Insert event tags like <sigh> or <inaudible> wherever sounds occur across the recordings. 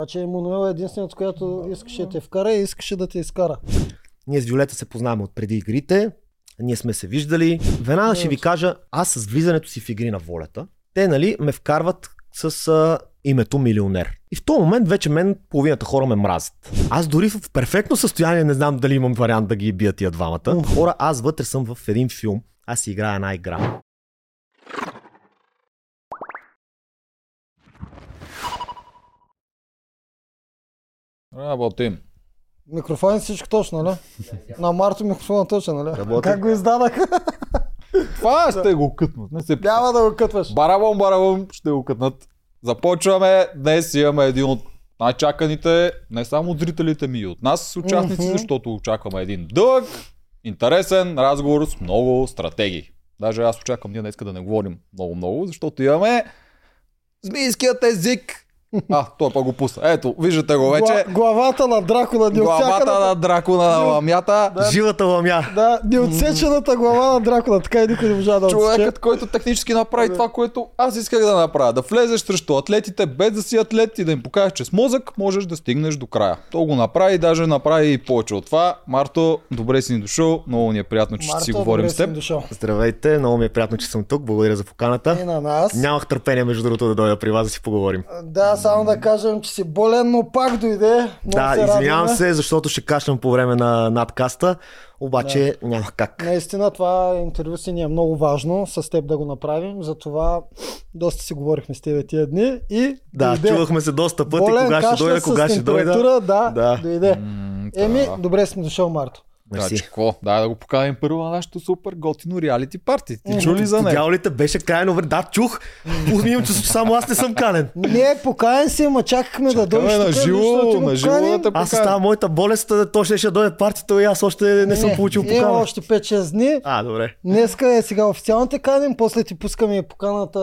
Значи Емануел е единствената, която искаше да те вкара и искаше да те изкара. Ние с Виолета се познаваме от преди игрите. Ние сме се виждали. Веднага ще ви кажа, аз с влизането си в игри на волята, те нали ме вкарват с а, името милионер. И в този момент вече мен половината хора ме мразят. Аз дори в перфектно състояние не знам дали имам вариант да ги бият тия двамата. Хора, аз вътре съм в един филм. Аз играя една игра. Работим. Микрофони всичко точно, нали? На Марто микрофона точно, нали? Работи. Как го издадаха? Това ще го кътнат. Не се <laughs> Няма да го кътваш. Барабом, барабом, ще го кътнат. Започваме. Днес имаме един от най-чаканите, не само от зрителите ми и от нас участници, Мгм. защото очакваме един дълъг, интересен разговор с много стратегии. Даже аз очаквам ние днес да не говорим много-много, защото имаме змийският език. А, той па го пусна. Ето, виждате го вече. Гла- главата на Дракула, ни Главата на дракона на ламята. Живата ламя. Да, неотсечената глава на Дракула, така и никой не можа да отсече. Човекът, който технически направи това, което аз исках да направя. Да влезеш срещу атлетите, без да си атлет и да им покажеш, че с мозък можеш да стигнеш до края. То го направи и даже направи и повече от това. Марто, добре си ни дошъл. Много ни е приятно, че ще си Марто, говорим с теб. дошъл. Здравейте, много ми е приятно, че съм тук. Благодаря за И поканата. на нас. Нямах търпение, между другото, да дойда при вас да си поговорим. Да, само да кажем, че си болен, но пак дойде. Много да, се извинявам се, защото ще кашлям по време на надкаста, обаче няма как. Наистина това интервю си ни е много важно с теб да го направим, затова доста си говорихме с теб тия дни и Да, дойде. чувахме се доста пъти, Болен, кога ще дойда, с кога ще дойда. температура, Да, Да. дойде. Еми, да. добре си ми дошъл, Марто. Че какво? Дай да го поканим първо на нашото супер готино реалити парти. Ти чу ли за него? Видял ли те? Беше крайно време. Да, чух. Чувство, че само аз не съм канен. Не, покаян си, ама чакахме да дойдеш. На живо, на живо да те Аз с поканим. тази моята болест, той ще, ще дойде партито и аз още не съм получил Има покана. още 5-6 дни. А, добре. Днеска е сега официално те каним, после ти пускаме поканата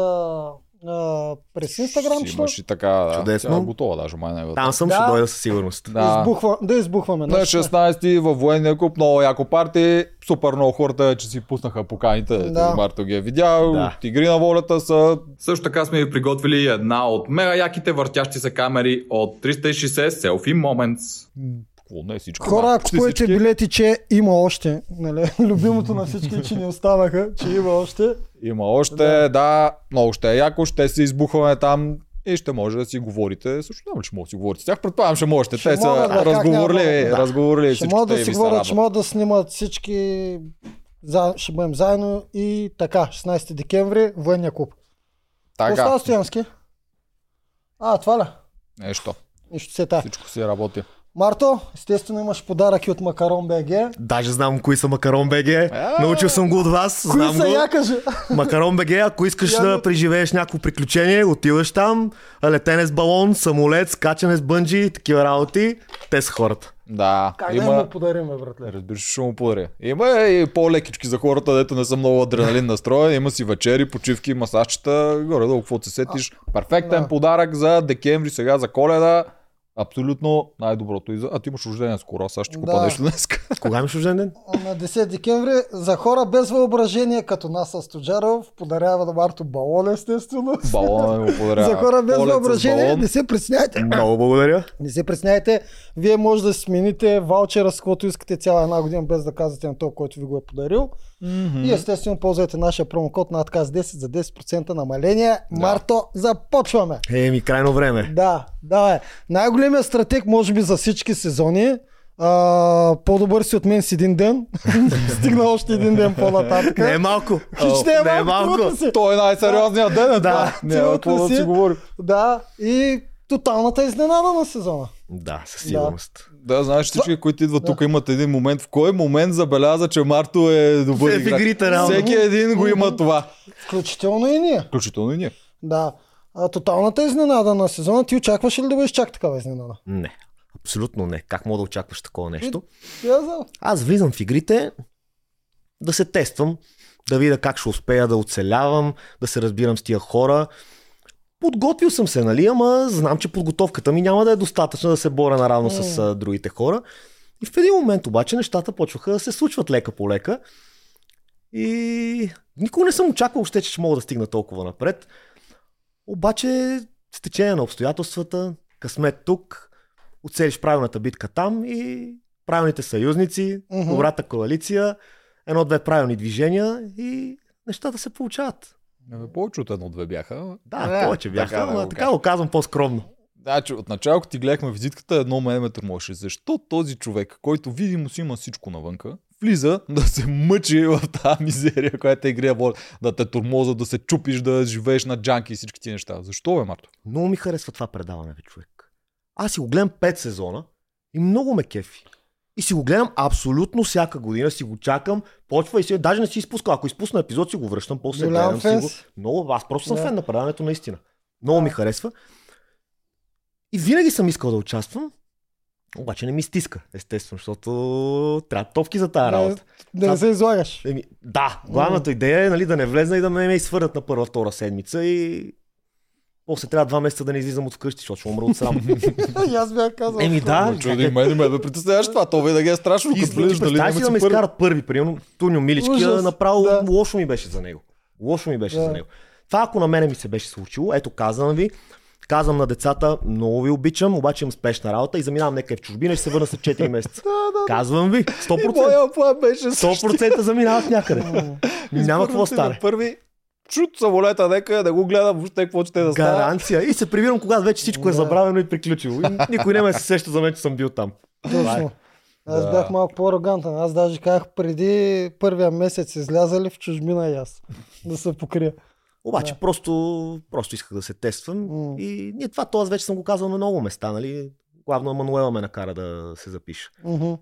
а, през Инстаграм, че Имаш и така, да. Чудесно. Тя е готова, даже май не е. Там съм, Да. ще дойда със сигурност. Да. Избухва, да избухваме. На наистина. 16 във военния клуб, много яко парти. Супер много хората, че си пуснаха поканите. Да. Марто ги е видял. Да. Да. Тигри на волята са. Също така сме ви приготвили една от мега яките въртящи се камери от 360 Selfie Moments. Какво не е всичко. Хора, да, ако купувате билети, че има още. Нали? <laughs> Любимото на всички, че ни останаха, че има още. Има още, да. да, много ще е яко, ще се избухваме там и ще може да си говорите. Също няма че може да си говорите с тях. Предполагам, ще можете. Ще Те са да, няма да. разговорливи. Ще могат да си говорят, ще могат да снимат всички. За, ще бъдем заедно и така, 16 декември, военния клуб. Така, става Стоянски? А, това ли? нещо. Нищо се тая. Всичко си работи. Марто, естествено имаш подаръки от Макарон БГ. Даже знам кои са Макарон БГ. Научил съм го от вас. Кои знам са, го. я кажи? Макарон БГ, ако искаш Я да преживееш някакво приключение, отиваш там, летене с балон, самолет, скачане с бънджи, такива работи, те са хората. Да, Как да има... му подарим, бе, братле? Разбира се, ще му подаря. Има и по-лекички за хората, дето не са много адреналин настроен. Има си вечери, почивки, масажчета, горе-долу, какво се сетиш. Перфектен да. подарък за декември, сега за коледа. Абсолютно най-доброто. И за... А ти имаш рождение скоро, аз ще купа Да. нещо днес. <laughs> Кога имаш рожден ден? На 10 декември за хора без въображение, като нас с Тоджаров, подарява на Марто балон, естествено. Балона ми го подарява. За хора без Полет въображение, балон. не се притесняйте. Много благодаря. Не се притесняйте. Вие може да смените ваучера с каквото искате цяла една година, без да казвате на този, който ви го е подарил. Мгм. И естествено ползвайте нашия промокод на отказ 10 за 10% намаление. Марто, започваме! Еми, крайно време. Да, да, е. Най-големият стратег, може би за всички сезони. А, по-добър си от мен с един ден. <laughs> Стигна още един ден по-нататък. Не е малко. Хич не е не е малко. малко. трудно си. Той е най-сериозният ден. е Да. Няма Цялото какво да си. си говорим. Да, и тоталната изненада на сезона. Да, със сигурност. Да, знаеш всички, които идват тук, имат един момент. В кой момент забеляза, че Марто е добър Е, играч? игрите, реално. Всеки един го има това. Включително и ние. Включително и ние. Да. А, тоталната изненада на сезона, ти очакваш ли да бъдеш чак такава изненада? Не. Абсолютно не. Как мога да очакваш такова нещо? Знам. Аз влизам в игрите да се тествам, да видя как ще успея да оцелявам, да се разбирам с тия хора. Подготвил съм се, нали, ама знам, че подготовката ми няма да е достатъчна да се боря наравно с а, другите хора. И в един момент обаче нещата почваха да се случват лека по лека. И никога не съм очаквал още, че ще мога да стигна толкова напред. Обаче, с течение на обстоятелствата, късмет тук, оцелиш правилната битка там и правилните съюзници, Мгм. добрата коалиция, едно-две правилни движения и нещата се получават. Абе, Повече от едно-две бяха. Да, Е, повече бяха, така да ама го така го казвам по-скромно. Значи, от начало, като ти гледахме визитката, едно ме тормозеше. Защо този човек, който видимо си има всичко навънка, влиза да се мъчи в тази мизерия, която е игрия воля, да те тормоза, да се чупиш, да живееш на джанки и всички ти неща. Защо бе, Марто? Много ми харесва това предаване, бе, човек. Аз си го гледам 5 сезона и много ме кефи. И си го гледам абсолютно всяка година, си го чакам, почва и си, даже не си изпускал. Ако изпусна епизод, си го връщам, после Голям гледам си го. Много, аз просто съм Да. фен на предаването наистина. Много ми харесва. И винаги съм искал да участвам, обаче не ми стиска, естествено, защото трябва топки за тази работа. Да не се излагаш. Еми, да, главната идея е нали, да не влезна и да ме, ме изхвърлят на първа-втора седмица и после трябва два месеца да не излизам от вкъщи, защото ще умра от срам. <laughs> И аз бях казал. Еми да, Чуди, мен не ме да притесняваш това. То винаги е страшно, като представи си няма да ме изкарат първи, примерно Милички, Ужас, направо да. лошо ми беше за него. Лошо ми беше Да. за него. Това ако на мене ми се беше случило, ето казвам ви, казвам на децата, много ви обичам, обаче имам спешна работа и заминавам нека в чужбина и ще се върна след 4 месеца. <laughs> Казвам ви, И 100%. моя план беше също. 100% заминават някъде. <laughs> Няма какво стане. Първи, чут самолета, нека да го гледам въобще какво ще да става. Гаранция. И се прибирам, когато вече всичко е забравено и приключило. И никой няма да се сеща за мен, че съм бил там. Точно. Аз Да. бях малко по-арогантен. Аз даже казах преди първия месец изляза ли в чужбина и аз да се покрия. Обаче Да. просто, просто исках да се тествам. М. И ние това, това аз вече съм го казал на много места, нали? Главно Емануела ме накара да се запиша. Мгм.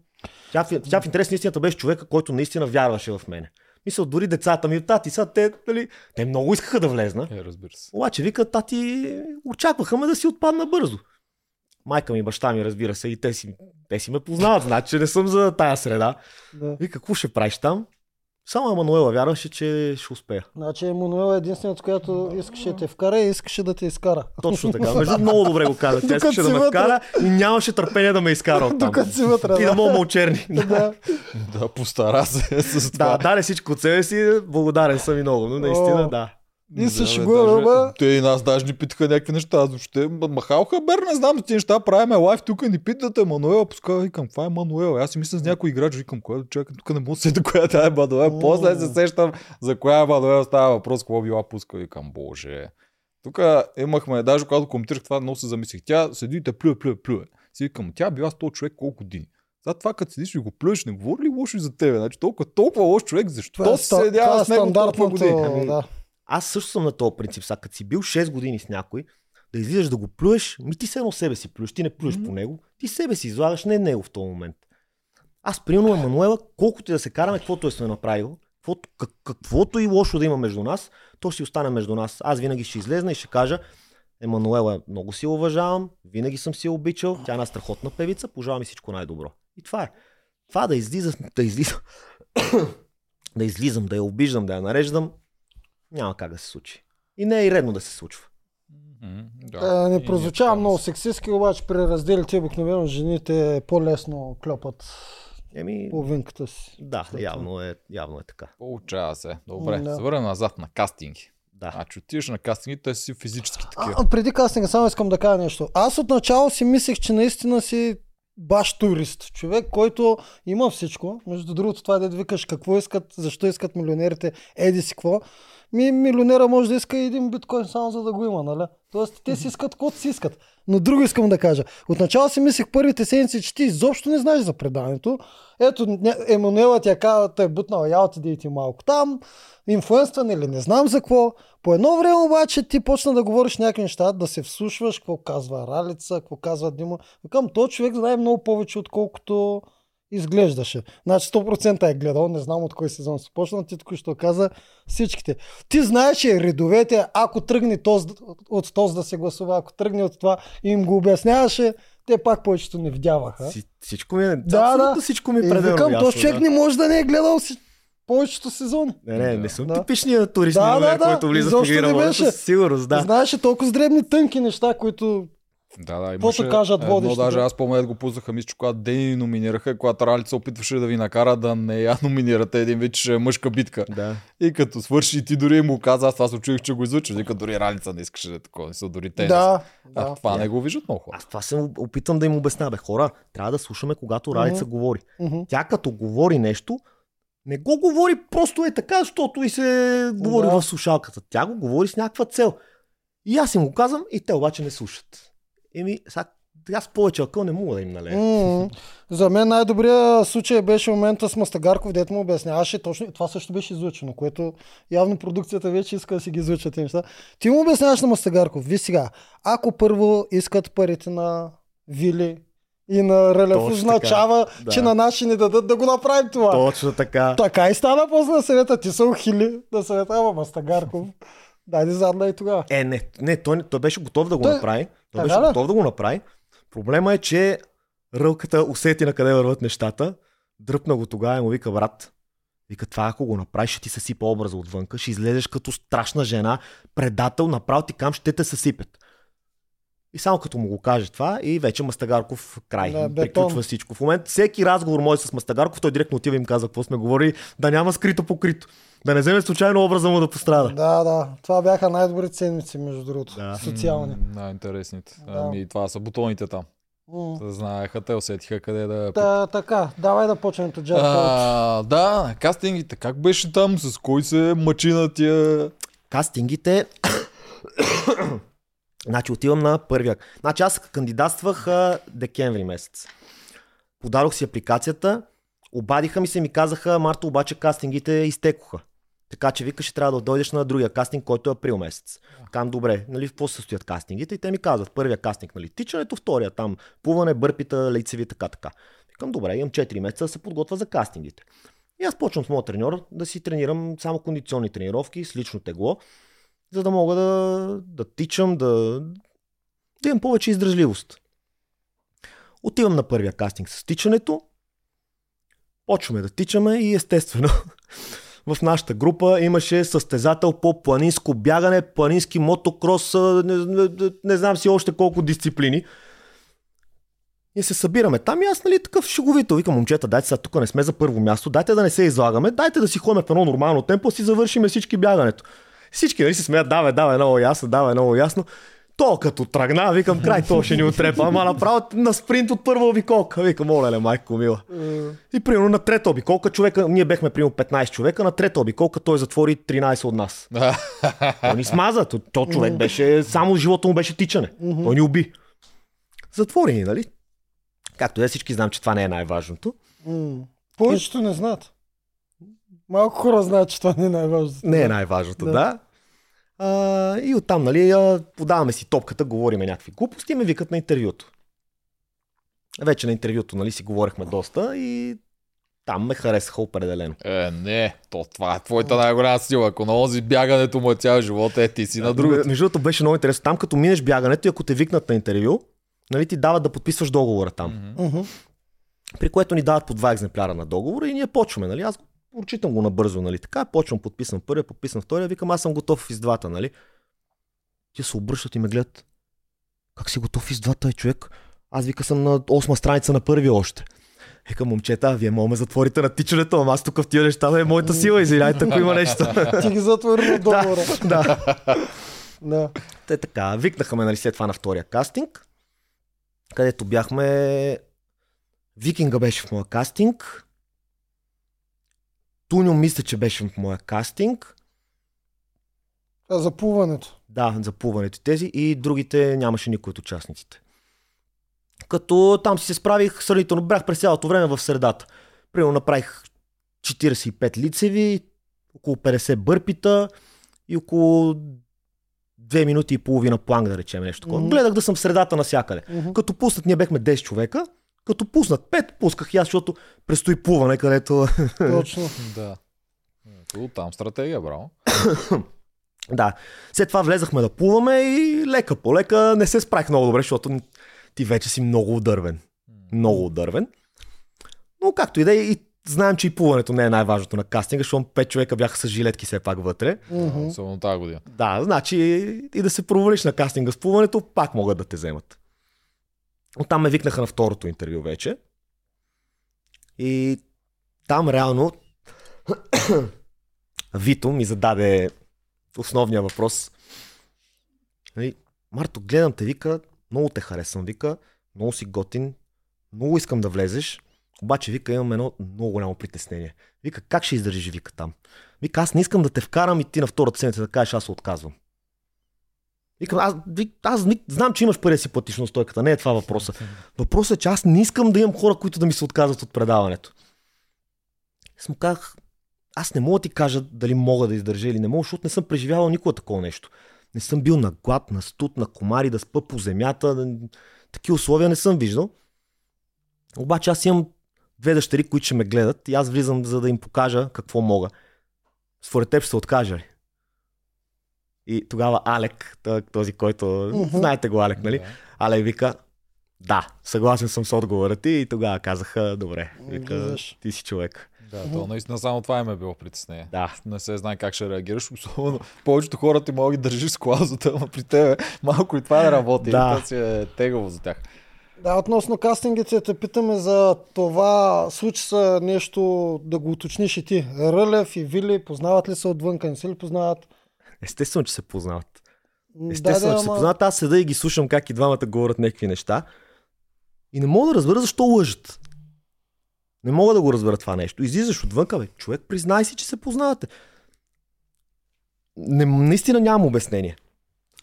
Тя, в- тя в интерес на истината беше човека, който наистина вярваше в мене. Мисля, дори децата ми, тати, са те, нали, те много искаха да влезна. Е, разбира се. Обаче вика, тати, очакваха ме да си отпадна бързо. Майка ми, баща ми, разбира се, и те си, те си ме познават, значи че не съм за тая среда. Да. И какво ще правиш там? Само Емануела вярваше, че ще успея. Значи Емануел е единственият, която искаше да те вкара и искаше да те изкара. Точно така. <laughs> Между много добре го каза. Тя искаше да ме вкара и нямаше търпение да ме изкара от там. Си вътре. И да мога мълчерни. <laughs> Да, да. Постара се с това. да, даде всичко от себе си, благодарен съм и много, но наистина О. да. И се шегуваме, бе. Те и нас даже ни питаха някакви неща. Аз въобще махал хабер, не знам тези неща. Правиме лайв тук ни питате Мануел. Пускай, викам, това е Мануел. Аз си мисля с някой играч, викам, кой чакай, тук не мога да се сета коя тая е Мануел. После се сещам за коя е Мануел става въпрос, какво била пуска. Викам, боже. Тук имахме, даже когато коментирах това, много се замислих. Тя седи и те плюе, плюе, плюе. Си викам, тя била с този човек колко години. За това, като седиш и го плюеш, не говори ли лошо за тебе? Значи толкова, толкова лош човек, защо Това е, се ста- седява това е с него толкова години? Ами, Да. Аз също съм на този принцип. Сега, като си бил 6 години с някой, да излизаш да го плюеш, ми ти се едно себе си плюеш, ти не плюеш Мгм. по него, ти себе си излагаш, не него в този момент. Аз, примерно, Емануела, колкото и да се караме, каквото е сме направил, каквото, как, каквото и лошо да има между нас, то ще остане между нас. Аз винаги ще излезна и ще кажа, Емануела много си уважавам, винаги съм си обичал, тя е една страхотна певица, пожелавам ми всичко най-добро. И това е. Това да излиза, да излиза, <coughs> да излизам, да я обиждам, да я нареждам, няма как да се случи. И не е и редно да се случва. Е, да. не И прозвучава много сексистски, обаче при разделите обикновено жените по-лесно клепат Еми, половинката си. да, След явно е, явно е така. Получава се. Добре, да. се върнем назад на кастинги. Да. А че отиваш на кастинги, те си физически такива. А, преди кастинга само искам да кажа нещо. Аз отначало си мислех, че наистина си баш турист. Човек, който има всичко. Между другото, това да викаш какво искат, защо искат милионерите, еди си какво. Ми, милионера може да иска един биткоин само за да го има, нали? Тоест, те си искат каквото си искат. Но друго искам да кажа. Отначало си мислех първите седмици, че ти изобщо не знаеш за предаването. Ето, Емануела ти я казва, той е бутнал, я отиде и ти малко там, инфлуенстван или не знам за какво. По едно време обаче ти почна да говориш някакви неща, да се вслушваш, какво казва Ралица, какво казва Димо. Викам, то човек знае много повече, отколкото изглеждаше. Значи 100% е гледал, не знам от кой сезон се почна, ти току-що каза всичките. Ти знаеш е, редовете, ако тръгне този, от този да се гласува, ако тръгне от това и им го обясняваше, те пак повечето не видяваха. Си, всичко ми е, Да, да. всичко ми е И пределно викам, ясно. този човек да. не може да не е гледал си повечето сезони. Не, не, не съм Да. типичният турист, Да, да, да. който влиза в игра. беше. Със сигурност, да. Знаеше толкова дребни тънки неща, които Да, да, имаше кажат едно, водещите. даже аз помня да го пуснаха, мисля, когато Дени номинираха, когато Ралица се опитваше да ви накара да не я номинирате, един вид, че ще е мъжка битка. Да. И като свърши, и ти дори му каза, аз това се че го излучиш, вика дори Ралица не искаше да е такова, не са дори те. Да, а, да. това не го виждат много хора. Аз това се опитвам да им обясня. Бе, хора, трябва да слушаме, когато Ралица говори. Мгм. Тя като говори нещо, не го говори просто е така, защото и се говори Да. в слушалката. Тя го говори с някаква цел. И аз им го казвам, и те обаче не слушат. Еми, сега, аз повече акъл не мога да им налея. М, За мен най-добрият случай беше момента с Мастагарков, дето му обясняваше точно. Това също беше излъчено, което явно продукцията вече иска да си ги излъчат тези неща. Ти му обясняваш на Мастагарков, ви сега, ако първо искат парите на Вили и на Релев, Точно означава, така, че да. на наши ни дадат да го направим това. Точно така. Така и стана после на съвета. Ти са ухили на съвета, ама Мастагарков. <laughs> Дайде задна и тогава. Е, не, не той, не- той беше готов да го Той- направи. Той Така беше готов да го направи. Проблема е, че рълката усети на къде върват нещата. Дръпна го тогава и му вика, брат, вика, това ако го направиш, ще ти съсипа образа отвънка, ще излезеш като страшна жена, предател, направо ти кам, ще те съсипят. И само като му го каже това, и вече Мастагарков край. Да. Приключва всичко. В момента всеки разговор мой с Мастагарков, той директно отива и им казва какво сме говорили, да няма скрито покрито. Да не вземе случайно образа му да пострада. Да, да. Това бяха най-добрите седмици, между другото. Да. Социални. М, Най-интересните. Да. Ами, това са бутоните там. Те знаеха, те усетиха къде да... Та, така, давай да почнем от. А, да, кастингите. Как беше там? С кой се мъчи на тия... кастингите. Значи отивам на първия. Значи аз кандидатствах а, декември месец. Подадох си апликацията, обадиха ми се и ми казаха, Марто, обаче кастингите изтекоха. Така че викаш, ще трябва да дойдеш на другия кастинг, който е април месец. Кам добре, нали, в какво се състоят кастингите? И те ми казват, първия кастинг, нали, тичането, втория там, плуване, бърпита, лицеви, така, така. Викам, добре, имам 4 месеца да се подготвя за кастингите. И аз почвам с моят треньор да си тренирам само кондиционни тренировки с лично тегло, за да мога да, да тичам, да, да имам повече издръжливост. Отивам на първия кастинг с тичането, почваме да тичаме и естествено <laughs> в нашата група имаше състезател по планинско бягане, планински мотокрос, не, не, не, знам си още колко дисциплини. И се събираме там и аз, нали, такъв шуговител. Викам, момчета, дайте сега тук не сме за първо място, дайте да не се излагаме, дайте да си ходим в едно нормално темпо, си завършиме всички бягането. Всички нали се смеят, давай, давай, много ясно, давай, много ясно. То като тръгна, викам, край, то ще ни отрепа. Ама направо на спринт от първа обиколка. Викам, моля, ле, майко мила. И примерно на трета обиколка човека, ние бехме примерно 15 човека, на трета обиколка той затвори 13 от нас. <laughs> Той ни смаза. То, то човек беше, само живота му беше тичане. Той ни уби. Затвори ни, нали? Както е, всички знам, че това не е най-важното. Повечето не знаят. Малко хора знаят, че това не е най-важното. Не е най-важното, Да. да. А, и оттам, нали, подаваме си топката, говориме някакви глупости и ме викат на интервюто. Вече на интервюто, нали, си говорихме доста и там ме харесаха определено. Е, не, то това е твоята най-голяма сила. Ако на онзи бягането му е цял живот, е ти си на другото. Между другото беше много интересно. Там като минеш бягането и ако те викнат на интервю, нали, ти дават да подписваш договора там. Мгм. При което ни дават по два екземпляра на договора и ние почваме, нали? Аз прочитам го набързо, нали? Така, почвам, подписвам първия, подписвам втория, викам, аз съм готов и с двата, нали? Те се обръщат и ме гледат. Как си готов и с двата, е, човек? Аз вика съм на осма страница на първия още. Викам, момчета, вие мога ме затворите на тичането, ама аз тук в тия неща е моята сила, извиняйте, ако има нещо. Ти ги затвори на договора. да. Да. Те така, викнаха ме нали, след това на втория кастинг, където бяхме... Викинга беше в моя кастинг. Туньо мисля, че беше в моя кастинг. А за плуването. Да, за плуването тези и другите нямаше никой от участниците. Като там си се справих сравнително, бях през цялото време в средата. Примерно направих 45 лицеви, около 50 бърпита и около 2 минути и половина планк, да речем нещо такова. Мгм. Гледах да съм в средата навсякъде. Мгм. Като пуснат, ние бехме 10 човека, като пуснат 5, пусках и аз, защото предстои плуване, където... Точно. <laughs> Да. Там стратегия, браво. <coughs> да. След това влезахме да плуваме и лека по лека не се справих много добре, защото ти вече си много удървен. Много удървен. Но както и да е, и знаем, че и плуването не е най-важното на кастинга, защото 5 човека бяха с жилетки все пак вътре. Особено тази година. Да, значи и да се провалиш на кастинга с плуването, пак могат да те вземат. Оттам ме викнаха на второто интервю вече. И там реално <clears throat> Вито ми зададе основния въпрос. Нали, Марто, гледам те, вика, много те харесвам, вика, много си готин, много искам да влезеш, обаче, вика, имам едно много голямо притеснение. Вика, как ще издържиш, вика, там? Вика, аз не искам да те вкарам и ти на втората седмица да кажеш, аз се отказвам. Викам, аз, аз знам, че имаш пари си платиш на стойката, не е това въпроса. Въпросът е, че аз не искам да имам хора, които да ми се отказват от предаването. Аз му казах, аз не мога да ти кажа дали мога да издържа или не мога, защото не съм преживявал никога такова нещо. Не съм бил на глад, на студ, на комари, да спа по земята. Такива условия не съм виждал. Обаче аз имам две дъщери, които ще ме гледат и аз влизам, за да им покажа какво мога. Според теб ще се откажа ли? И тогава Алек, този, който... Мгм. Знаете го, Алек, нали? Да. Алек вика, да, съгласен съм с отговора ти и тогава казаха, добре, вика, ти си човек. Да, то наистина само това им е било притеснение. Да. Не се знае как ще реагираш, особено повечето хора ти могат да ги държиш с клаузата, ама при тебе малко и това не работи. Да. Да. си е тегаво за тях. Да, относно кастингите, те питаме за това, случи се нещо да го уточниш и ти. Рълев и Вили познават ли се отвънка, не се ли познават? Естествено, че се познават. Естествено, да, че се ама- познават. Аз седа и ги слушам как и двамата говорят някакви неща. И не мога да разбера защо лъжат. Не мога да го разбера това нещо. Излизаш отвънка, бе, човек, признай си, че се познавате. Не, наистина нямам обяснение.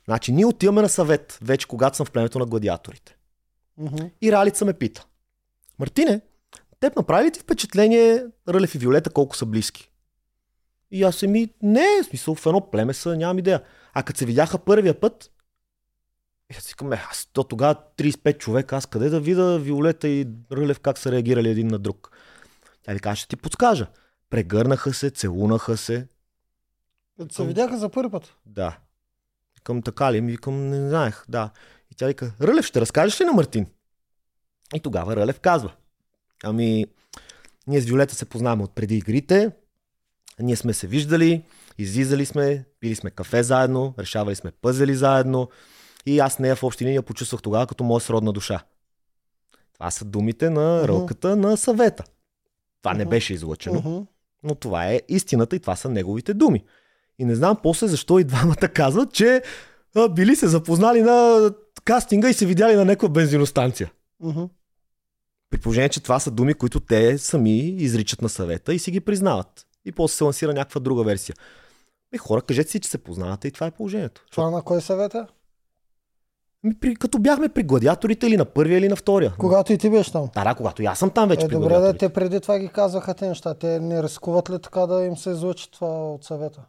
Значи, ние отиваме на съвет, вече когато съм в племето на гладиаторите. Мгм. И Ралица ме пита. Мартине, теб направи ли ти впечатление Рълев и Виолета колко са близки? И аз ми, не, в смисъл в едно племе са, нямам идея. А като се видяха първия път, и аз си викам, «Е, аз то тогава 35 човека, аз къде да видя Виолета и Рълев как са реагирали един на друг? Тя ви каже, ще ти подскажа. Прегърнаха се, целунаха се. Като се видяха за първи път. Да. Викам така ли? Ми викам, не знаех. Да. И тя вика, Рълев, ще разкажеш ли на Мартин? И тогава Рълев казва. Ами, ние с Виолета се познаваме от преди игрите. Ние сме се виждали, излизали сме, пили сме кафе заедно, решавали сме пъзели заедно. И аз нея в общи линии я почувствах тогава като моя сродна душа. Това са думите на рълката на съвета. Това не Мгм. беше излъчено. Мгм. Но това е истината и това са неговите думи. И не знам после защо и двамата казват, че а, били се запознали на кастинга и се видяли на някаква бензиностанция. Мгм. При положение, че това са думи, които те сами изричат на съвета и си ги признават. И после се лансира някаква друга версия. Е, хора, кажете си, че се познавате и това е положението. Това на кой съвета? Ми, при, като бяхме при гладиаторите или на първия или на втория. Когато и ти беше там. Да, да, когато и аз съм там вече Е, при добре, да, те преди това ги казваха те неща. Те не рискуват ли така да им се излъчи това от съвета?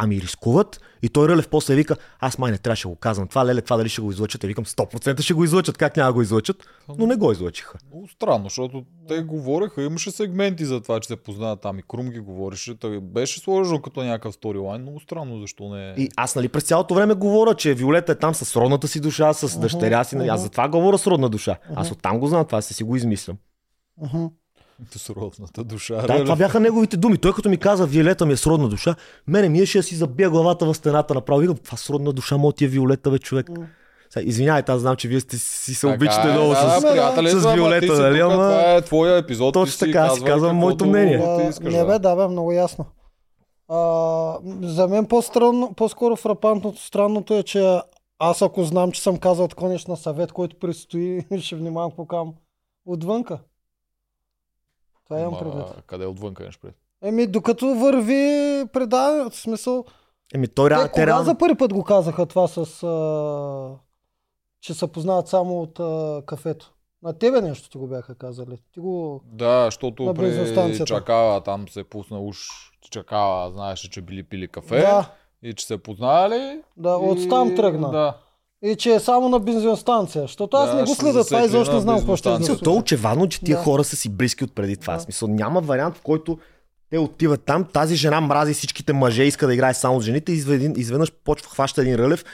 Ами рискуват и той Рълев после вика, аз май не трябваше да го казвам. Това леле, това дали ще го излъчат. И викам, 100% ще го излъчат. Как няма да го излъчат? Но не го излъчиха. Много странно, защото те говореха, имаше сегменти за това, че се познават там и Крум ги говореше. Той беше сложено като някакъв сторилайн. Много странно, защо не е. И аз нали през цялото време говоря, че Виолета е там с родната си душа, с Мгм, дъщеря си. Нали? Аз затова говоря с родна душа. Аз Мгм. оттам го знам, това се си го измислям. Мгм. <laughs> С родната душа. Да, Релев. това бяха неговите думи. Той като ми каза, Виолета ми е с родна душа, мене ми е ще да си забия главата в стената направо. Викам, това с родна душа, моя ти е Виолета, бе, човек. М. Сега, извинявайте, аз знам, че вие сте си се Така обичате е, много да, с... да, приятели, с ама Виолета, нали, ама- Това е твоя епизод. Точно ти си така, аз си казвам моето мнение. Искаш, не бе, да бе, много ясно. А, за мен по-странно, по-скоро фрапантното, странното е, че аз ако знам, че съм казал такова нещо на съвет, който предстои, <laughs> ще внимавам какво кам отвънка. Това имам предвид. Къде отвънка имаш пред? Еми, докато върви предаването, в смисъл, Еми, той те реално... кога реално- за първи път го казаха това с, а, че се познават само от а, кафето? На тебе нещо ти го бяха казали. Ти го... Да, защото На при. Чакава там се пусна уж Чакава, знаеше, че били пили кафе Да, и че се познали. да, от там и- тръгна. Да. И че е само на бензиностанция. Защото аз Да, не го ще следя това и защо на не знам какво ще. Мисъл, то е очевадно, че тия Да. хора са си близки от преди това. Да. Смисъл, няма вариант, в който те отиват там, тази жена мрази всичките мъже, иска да играе само с жените, изведнъж почва хваща един рълев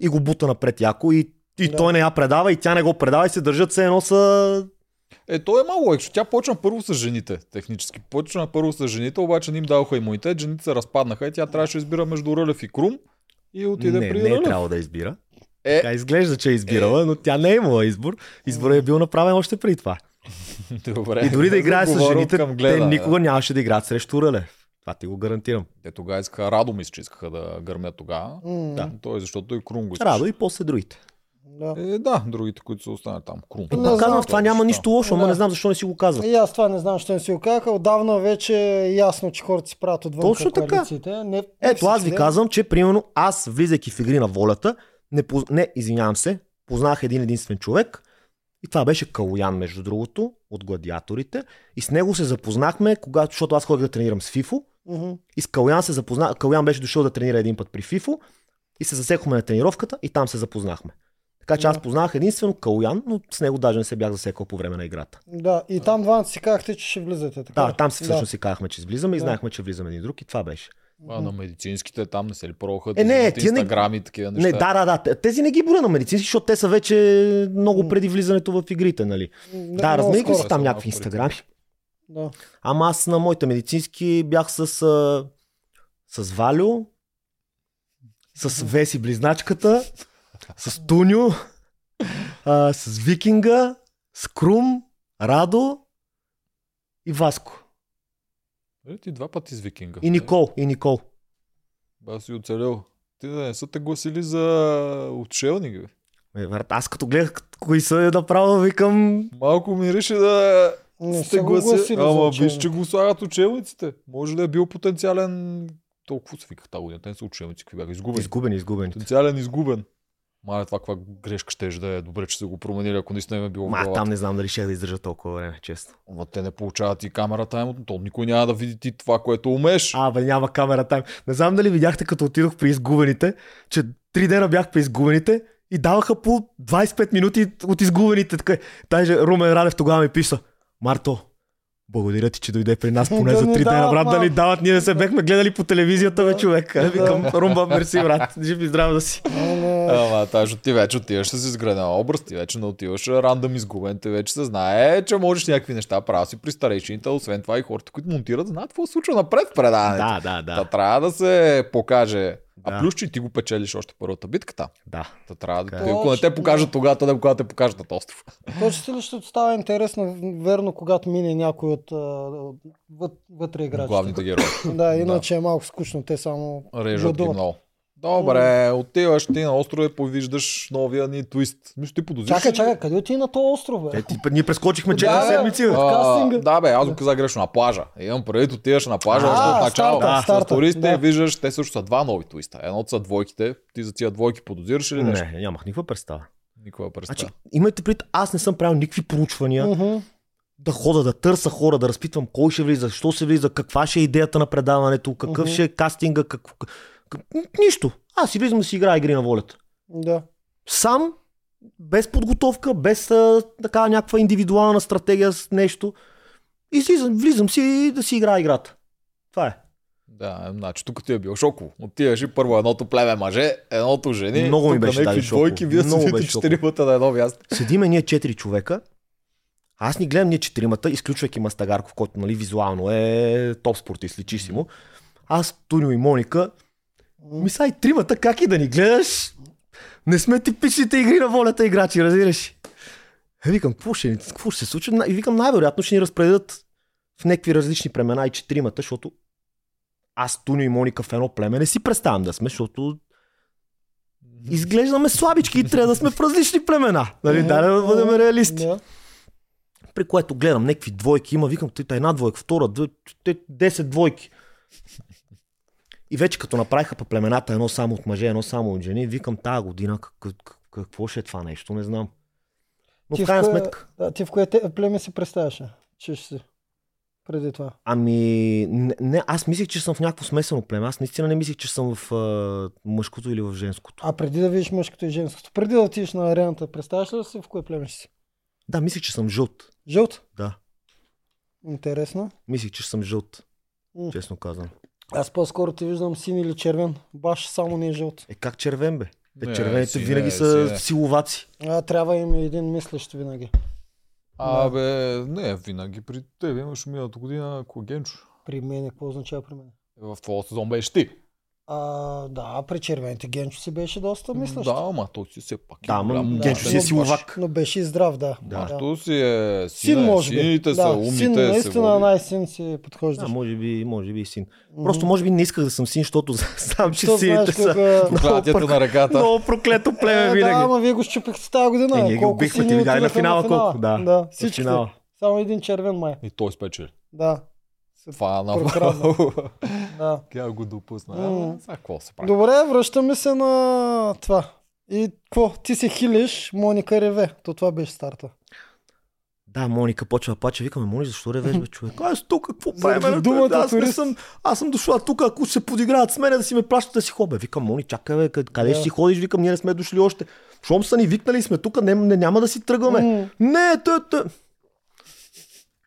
и го бута напред яко и, и Да. той не я предава и тя не го предава и се държат все едно са... Е, то е малко екшо. Тя почна първо с жените, технически. Почна първо с жените, обаче не им даваха имунитет, жените се разпаднаха и тя трябваше да избира между Рълев и Крум и отиде не, при не е Рълев. трябвало да избира. Е, Така изглежда, че е избирала, но тя не е имала избор. Изборът е бил направен още преди това. добре. И дори да играе с жените, към те гледане. никога нямаше да играят срещу Рълев. Това ти го гарантирам. Те тогава искаха Радо, мисля, че искаха да гърмят тогава. М, Да. Той, защото и Крум го искаше. Радо и после другите. Да. Е, да, другите, които са останали там. Крум. Не казвам, в това няма нищо лошо, ама Да. не знам защо не си го казват. И аз това не знам, що не си го казаха. Отдавна вече е ясно, че хората си правят отвън Точно така. Не, не Ето, аз ви казвам, че примерно аз, влизайки в игри на волята, не, поз... не извинявам се, познах един единствен човек и това беше Калуян, между другото, от гладиаторите. И с него се запознахме, когато, защото аз ходих да тренирам с Фифо. Мгм. И с Калуян се запознах. Калуян беше дошъл да тренира един път при Фифо. И се засекохме на тренировката и там се запознахме. Така че аз Да. познах единствено Калуян, но с него даже не се бях засекал по време на играта. Да, и там двамата си казахте, че ще влизате. Така? Да, там всъщност си казахме, че влизаме и Да. знаехме, че влизаме един друг и това беше. А, на медицинските там не се ли пробваха Е, не, тия не- инстаграми и такива неща? Не, да, да, да. те- Тези не ги броя на медицински, защото те са вече много преди влизането в игрите, нали? Не, да, скоро. си там някакви инстаграми. Да. Ама аз на моите медицински бях с, с Валю, с Веси близначката, с Туню, а, с Викинга, с Крум, Радо и Васко. Е, ти два пъти с викинга. И Никол, и Никол. Ба си оцелял. Ти да не са те гласили за отшелник, бе. Е, брат, аз като гледах кои са направо, викам... Малко мирише да Не сте го гласи. Ама виж, че го слагат учебниците. Може да е бил потенциален... Толкова се виках тази година. Те не са учебници, какви бяха изгубени. Изгубени, изгубени. Потенциален изгубен. Мале, това каква грешка ще да е. Добре, че са го променили, ако наистина им е било Ма, там не знам дали ще да издържа толкова време, честно. Ама те не получават и камера тайм, то никой няма да види ти това, което умеш. А, бе, няма камера тайм. Не знам дали видяхте, като отидох при изгубените, че три дена бях при изгубените и даваха по 25 минути от изгубените. Така. Даже Румен Радев тогава ми писа. Марто, благодаря ти, че дойде при нас поне Да за три дена, брат, да ни дават. Ние не се бехме гледали по телевизията, бе, Да. човек. А, Викам, Румба, мерси, брат. Жив и здрав да си. Ама, тази ти вече отиваш с изграден образ, ти вече не отиваш рандъм изгубен, ти вече се знае, че можеш някакви неща правя си при старейшините, освен това и хората, които монтират, знаят какво се случва напред в предаването. Да, да, Та да. трябва да се покаже. Да. А плюс, че ти го печелиш още първата битката. Да. Та трябва да ти, е. ако не те покажат тогава, то да когато те покажат на остров. <laughs> Точно ли ще става интересно, верно, когато мине някой от вътре играчите. Главните герои. <coughs> Да, иначе е малко скучно. Те само Режат гладуват. много. Добре, отиваш ти на острова и повиждаш новия ни твист. Мисля, ти подозираш. Чакай, чакай, къде отиде на този остров, бе? Е, ти, ние прескочихме Да, 4 бе. седмици. бе. А, да, бе, аз го казах грешно на плажа. Имам преди, отиваш на плажа, от начало. Да, старта, с туристите да. виждаш, те също са два нови твиста. Едното са двойките. Ти за тия двойки подозираш ли нещо? Не, нямах никаква представа. Никога представа. Значи, имайте пред, аз не съм правил никакви проучвания. Мгм. да хода, да търса хора, да разпитвам кой ще влиза, защо се влиза, каква ще е идеята на предаването, какъв Мгм. ще е кастинга, как... нищо. Аз си влизам да си играя игри на волята. Да. Сам, без подготовка, без а, така някаква индивидуална стратегия с нещо. И слизам, влизам си и да си играя играта. Това е. Да, значи тук ти е бил шоково. Отиваш и първо едното племе мъже, едното жени. Много ми беше някакви даже шоково. двойки, вие Много седите четиримата на едно място. Седиме ние четири човека. Аз ни гледам ние четиримата, изключвайки Мастагарков, който нали, визуално е топ спортист, личи си му. Аз, Тунио и Моника, Ми са и тримата, как и да ни гледаш? Не сме типичните игри на волята играчи, разбираш? Е, викам, какво ще, какво ще се случи? И викам, най-вероятно ще ни разпределят в някакви различни племена и четиримата, защото аз, Тунио и Моника в едно племе не си представям да сме, защото изглеждаме слабички и трябва да сме в различни племена. Нали, да, да бъдем реалисти. При което гледам някакви двойки, има, викам, тъй една двойка, втора, две, те, 10 двойки. И вече като направиха по племената едно само от мъже, едно само от жени, викам тази година как, как, какво ще е това нещо, не знам. Но Ти в крайна кое- сметка, Да, ти в кое племе си представяше, че ще си преди това? ами, не, не, аз мислих, че съм в някакво смесено племе. Аз наистина не мислих, че съм в а, мъжкото или в женското. А преди да видиш мъжкото и женското, преди да отидеш на арената, представяш ли си в кое племе си? Да, мислих, че съм жълт. Жълт? Да, Интересно. мислих, че съм жълт, М. честно казвам. Аз по-скоро ти виждам син или червен. Баш само не е жълт. Е, как червен бе? Те Не, червените сине, винаги са сине. силоваци. А, трябва им един мислещ винаги. Абе, не, винаги при теб имаш миналата година Когенчо. При мен, какво означава при мен? В твоя сезон беше ти. А, да, при червените Генчо си беше доста мислещ. Да, ама той си все пак. е Да, ама голям Генчо си е силовак. Но беше и здрав, да. Да. да. Си е Син, син, може би. Сините да, са умните. син, се наистина най-син си Да, подхождаш. може би, може би и син. Просто може би не исках да съм син, защото <laughs> знам, че Що сините знаеш са тук, а, Проклятието на реката. много проклето племе Е, да, винаги. ама вие го щупихте тази година. Е, ние ги убихме, ти видя на финала колко? Да, Да, всички. Само един червен май. И той спечели. Да. Това е направо. <laughs> да. Тя го допусна. Ама, Сега какво се прави? Добре, връщаме се на това. И какво? Ти се хилиш, Моника реве. То това беше старта. Да, Моника почва да плаче. Викаме, Мони, защо ревеш, бе, човек? Аз тук какво правим? думата аз, не турист. съм, аз съм дошла тук, ако се подиграват с мене, да си ме плащат да си ходя. Викам, Мони, чакай, бе, къде, Да. ще си ходиш? Викам, ние не сме дошли още. Щом са ни викнали сме тук, не, не, няма да си тръгваме. М. Не, тъ, тъ.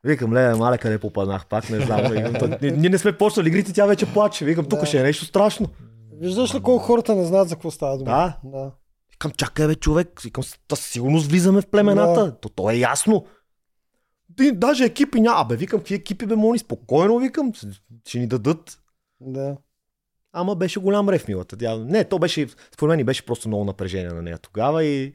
Викам, ле, мале, къде попаднах, пак не знам. <laughs> Викам, то- ние, ние не сме почнали игрите, тя вече плаче. Викам, тук Да. ще е нещо страшно. Виждаш ли колко хората не знаят за какво става дума? Да. да. Викам, чакай, бе, човек. Викам, със сигурност влизаме в племената. Да. То, то е ясно. Ти, даже екипи няма. Абе, викам, какви екипи, бе, Мони, спокойно, викам, ще ни дадат. да. Ама беше голям рев милата. Тя... Не, то беше, според мен и беше просто много напрежение на нея тогава и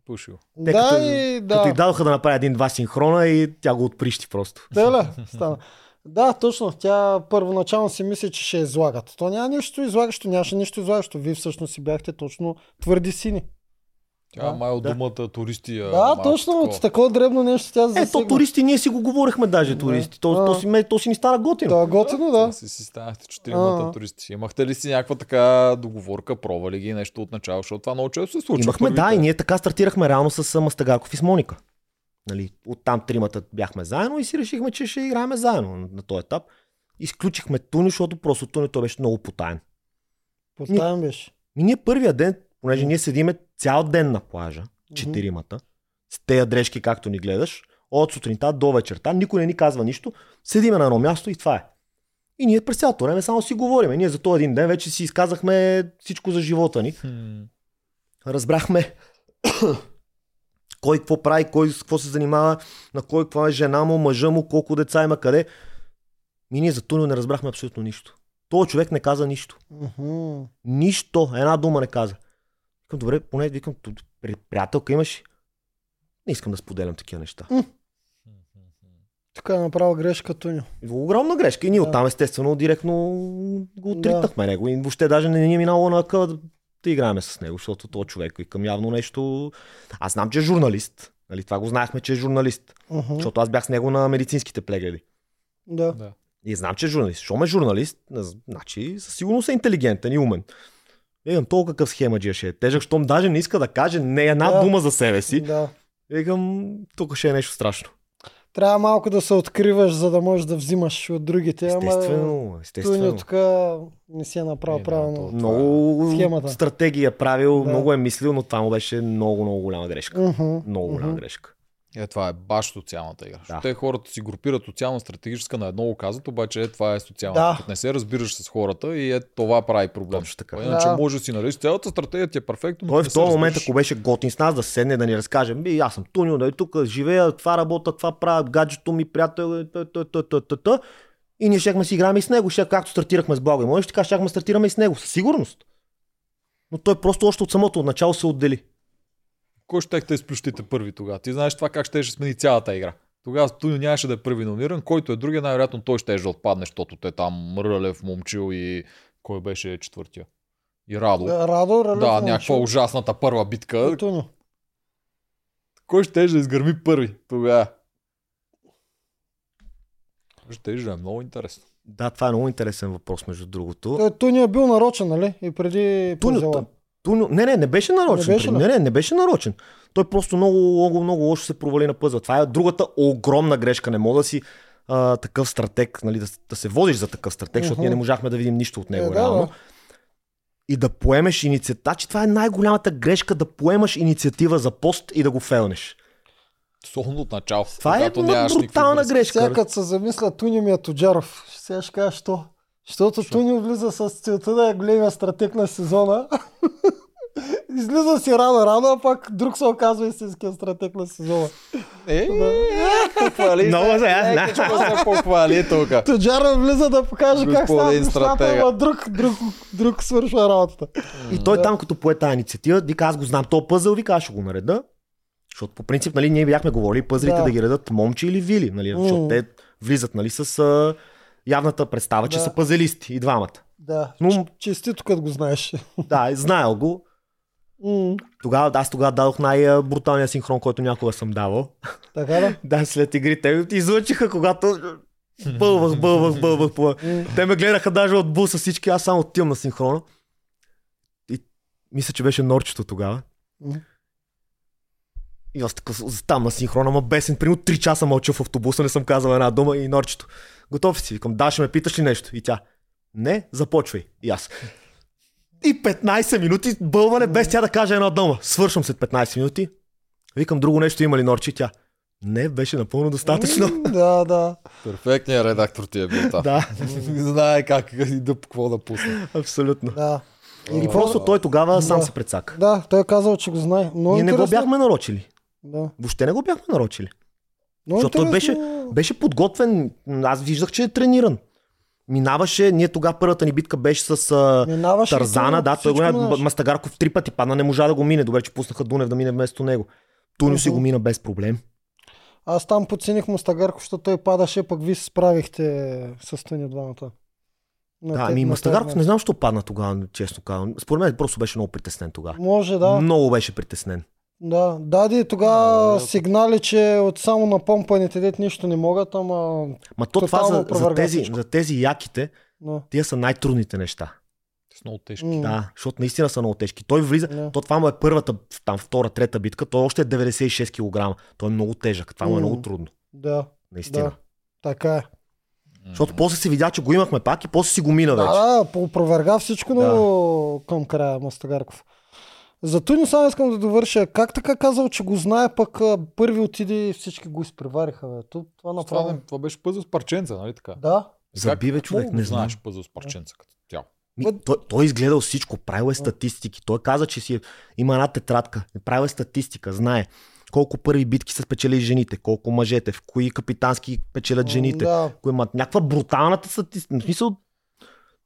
Отпушил. Те да, като- и като й да. дадоха да направи един-два синхрона и тя го отприщи просто. Теле, стана. Да, точно. Тя първоначално си мисли, че ще излагат. То няма нищо излагащо, нямаше нищо излагащо. Вие всъщност си бяхте точно твърди сини. Тя Да. май от Да. думата туристи. е Да, малко точно. такова. От такова дребно нещо тя Е, засегна. то туристи, ние си го говорихме даже туристи. То, А. то, си, то си ни стара готино. Това е готино, да. Си, си станахте четиримата туристи. Имахте ли си някаква така договорка, пробвали ги нещо от начало, защото това много често се случва. Имахме, първите. да, и ние така стартирахме реално с Мастагарков и с Моника. Нали, оттам тримата бяхме заедно и си решихме, че ще играем заедно на, на този етап. Изключихме Туни, защото просто Туни той беше много потаен. Поставям беше. Ние първия ден, понеже ние седиме цял ден на плажа, четиримата, с тези дрежки, както ни гледаш, от сутринта до вечерта, никой не ни казва нищо, седиме на едно място и това е. И ние през цялото време само си говориме. Ние за този един ден вече си изказахме всичко за живота ни. Хм. Разбрахме <coughs> кой какво прави, кой с какво се занимава, на кой каква е жена му, мъжа му, колко деца има, къде. И ние за Тунио не разбрахме абсолютно нищо. Той човек не каза нищо. Мгм. Нищо, една дума не каза. Викам, добре, поне викам, «Т- при- приятелка имаш. ли?» Не искам да споделям такива неща. Тук е направил грешка Туньо. И Огромна грешка. И ние Да. оттам естествено директно го отритнахме него. И въобще даже не ни е минало на къла да, да играем с него, защото този човек викам явно нещо... Аз знам, че е журналист. Нали, това го знаехме, че е журналист. Мгм. Защото аз бях с него на медицинските прегледи. Да. Да. И знам, че е журналист. Щом е журналист, значи със сигурност е интелигентен и умен. Викам, толкова какъв схема ще е тежък, щом даже не иска да каже не една Да. дума за себе си. да. Викам, тук ще е нещо страшно. Трябва малко да се откриваш, за да можеш да взимаш от другите. Ама Естествено, Туньо естествено. тук не си е направил Е, да, правилно. то- Много Схемата. стратегия е правил, Да. много е мислил, но това му беше много, много голяма грешка. Мгм. Много голяма Мгм. Е, това е баш социалната игра. Да. Те хората си групират социално стратегическа на едно казват, обаче е, това е социално. Да. Като не се разбираш с хората и е, това прави проблем. Точно така. Иначе Да. може да си нарежеш цялата стратегия ти е перфектно. но Той в този момент, ако беше готин с нас, да седне да ни разкаже, би, аз съм Тунио, да тук живея, това работа, това правя, гаджето ми, приятел, е. И ние щехме си играем и с него, ще, както стартирахме с Благо и Моеш, така щяхме да стартираме и с него, със сигурност. Но той просто още от самото от начало се отдели. Кой ще те изплющите първи тогава? Ти знаеш това как ще смени цялата игра. Тогава Тунио нямаше да е първи номиниран, който е другия, най-вероятно той ще да отпадне, защото те там Рълев, Момчил и кой беше четвъртия? И Радо. Да, Радо, да Момчил някаква ужасната първа битка. и Туньо. Кой ще да изгърми първи тогава? Ще да е много интересно. Да, това е много интересен въпрос, между другото. Той Туньо е бил нарочен, нали? И преди Тунио, Тунио, не, не, не беше нарочен. Не беше не, не, не беше нарочен. Той просто много, много, много лошо се провали на пъза. Това е другата огромна грешка. Не мога да си а, такъв стратег, нали, да, да се водиш за такъв стратег, защото Мгм. ние не можахме да видим нищо от него Е, да, реално. да. И да поемеш инициатива. Че това е най-голямата грешка да поемаш инициатива за пост и да го фелнеш. Особено от начало. Това е брутална грешка. Сега като се замисля, Тунио ми е Тоджаров. Сега ще кажа, що? Защото Тунио влиза с целта да е големия стратег на сезона. <laughs> Излиза си рано-рано, а пак друг се оказва истинския стратег на сезона. Е, Да. похвали. Много се. аз се похвали тук. Тоджара влиза да покаже как става нещата, стратега. ама друг, друг, друг свършва работата. И той там, като пое тази инициатива, вика, аз го знам, то пъзъл, вика, аз ще го нареда. Защото по принцип, нали, ние бяхме говорили пъзлите да. Да. ги редат момче или вили, нали, защото те влизат, нали, с явната представа, че Да. са пъзелисти и двамата. Да, Но- честито като го знаеш. Да, знаел го. М, Тогава, аз тогава дадох най-бруталния синхрон, който някога съм давал. Така да? <laughs> Да, след игрите излъчиха, когато бълвах, бълвах, бълвах. бълвах. М, Те ме гледаха даже от буса всички, аз само отивам на синхрона. И мисля, че беше Норчето тогава. м. И аз така там на синхрона, ма бесен, примерно 3 часа мълча в автобуса, не съм казал една дума и Норчето. Готов си? Викам, да, ще ме питаш ли нещо? И тя, не, започвай. И аз. И 15 минути бълване без тя да каже една дума. Свършвам след 15 минути. Викам, друго нещо има ли Норче? И Тя, не, беше напълно достатъчно. Да, да. Перфектният редактор ти е бил там. да, <laughs> Знае как и да какво да пусне. абсолютно. Да. И просто той тогава сам Да. се прецака. Да, той е казал, че го знае. Много Ние не го интересно. бяхме нарочили. Да. Въобще не го бяхме нарочили. Много Защото той беше, беше подготвен. Аз виждах, че е трениран. Минаваше, ние тогава първата ни битка беше с а, Минаваше Тарзана, да, той го. Мастагарков три пъти падна, не можа да го мине. Добре, че пуснаха Дунев да мине вместо него. Туню си го мина без проблем. Аз там подцених Мустагарков, защото той падаше, пък вие се справихте с Тони двамата. На Да, ами Мастагарков не знам, защо падна тогава, честно казвам. Според мен просто беше много притеснен тогава. Може, да. Много беше притеснен. Да, даде тогава Да, сигнали, че от само на помпаните дет нищо не могат, ама... Ма то това за, за, тези, всичко. за тези яките, Да. тия са най-трудните неща. С много тежки. М, Да, защото наистина са много тежки. Той влиза, Да. то това му е първата, там втора, трета битка, той още е 96 кг. Той е много тежък, това му е много трудно. Да, Наистина. да. Така е. Защото после се видя, че го имахме пак и после си го мина вече. Да, да, опроверга всичко Да. но към края Мастагарков. За Туни само искам да довърша. Как така казал, че го знае, пък а, първи отиде и всички го изпревариха. Бе. То, това Това, направо. не- това беше пъзъл с парченца, нали така? Да. Заби, бе, човек, не знаеш пъзъл с парченца като тяло. Ми, той, той е изгледал всичко, правил е статистики. Той каза, че си е- има една тетрадка, правил е статистика, знае колко първи битки са спечели жените, колко мъжете, в кои капитански печелят жените, Да. кои имат някаква бруталната статистика. В смисъл,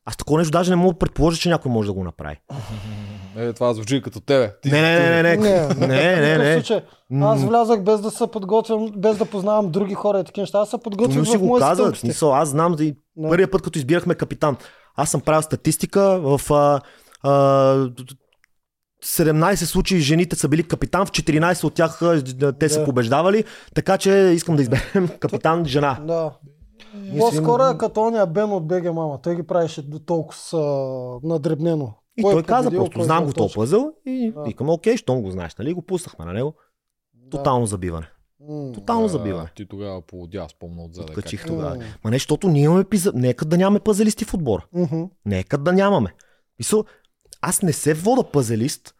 аз такова нещо даже не мога да предположа, че някой може да го направи. <laughs> Е, това звучи като тебе. Ти, Не, не, не, не, не, Не, не, не, не, не. случай, аз влязах без да се подготвям, без да познавам други хора и такива неща. Аз се подготвих Но си в го мои каза, смисъл, аз знам, да и Да. първият път, като избирахме капитан, аз съм правил статистика в а, а, 17 случаи жените са били капитан, в 14 от тях те са Да. побеждавали, така че искам да изберем <laughs> капитан жена. Да. По-скоро е като ония Бен от БГ Мама. Той ги правеше до толкова с, а, надребнено. И Кой е той каза победил, просто, знам го този пъзъл и Да. викаме, окей, щом го знаеш, нали, го пуснахме на него. Да. Тотално забиване. Тотално забиване. Ти тогава полудя, спомна отзаде. как Откачих е. тогава. Ма не, защото ние имаме пиза... Нека да нямаме пазалисти в отбора. Нека да нямаме. Мисъл, аз не се вода пазалист,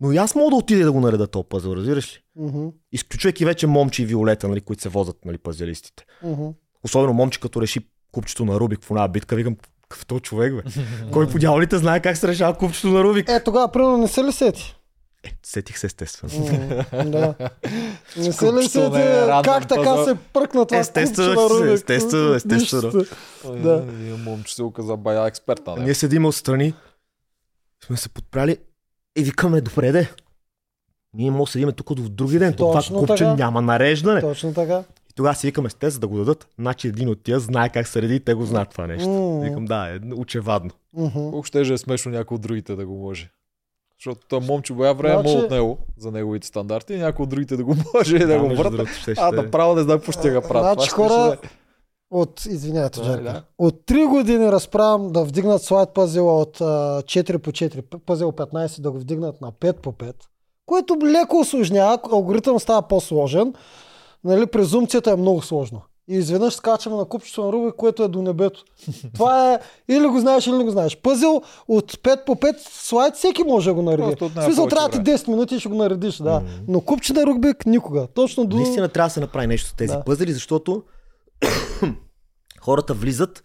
но и аз мога да отида да го нареда този пъзел, разбираш ли? Изключвайки вече момче и виолета, нали, които се возят нали, пазалистите. Мгм. Особено момче, като реши купчето на Рубик в една битка, викам, какъв този човек, бе? Кой по дяволите знае как се решава купчето на Рубик? Е, тогава, примерно, не се ли сети? Е, сетих се естествено. М, да. <laughs> Не се ли сети е как така се пръкна това Естествено, купче на Рубик? естествено, естествено. Да. Момче се оказа бая експерт на него. Ние седим отстрани, сме се подправили и викаме, добре де. Ние може да седиме тук до други ден. То това Точно купче така. няма нареждане. Точно така. И тогава си викаме с те, за да го дадат. Значи един от тия знае как се реди и те го знаят това нещо. М. Викам, да, е очевадно. Мгм. Колко ще е смешно някой от другите да го може. Защото той момче боя време Значи- от него, за неговите стандарти, и някой от другите да го <laughs> може и да, го върта. ще. А, направо не знам какво ще ga правят. Значи Това хора, От, извинявайте, Да, да. От 3 години разправям да вдигнат слайд пазела от а, 4 по 4, п- пазел 15 да го вдигнат на 5 по 5, което леко осложнява, алгоритъм става по-сложен, нали, презумцията е много сложна. И изведнъж скачаме на купчето на Рубик, което е до небето. <laughs> Това е или го знаеш, или не го знаеш. Пъзел от 5 по 5 слайд всеки може да го нареди. В смисъл трябва ти време. 10 минути и ще го наредиш, да. Но купче на Рубик никога. Точно до... Наистина трябва да се направи нещо с тези Да. пъзели, защото <coughs> хората влизат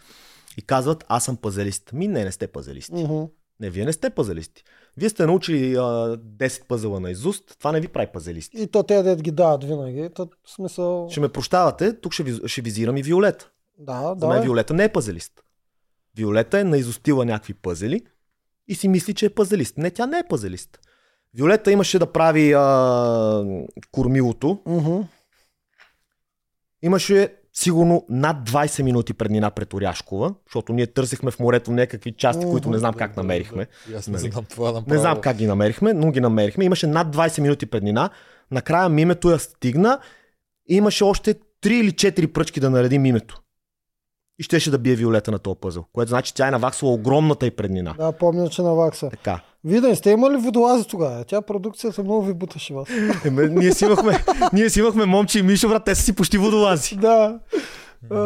и казват, аз съм пазелист. Ми не, не сте пазелисти. Мгм. Не, вие не сте пазелисти. Вие сте научили а, 10 пъзела на изуст, това не ви прави пазелист. И то те да ги дават винаги. То, в смисъл... Ще ме прощавате, тук ще, ви, ще визирам и Виолета. Да, За мен да. Виолета не е пазелист. Виолета е наизустила някакви пъзели и си мисли, че е пазелист. Не, тя не е пазелист. Виолета имаше да прави а, кормилото. Мгм. Имаше сигурно над 20 минути преднина пред Оряшкова, защото ние търсихме в морето някакви части, които не знам как намерихме. Не Нали? знам това. Не знам как ги намерихме, но ги намерихме. Имаше над 20 минути преднина. Накрая мимето я стигна и имаше още 3 или 4 пръчки да нареди мимето. И щеше да бие Виолета на този пъзъл, което значи тя е наваксала огромната и преднина. Да, помня, че на вакса. Така. Виден, сте имали водолази тогава? Тя продукцията много ви буташе вас. Еме, ние, си имахме, ние си имахме момче и Мишо, брат, те са си почти водолази. да. Да,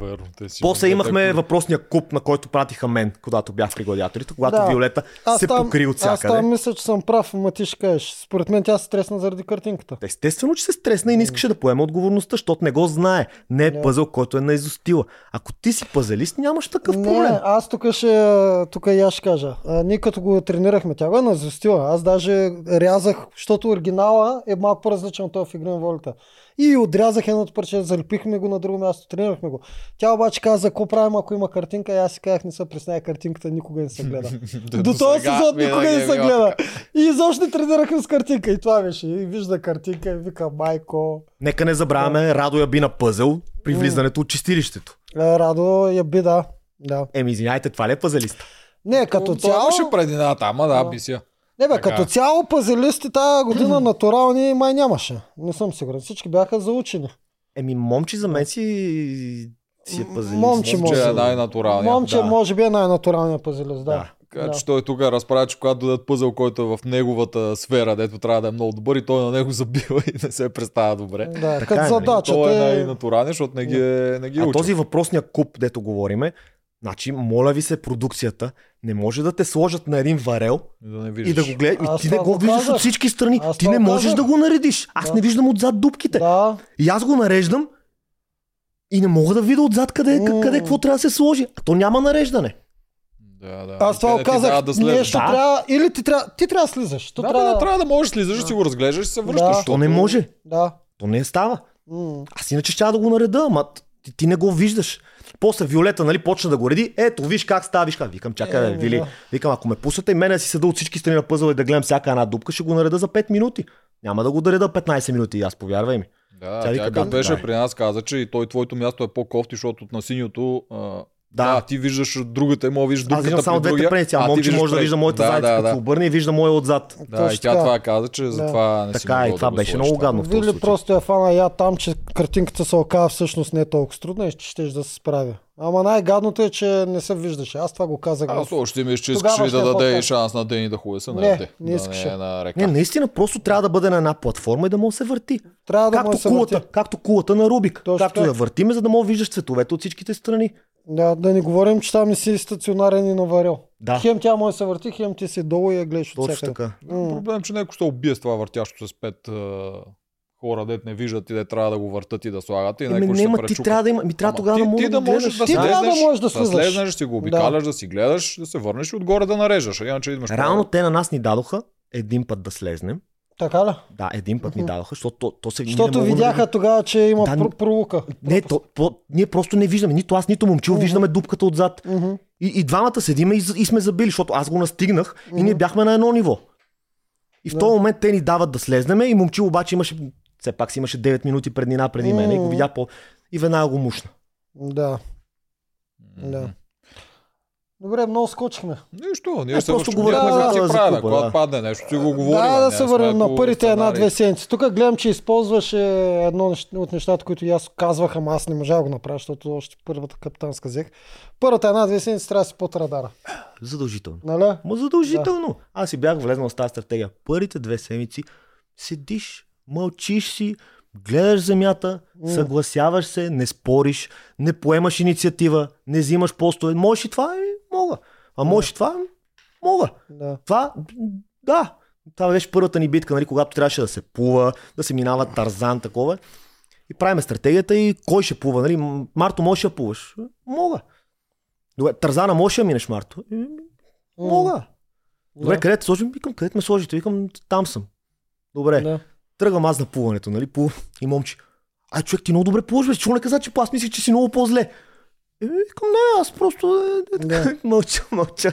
верно. Те си После имахме някакви- въпросния куп, на който пратиха мен, когато бях при гладиаторите, когато Да. Виолета се покри от Аз там всякъде. мисля, че съм прав, ама ти ще кажеш. Според мен тя се стресна заради картинката. Естествено, че се стресна и не искаше да поеме отговорността, защото не го знае. Не е Да. пъзъл, който е наизустила. Ако ти си пазалист, нямаш такъв проблем. Не, аз тук ще, тук и аз ще кажа. А, ние като го тренирахме, тя го е назастила. Аз даже рязах, защото оригинала е малко по-различен от този в игра на волята. И отрязах едното парче, залепихме го на друго място, тренирахме го. Тя обаче каза, какво правим, ако има картинка, и аз си казах, не се пресняя картинката, никога не се гледа. <laughs> До този сезон винаги никога не е се гледа. И изобщо не тренирахме с картинка. И това беше. И вижда картинка и вика, майко. Нека не забравяме, Радо я би на пъзъл при влизането от чистилището. А, Радо я би, да. да. Еми, извиняйте, това ли е пазалист? Не, като Това цяло... имаше предината, ама да, Да. Не бе, Така. като цяло пазелисти тази година <clears throat> натурални май нямаше. Не съм сигурен. Всички бяха заучени. Еми, момче за мен си, си е пазалист. Момче Момче може. е най-натуралният. Момче да. може би е най-натуралният пазелист, да. Да. Така че Да. той тук разправя, че когато дадат пъзъл, който е в неговата сфера, дето трябва да е много добър и той на него <laughs> забива и не се представя добре. Да, Така като е, нали? задачата Той е е... най-натурален, защото не ги е, не ги е А учил. този въпросния куп, дето говориме, значи, моля ви се, продукцията не може да те сложат на един варел Да не и да го гледаш. Аз И ти не го го виждаш казах. от всички страни. Аз ти не можеш казах. да го наредиш. Аз Да. не виждам отзад дупките. Да, И аз го нареждам и не мога да видя отзад къде, М. къде какво трябва да се сложи. А то няма нареждане. Да, да. аз това казах. да слезеш. нещо Да. трябва... Или ти трябва... Ти трябва да слизаш. То Да, трябва... не трябва да можеш, слизаш, си го разглеждаш и се връщаш. Да. защото- То не може. Да. То не става. Аз иначе ще да го нареда, ама ти, ти не го виждаш. После Виолета, нали, почна да го реди. Ето, виж как става, виж как. Викам, чакай, Е, Вили. да. Викам, ако ме пуснете и мене си седа от всички страни на пъзъл и да гледам всяка една дупка, ще го нареда за 5 минути. Няма да го нареда 15 минути аз, повярвай ми. Да, Тя тя, вика, тя да, като беше да. при нас каза, че и той твоето място е по-кофти, защото от на синьото а, Да. да. ти виждаш другата и мога виждаш Аз дупката виждам само двете предици, а ти момче може да вижда моята да, зайца, да, като се да. обърне и вижда моя отзад. Да, Точно и тя така. това каза, че затова не си Така е, могъл това да беше много гадно Вили просто я фана я там, че картинката се оказа всъщност не е толкова трудна и ще щеш да се справя. Ама най-гадното е, че не се виждаше. Аз това го казах. Аз още мисля, че искаш ли да е даде и шанс на Дени да хуе се Не, нареде. не да искаше. не е на река. Не, наистина, просто трябва да бъде на една платформа и да може да се върти. Трябва да може да както, се кулата, върти. както кулата на Рубик. Точно както я въртиме, за да да виждаш цветовете от всичките страни. Да, да не говорим, че там не си стационарен и наварил. Да, Хем тя може да се върти, хем ти си долу и я гледаш от всякъде. така. М. Проблем, че някой ще убие с това въртящо с пет хора, дет не виждат и де трябва да го въртат и да слагат. И Еми, някой ще се ти трябва да има. Ми трябва тогава ти- да ти можеш да да можеш да Ти трябва да можеш да да слизаш. слезнеш, да си го обикаляш, да. си гледаш, да се върнеш и отгоре да нарежеш. А Иначе идваш. Реално те на нас ни дадоха един път да слезнем. Така ли? Да, един път ни Мгм. дадоха, защото то, то се Защото видяха Да... тогава, че има Да, про- пролука. Не, то, по, ние просто не виждаме. Нито аз, нито момчил Мгм. виждаме дупката отзад. Мгм. И, и двамата седиме и, и сме забили, защото аз го настигнах и ние бяхме на едно ниво. И в Да. този момент те ни дават да слезнеме и момчил обаче имаше, все пак си имаше 9 минути преднина преди мен и го видя по... И веднага го мушна. Да. Да. Добре, много скочихме. Нищо, ние Е, се просто говорим говорим как за ти правим. купа, Когато да. падне нещо, си го говорим. да, да няма се върнем на първите една-две седмици. Тук гледам, че използваше едно нещ- от нещата, които и аз казвах, ама аз не можа да го направя, защото още първата капитанска взех. Първата една-две седмици трябва да си под радара. Задължително. Нали? Ма задължително. Аз си бях влезнал с тази стратегия. Първите две седмици седиш, мълчиш си, гледаш земята, съгласяваш се, не спориш, не поемаш инициатива, не взимаш постове. Можеш и това? Еми, мога. А можеш и това? Мога. Да. Това, да. Това беше първата ни битка, нали, когато трябваше да се плува, да се минава тарзан, такова. И правиме стратегията и кой ще плува, нали? Марто, можеш да плуваш? Мога. Добре, Тарзана можеш да минеш, Марто? Мога. Добре, Да. къде те сложим? Викам, къде ме сложите? Викам, там съм. Добре. Да. Тръгвам аз на плуването, нали? Плу... И момче. Ай, човек, ти много добре плуваш, бе. Чува не каза, че аз мислих, че си много по-зле. Е, викам, не, аз просто е, е, Да. <laughs> мълча, мълча.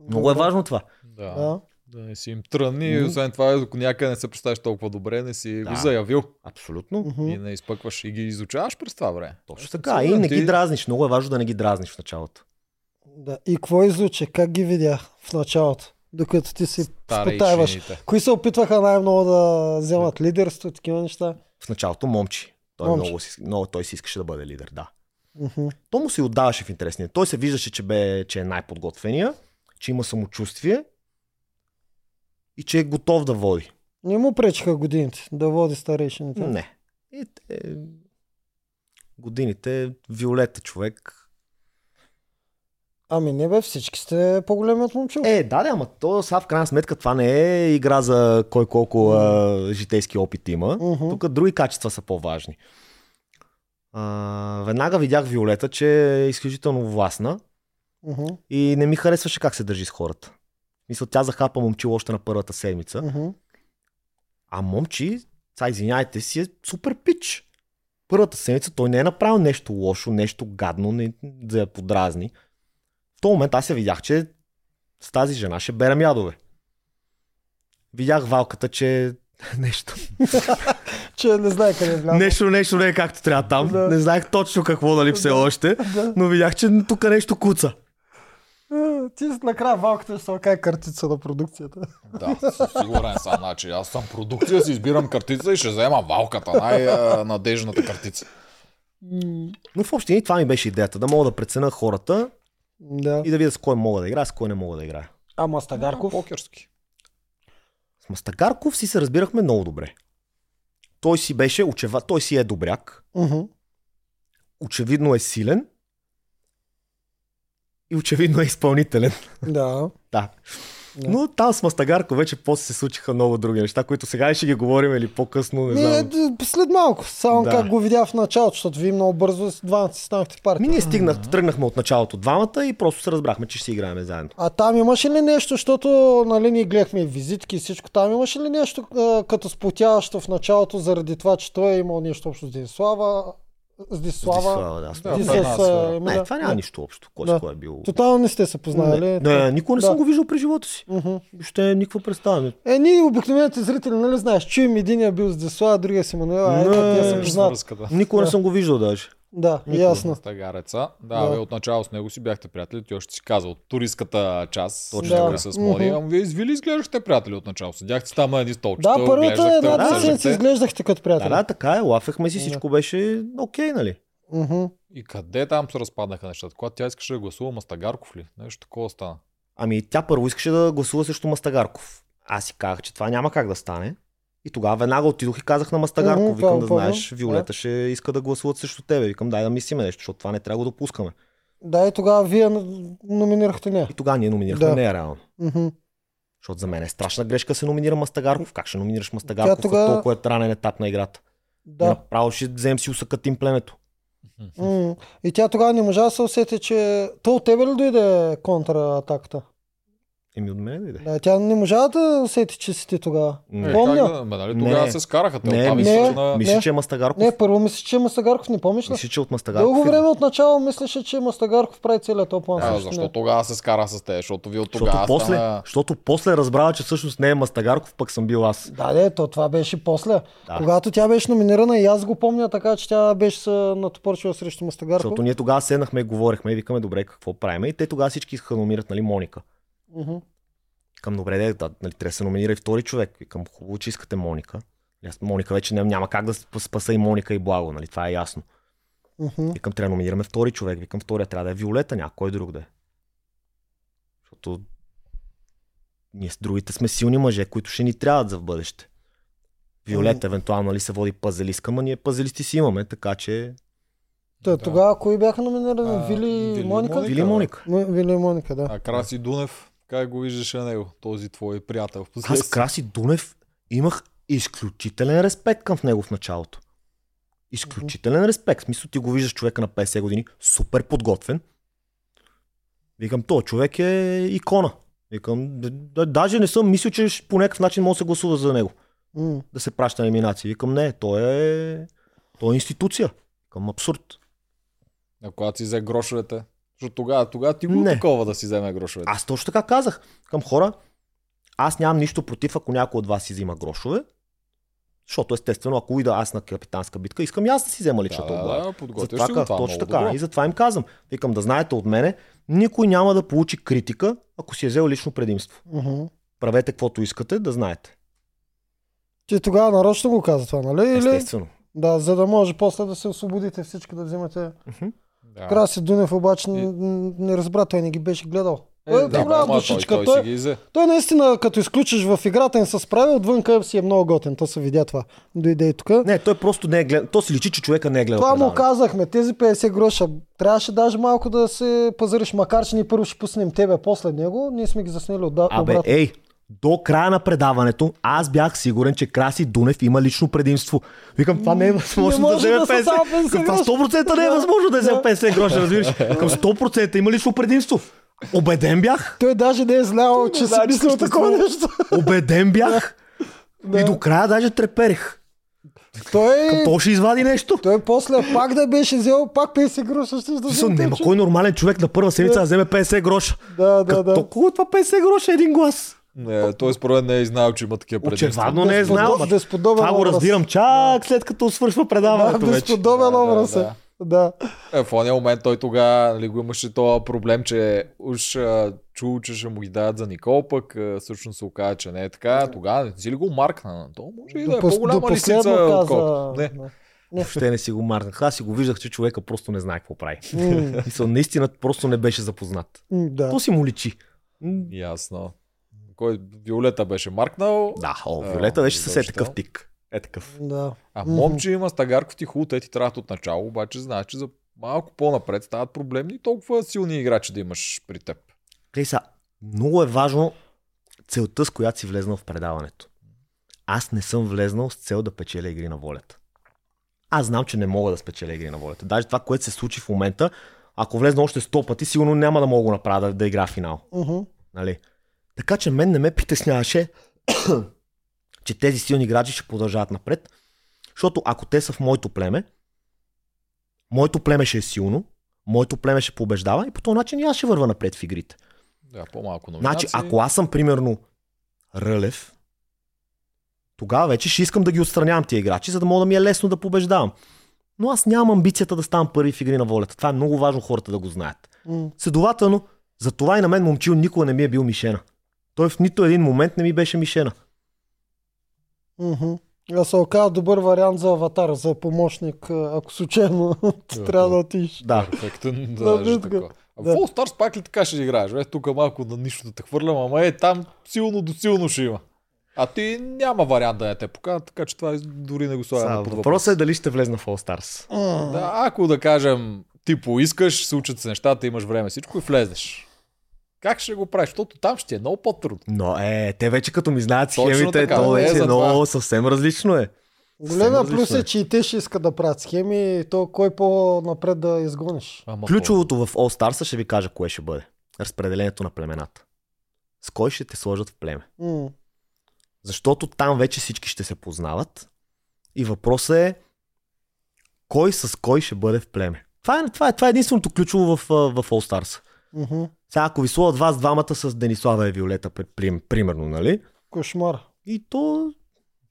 Много е важно това. Да. Да. Да не си им трънни и освен това, ако някъде не се представиш толкова добре, не си Да. го заявил Абсолютно. И не изпъкваш и ги изучаваш през това време. Точно така. И сигурен, не ти- ги дразниш. Много е важно да не ги дразниш в началото. Да. И какво изучи? Как ги видях в началото? Докато ти си и спотайваш. Кои се опитваха най-много да вземат лидерство и такива неща? В началото момчи. Той, Момче. много, си, много, той си искаше да бъде лидер, да. Мгм. То му се отдаваше в интересния. Той се виждаше, че, бе, че е най-подготвения, че има самочувствие и че е готов да води. Не му пречиха годините да води старейшините. Не. И те... Годините, Виолета човек. Ами не бе, всички сте по-големи от момчил. Е, да, да, ама то сега в крайна сметка това не е игра за кой колко а, житейски опит има. Мгм. Тук други качества са по-важни. А, веднага видях Виолета, че е изключително властна Мгм. и не ми харесваше как се държи с хората. Мисля, тя захапа момчил още на първата седмица. Мгм. А момчи, сега извиняйте си, е супер пич. Първата седмица той не е направил нещо лошо, нещо гадно, не, да я подразни. В този момент аз я видях, че с тази жена ще берем ядове. Видях валката, че <laughs> нещо, Че не знае къде е влязъл. нещо, нещо не е както трябва там. Да. Не знаех точно какво нали все още, Да. но видях, че тук нещо куца. Ти накрая валката ще се окаже картица на продукцията. Да, със сигурен съм. Значи, аз съм продукция, си избирам картица и ще взема валката, най-надежната картица. Но в общини това ми беше идеята, да мога да преценя хората Да. и да видя с кой мога да играя, с кой не мога да играя. А Мастагарков? Покерски. С Мастагарков си се разбирахме много добре. Той си беше, очева, той си е добряк, Мгм. очевидно е силен и очевидно е изпълнителен. Да. Да. Да. Но там с Мастагарков вече после се случиха много други неща, които сега ще ги говорим или по-късно, не знам. след малко, само Да. как го видя в началото, защото вие много бързо с двамата си станахте партия. Ми ние стигнах, тръгнахме от началото двамата и просто се разбрахме, че ще си играем заедно. А там имаше ли нещо, защото нали, ние гледахме визитки и всичко, там имаше ли нещо като сплотяващо в началото заради това, че той е имал нещо общо с Дислава, с Дислава, Дислава, да, Да, според ти в мен. с... една сфера. а, Не, това няма нищо общо. Кой Да. с кой е бил. Тотално не сте се познали. Не, не, никога не Да. съм го виждал през живота си. Мгм. Ще никаква представа. Е, ние обикновените зрители, нали знаеш, чуем единия бил с Дислава, другия с Емануела, а Не, те са не. Връзката. Никога не Да. съм го виждал даже. Да, Никога. ясно. Стагареца. Да, Да. да. Бе, отначало с него си бяхте приятели. Ти още си казал. Туристската част. Точно Точно така. с Моди. Ама вие с Вили изглеждахте приятели отначало. Седяхте там на едни столчета. Да, първата една обсъждахте. седмици изглеждахте като Да, приятели. да, така е. Лафехме си, всичко беше окей, нали? Мгм. И къде там се разпаднаха нещата? Когато тя искаше да гласува Мастагарков ли? Нещо такова стана. Ами тя първо искаше да гласува срещу Мастагарков. Аз си казах, че това няма как да стане. И тогава веднага отидох и казах на Мастагарков, Мгм, викам да знаеш, Виолета ще иска да гласуват срещу тебе. Викам, дай да мислиме нещо, защото това не трябва да го допускаме. Да, и тогава вие номинирахте нея. И тогава ние номинирахме Да. нея реално. Мгм. Защото за мен е страшна грешка се номинира Мастагарков. Как ще номинираш Мастагарков Тя тогава- в толкова е ранен етап на играта? Да. Направо ще вземем си усъкатим племето. М. И тя тогава не можа да се усети, че... То от тебе ли дойде контратаката? Еми от мен дойде. Да, тя не можа да усети, че си ти тогава. Не. Е, Помня. как да, нали, тогава Не. се скараха. Те Не, оттам мисля, не, на... Мисля, не. че е Мастагарков. Не, първо мислиш, че е Мастагарков, не помниш ли? Мисля, че от Мастагарков. Дълго време от начало мислеше, че Мастагарков прави целият този план. А, срещу защо нея. тогава се скара с те? Защото вие от Защото тогава после, стана... защото после разбрала, че всъщност не е Мастагарков, пък съм бил аз. Да, не, то това беше после. Да. Когато тя беше номинирана и аз го помня така, че тя беше се натопорчила срещу Мастагарков. Защото ние тогава седнахме и говорихме и викаме, добре, какво правим? И те тогава всички да номинират, нали, Моника. Мгм. Викам, добре, де, да, нали, трябва да се номинира и втори човек. Викам, хубаво, че искате Моника. И Аз, Моника вече няма, няма как да сп- спаса и Моника и Благо, нали, това е ясно. Мгм. Викам, трябва да номинираме втори човек. Викам, втория трябва да е Виолета, някой друг да е. Защото ние с другите сме силни мъже, които ще ни трябват за в бъдеще. Виолета, евентуално ли се води пазелистка, ма ние пазелисти си имаме, така че Та, Да. Тогава кои бяха номинирани? Вили и Вили и Моника? Моника. Вили и Моника. Вили и Моника, да. А Краси Дунев, как го виждаше него, този твой приятел? Аз? Краси Дунев имах изключителен респект към него в началото. Изключителен респект. В смисъл ти го виждаш човека на 50 години, супер подготвен. Викам, то човек е икона. Викам, даже не съм мислил, че по някакъв начин може да се гласува за него. М. Да се праща на елиминация. Викам, не, той е, той е институция. Към абсурд. А когато си взе грошовете? Защото тогава, тогава ти го Не. такова да си вземе грошовете. Аз точно така казах към хора. Аз нямам нищо против, ако някой от вас си взима грошове. Защото естествено, ако ида аз на капитанска битка, искам и аз да си взема личната да, облага. да, Затова, си го, това е точно така. добро. И затова им казвам. Викам да знаете от мене, никой няма да получи критика, ако си е взел лично предимство. Мгм. Правете каквото искате, да знаете. Ти тогава нарочно го каза това, нали? Или? Естествено. Да, за да може после да се освободите всички да вземете. Мгм. Да. Краси Дунев обаче И- не, разбра, той не ги беше гледал. Е, Е, да, той, душичка. той, Той, взе. той наистина, като изключиш в играта, не се справи, отвънка си е много готен. То се видя това. Дойде и тук. Не, той просто не е гледал. То си личи, че човека не е гледал. Това му казахме, тези 50 гроша. Трябваше даже малко да се пазариш, макар че ние първо ще пуснем тебе, после него. Ние сме ги заснели от Абе, обратно. ей, до края на предаването аз бях сигурен, че Краси Дунев има лично предимство. Викам, това не е възможно да може вземе да са 50. само 50 Викам, Това гроша. 100% не е Да, възможно да вземе да. 50 гроша, разбираш. Към 100% има лично предимство. Обеден бях. Той даже не е знаел, че си мислил такова нещо. Убеден бях. Да. И до края даже треперех. Той, Какво ще извади нещо? той после пак да беше взел, пак 50 гроша ще да вземе. няма кой нормален човек на първа седмица да вземе 50 гроша. Да, да, Като да. Колко е това 50 гроша един глас? Не, той според мен не е знаел, че има такива предимства. Очевадно не е знал. безподобен Това го разбирам чак след като свършва Да, предаването вече. безподобен Да, да, образ е. да. Да. Е, в ония момент той тогава нали, го имаше този проблем, че уж а, чул, че ще му ги дадат за Никол, пък а, всъщност се оказа, че не е така. Тогава не си ли го маркна? То може и да е по-голяма лисица. отколкото. Не. Да. Въобще не си го маркнах. Аз си го виждах, че човека просто не знае какво прави. М, <laughs> Мисъл, наистина просто не беше запознат. м, Да. То си му личи. Ясно. Кой Виолета беше маркнал? Да, о, А, Виолета беше със е защо? такъв тик. Е такъв. Да. А момче има Стагарков ти хубаво, те ти трябват от начало, обаче знаеш, че за малко по-напред стават проблемни толкова силни играчи да имаш при теб. Гледай сега, много е важно целта, с която си влезнал в предаването. Аз не съм влезнал с цел да печеля игри на волята. Аз знам, че не мога да спечеля игри на волята. Даже това, което се случи в момента, ако влезна още 100 пъти, сигурно няма да мога да направя да, да игра финал. Мгм. Нали? Така че мен не ме притесняваше, <coughs> че тези силни играчи ще продължават напред. Защото ако те са в моето племе, моето племе ще е силно, моето племе ще побеждава и по този начин и аз ще върва напред в игрите. Да, по-малко номинации. Значи, ако аз съм примерно Рълев, тогава вече ще искам да ги отстранявам тия играчи, за да мога да ми е лесно да побеждавам. Но аз нямам амбицията да ставам първи в игри на волята. Това е много важно хората да го знаят. М. Следователно, за това и на мен момчил никога не ми е бил мишена. Той в нито един момент не ми беше мишена. А се оказа добър вариант за аватар, за помощник, ако случайно <laughs> ти трябва да отидеш. Да. Перфектен, Да, <laughs> да, така. такова. А Да. в All Stars пак ли така ще играеш? Бе, тук малко на нищо да те хвърлям, ама е там силно до силно ще има. А ти няма вариант да не те покажа, така че това дори не го слагам под въпрос. въпросът е дали ще влезна в All Stars. Да, ако да кажем, ти поискаш, случат се нещата, имаш време всичко и влезеш. Как ще го правиш? Защото там ще е много по-трудно. Но е, те вече като ми знаят схемите, така, то не е вече е това. много съвсем различно е. Големия плюс различно е, че и те ще искат да правят схеми, то кой по-напред да изгониш. Ама Ключовото в All Stars ще ви кажа кое ще бъде. Разпределението на племената. С кой ще те сложат в племе. М. Защото там вече всички ще се познават. И въпросът е кой с кой ще бъде в племе. Това е, това е, това е единственото ключово в, в All Stars. Мгм. Сега ако ви сложат вас двамата с Денислава и Виолета, при- при- примерно, нали? Кошмар. И то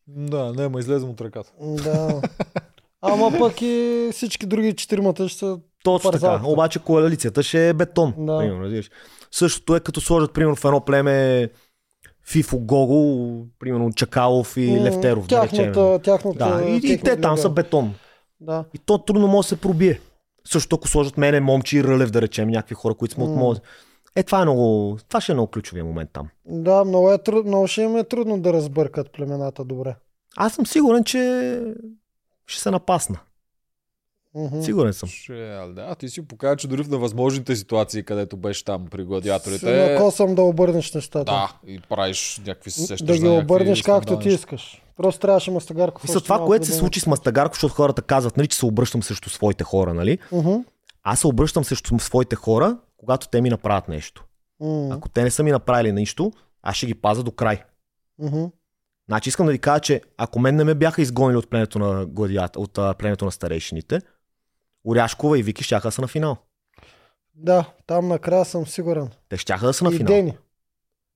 Да, не, ма излезем от ръката. Да. <laughs> Ама пък и всички други четиримата ще са... Точно Парзалката. така. Обаче коалицията ще е бетон. Да. Примерно, разбираш. Същото е като сложат, примерно, в едно племе Фифо Гого, примерно Чакалов и М, Левтеров. да речем. Тяхната, тяхната, Да, и, и те там са бетон. Да. И то трудно може да се пробие. Също ако сложат мене, момче и Рълев, да речем, някакви хора, които сме от М. моят. Е, това е много. Това ще е много ключовия момент там. Да, много, е труд, много ще им е трудно да разбъркат племената добре. Аз съм сигурен, че ще се напасна. Мгм. Сигурен съм. Ще, да, а ти си покажа, че дори в невъзможните ситуации, където беше там при гладиаторите. накосам да обърнеш нещата. Да, и правиш някакви се сещаш да ги някакви обърнеш както ти искаш. Просто трябваше Мастагарков. Мисля, това, което се случи с Мастагарко, защото хората казват, нали, че се обръщам срещу своите хора, нали? Мгм. Аз се обръщам срещу своите хора, когато те ми направят нещо. М, Ако те не са ми направили нищо, аз ще ги пазя до край. мгм. Значи искам да ви кажа, че ако мен не ме бяха изгонили от племето на, гладиат, от а, племето на старейшините, Оряшкова и Вики щяха да са на финал. Да, там накрая съм сигурен. Те щяха да са на И финал. Дени.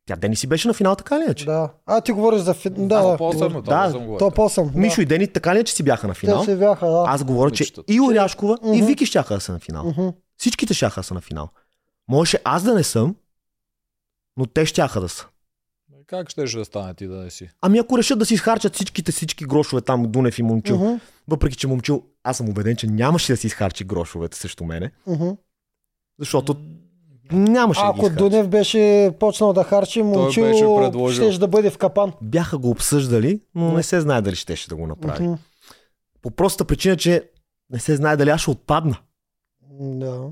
Тя Дени си беше на финал, така ли иначе? Да. А, ти говориш за фи... Да, да. по-съм, Да, да, съм го То по-съм. Мишо да. и Дени така ли иначе си бяха на финал? Те се бяха, да. Аз говоря, че и Оряшкова, и. Вики щяха да са на финал. Всичките щяха да са на финал. Можеше аз да не съм, но те щяха да са. Как ще да стане ти да не си? Ами ако решат да си изхарчат всичките всички грошове там, Дунев и Момчил, Мгм. въпреки че Момчил, аз съм убеден, че нямаше да си изхарчи грошовете срещу мене, Мгм. защото нямаше да ги Ако изхарчи. Дунев беше почнал да харчи, момчил беше предложил. щеше да бъде в капан. Бяха го обсъждали, но не се знае дали щеше да го направи. Мгм. По простата причина, че не се знае дали аз ще отпадна. Да.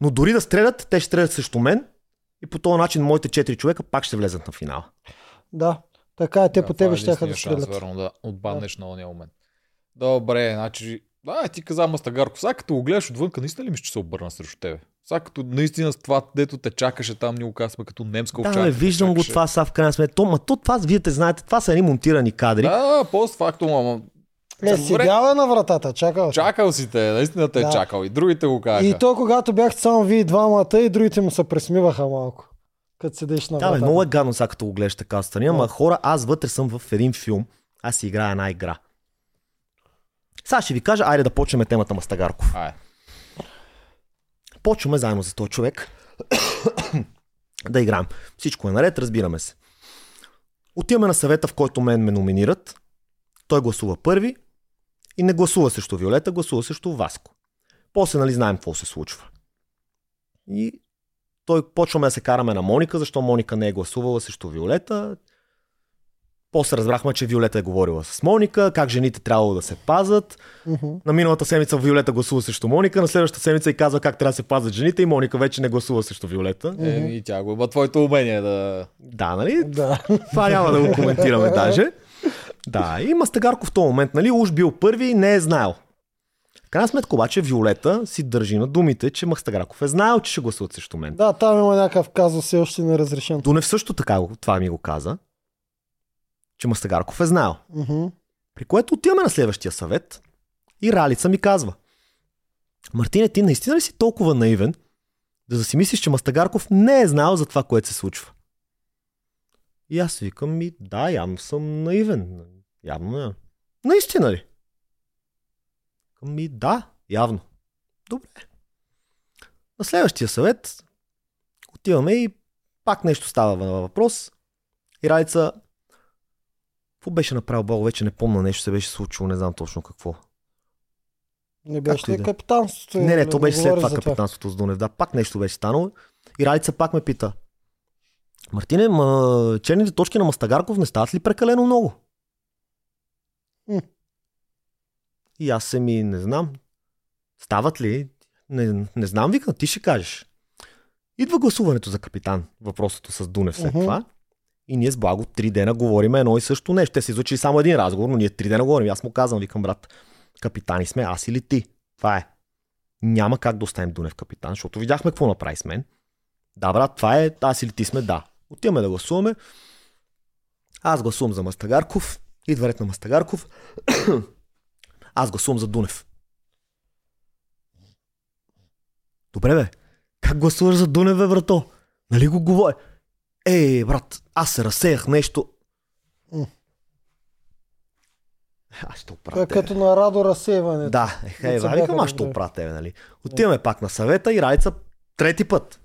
Но дори да стрелят, те ще стрелят срещу мен и по този начин моите четири човека пак ще влезат на финала. Да. Така е, те Да, по тебе е ще да стрелят. Верно, да отпаднеш на ония момент. Добре, значи... Да, ти каза Мастагарков. Сега като го гледаш отвънка, наистина ли мислиш, че се обърна срещу тебе? Сега като наистина с това, дето те чакаше там, ни го казваме като немска Да, овчарка. те виждам го това са в крайна сметка. То, ма то това, вие те знаете, това са едни монтирани кадри. Да, постфактум, ама Е, Добре. Седял е на вратата, чакал. чакал си те, наистина те е Да. чакал. И другите го казаха. И то, когато бяхте само вие двамата, и другите му се пресмиваха малко. Като седиш на Да, бе, вратата. много е гадно сега като го гледаш така отстрани, ама Да. хора, аз вътре съм в един филм, аз си играя една игра. Сега ще ви кажа, айде да почнем темата Мастагарков. Ай, Почваме заедно за този човек <coughs> да играем. Всичко е наред, разбираме се. Отиваме на съвета, в който мен ме номинират. Той гласува първи и не гласува срещу Виолета, гласува срещу Васко. После, нали, знаем какво се случва. И той почваме да се караме на Моника, защо Моника не е гласувала срещу Виолета. После разбрахме, че Виолета е говорила с Моника, как жените трябвало да се пазат. Мгм. На миналата седмица Виолета гласува срещу Моника, на следващата седмица и казва как трябва да се пазят жените и Моника вече не гласува срещу Виолета. е, и тя го има твоето умение да... Да, нали? Да. Това няма да го коментираме даже. <laughs> Да, и Мастагарко в този момент, нали, уж бил първи и не е знаел. В крайна сметка обаче Виолета си държи на думите, че Мастагарков е знаел, че ще гласуват срещу мен. да, там има някакъв казус, все още неразрешен. Дунев също така това ми го каза, че Мастагарков е знаел. Мгм. При което отиваме на следващия съвет и Ралица ми казва Мартине, ти наистина ли си толкова наивен, да си мислиш, че Мастагарков не е знал за това, което се случва? И аз викам ми, да, явно съм наивен. Явно не. Наистина ли? Викам ми, да, явно. Добре. На следващия съвет отиваме и пак нещо става на въпрос. И Ралица какво беше направил Бог? Вече не помня нещо се беше случило, не знам точно какво. Не беше ли да е. капитанството? Не, не, да то беше след това капитанството с Дунев. Да, пак нещо беше станало. И Ралица пак ме пита. Мартине, ма, черните точки на Мастагарков не стават ли прекалено много? М. И аз се ми не знам. Стават ли? Не, не знам, вика, ти ще кажеш. Идва гласуването за капитан, въпросът с Дунев след Мгм. това. И ние с Благо три дена говорим едно и също нещо. Те са излучили само един разговор, но ние три дена говорим. И Аз му казвам, викам, брат, капитани сме, аз или ти. Това е. Няма как да оставим Дунев капитан, защото видяхме какво направи с мен. Да, брат, това е, аз или ти сме, да. Отиваме да гласуваме. Аз гласувам за Мастагарков. Идва ред на Мастагарков. <clears throat> аз гласувам за Дунев. Добре, бе. Как гласуваш за Дунев, бе, брато? Нали го говоря? Ей, брат, аз се разсеях нещо. Аз ще Той оправя. е като на радо разсейване. Да, е, е, се викам, аз ще тебе, нали? Отиваме пак на съвета и Ралица трети път.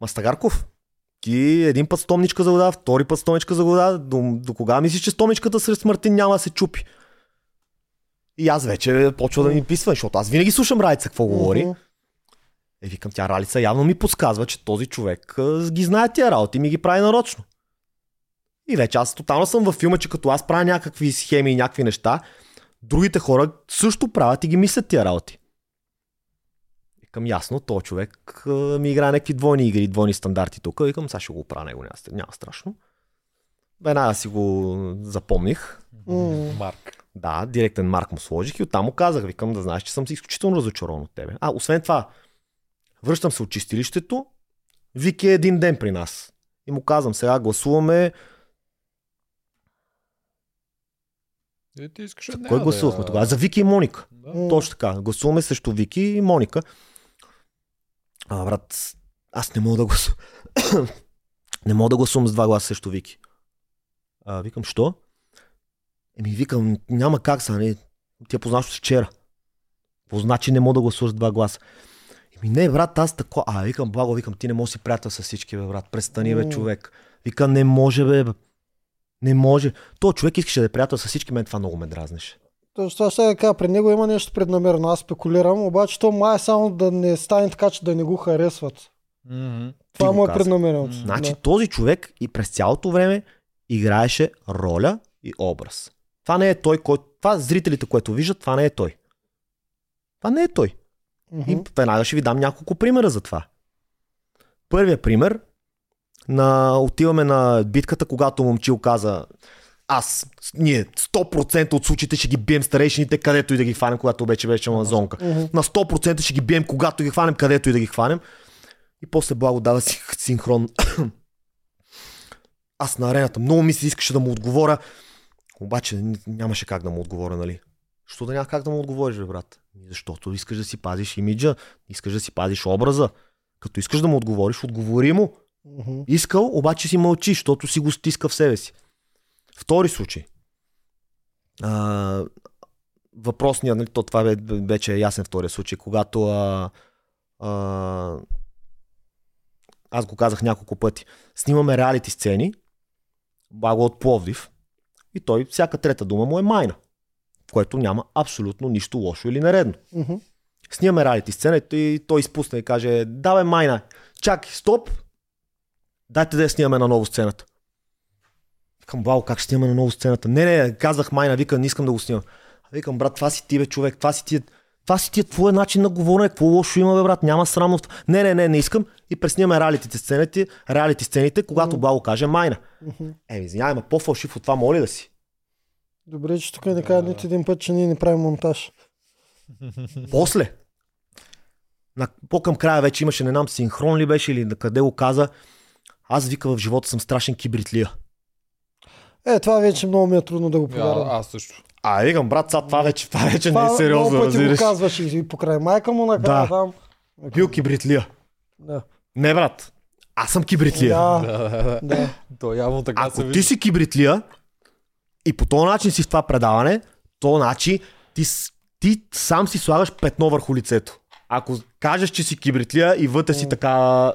Мастагарков, ти един път стомничка за вода, втори път стомничка за вода. До, до кога мислиш, че стомничката сред смъртин няма да се чупи? И аз вече почва да ми писва, защото аз винаги слушам Ралица какво говори. Мгм. Е, викам, тя Ралица явно ми подсказва, че този човек а, ги знае тия работи и ми ги прави нарочно. И вече аз тотално съм във филма, че като аз правя някакви схеми и някакви неща, другите хора също правят и ги мислят тия работи. Викам, ясно, то човек ми играе някакви двойни игри, двойни стандарти тук. Викам, сега ще го правя него, няма, няма страшно. Веднага си го запомних. Марк. Да, директен марк му сложих и оттам му казах, викам да знаеш, че съм си изключително разочарован от тебе. А, освен това, връщам се от чистилището, Вики е един ден при нас. И му казвам, сега гласуваме. Е, ти искаш от Кой гласувахме да тогава? За Вики и Моника. Да. Точно така. Гласуваме срещу Вики и Моника. А, брат, аз не мога да гласувам. <coughs> не мога да гласувам с два гласа срещу Вики. А, викам, що? Еми, викам, няма как са, не. Ти я познаваш вчера. Какво значи не мога да гласуваш с два гласа? Еми, не, брат, аз тако. А, викам, благо, викам, ти не можеш да си приятел с всички, бе, брат. Престани, бе, човек. Викам, не може, бе. бе. Не може. То човек искаше да е приятел с всички, мен това много ме дразнеше. Точно това ще да кажа, при него има нещо преднамерено, аз спекулирам, обаче то май е само да не стане така, че да не го харесват. Мгм. Това му е каза. преднамерено. Значи Да. този човек и през цялото време играеше роля и образ. Това не е той, който... Това зрителите, което виждат, това не е той. Това не е той. Мгм. И веднага ще ви дам няколко примера за това. Първият пример на, отиваме на битката, когато момчил каза аз, ние 100% от случаите ще ги бием старейшините, където и да ги хванем, когато вече беше амазонка. На 100% ще ги бием, когато ги хванем, където и да ги хванем. И после Благо дава си синхрон. <coughs> Аз на арената много ми се искаше да му отговоря, обаче нямаше как да му отговоря, нали? Що да няма как да му отговориш, бе, брат? Защото искаш да си пазиш имиджа, искаш да си пазиш образа. Като искаш да му отговориш, отговори му. Мгм. Искал, обаче си мълчи, защото си го стиска в себе си. Втори случай. А, въпросният, нали, то това вече е ясен втория случай, когато а, а, аз го казах няколко пъти. Снимаме реалити сцени, благо от Пловдив, и той всяка трета дума му е майна, в което няма абсолютно нищо лошо или нередно. Мгм. Снимаме реалити сцена и той изпусна и каже, давай майна, чакай, стоп, дайте да я снимаме на ново сцената. Викам, бау, как ще снимаме на ново сцената? Не, не, казах майна, вика, не искам да го снимам. Викам, брат, това си ти, бе, човек, това си ти, това си ти е твой начин на говорене, какво лошо има, бе, брат, няма срамно. Не, не, не, не искам. И преснимаме реалитите сцените, реалити сцените, когато Благо каже майна. Мгм. Еми, извинявай, ма по-фалшив от това моли да си. Добре, че тук не кажа нито един път, че ние не правим монтаж. После. На, по-към края вече имаше, не знам, синхрон ли беше или на къде го каза. Аз вика в живота съм страшен кибритлия. Е, това вече много ми е трудно да го А, повярвам. аз също. А, викам, брат, сега това вече, това вече не Това е сериозно, много пъти го разбираш. казваш и покрай майка му накрая Да. там. Бил кибритлия. Да. Не, брат. Аз съм кибритлия. Да, Да, да, да. да. То явно така се Ако вижда. ти си кибритлия и по този начин си в това предаване, то значи ти, с- ти сам си слагаш петно върху лицето. Ако кажеш, че си кибритлия и вътре си така...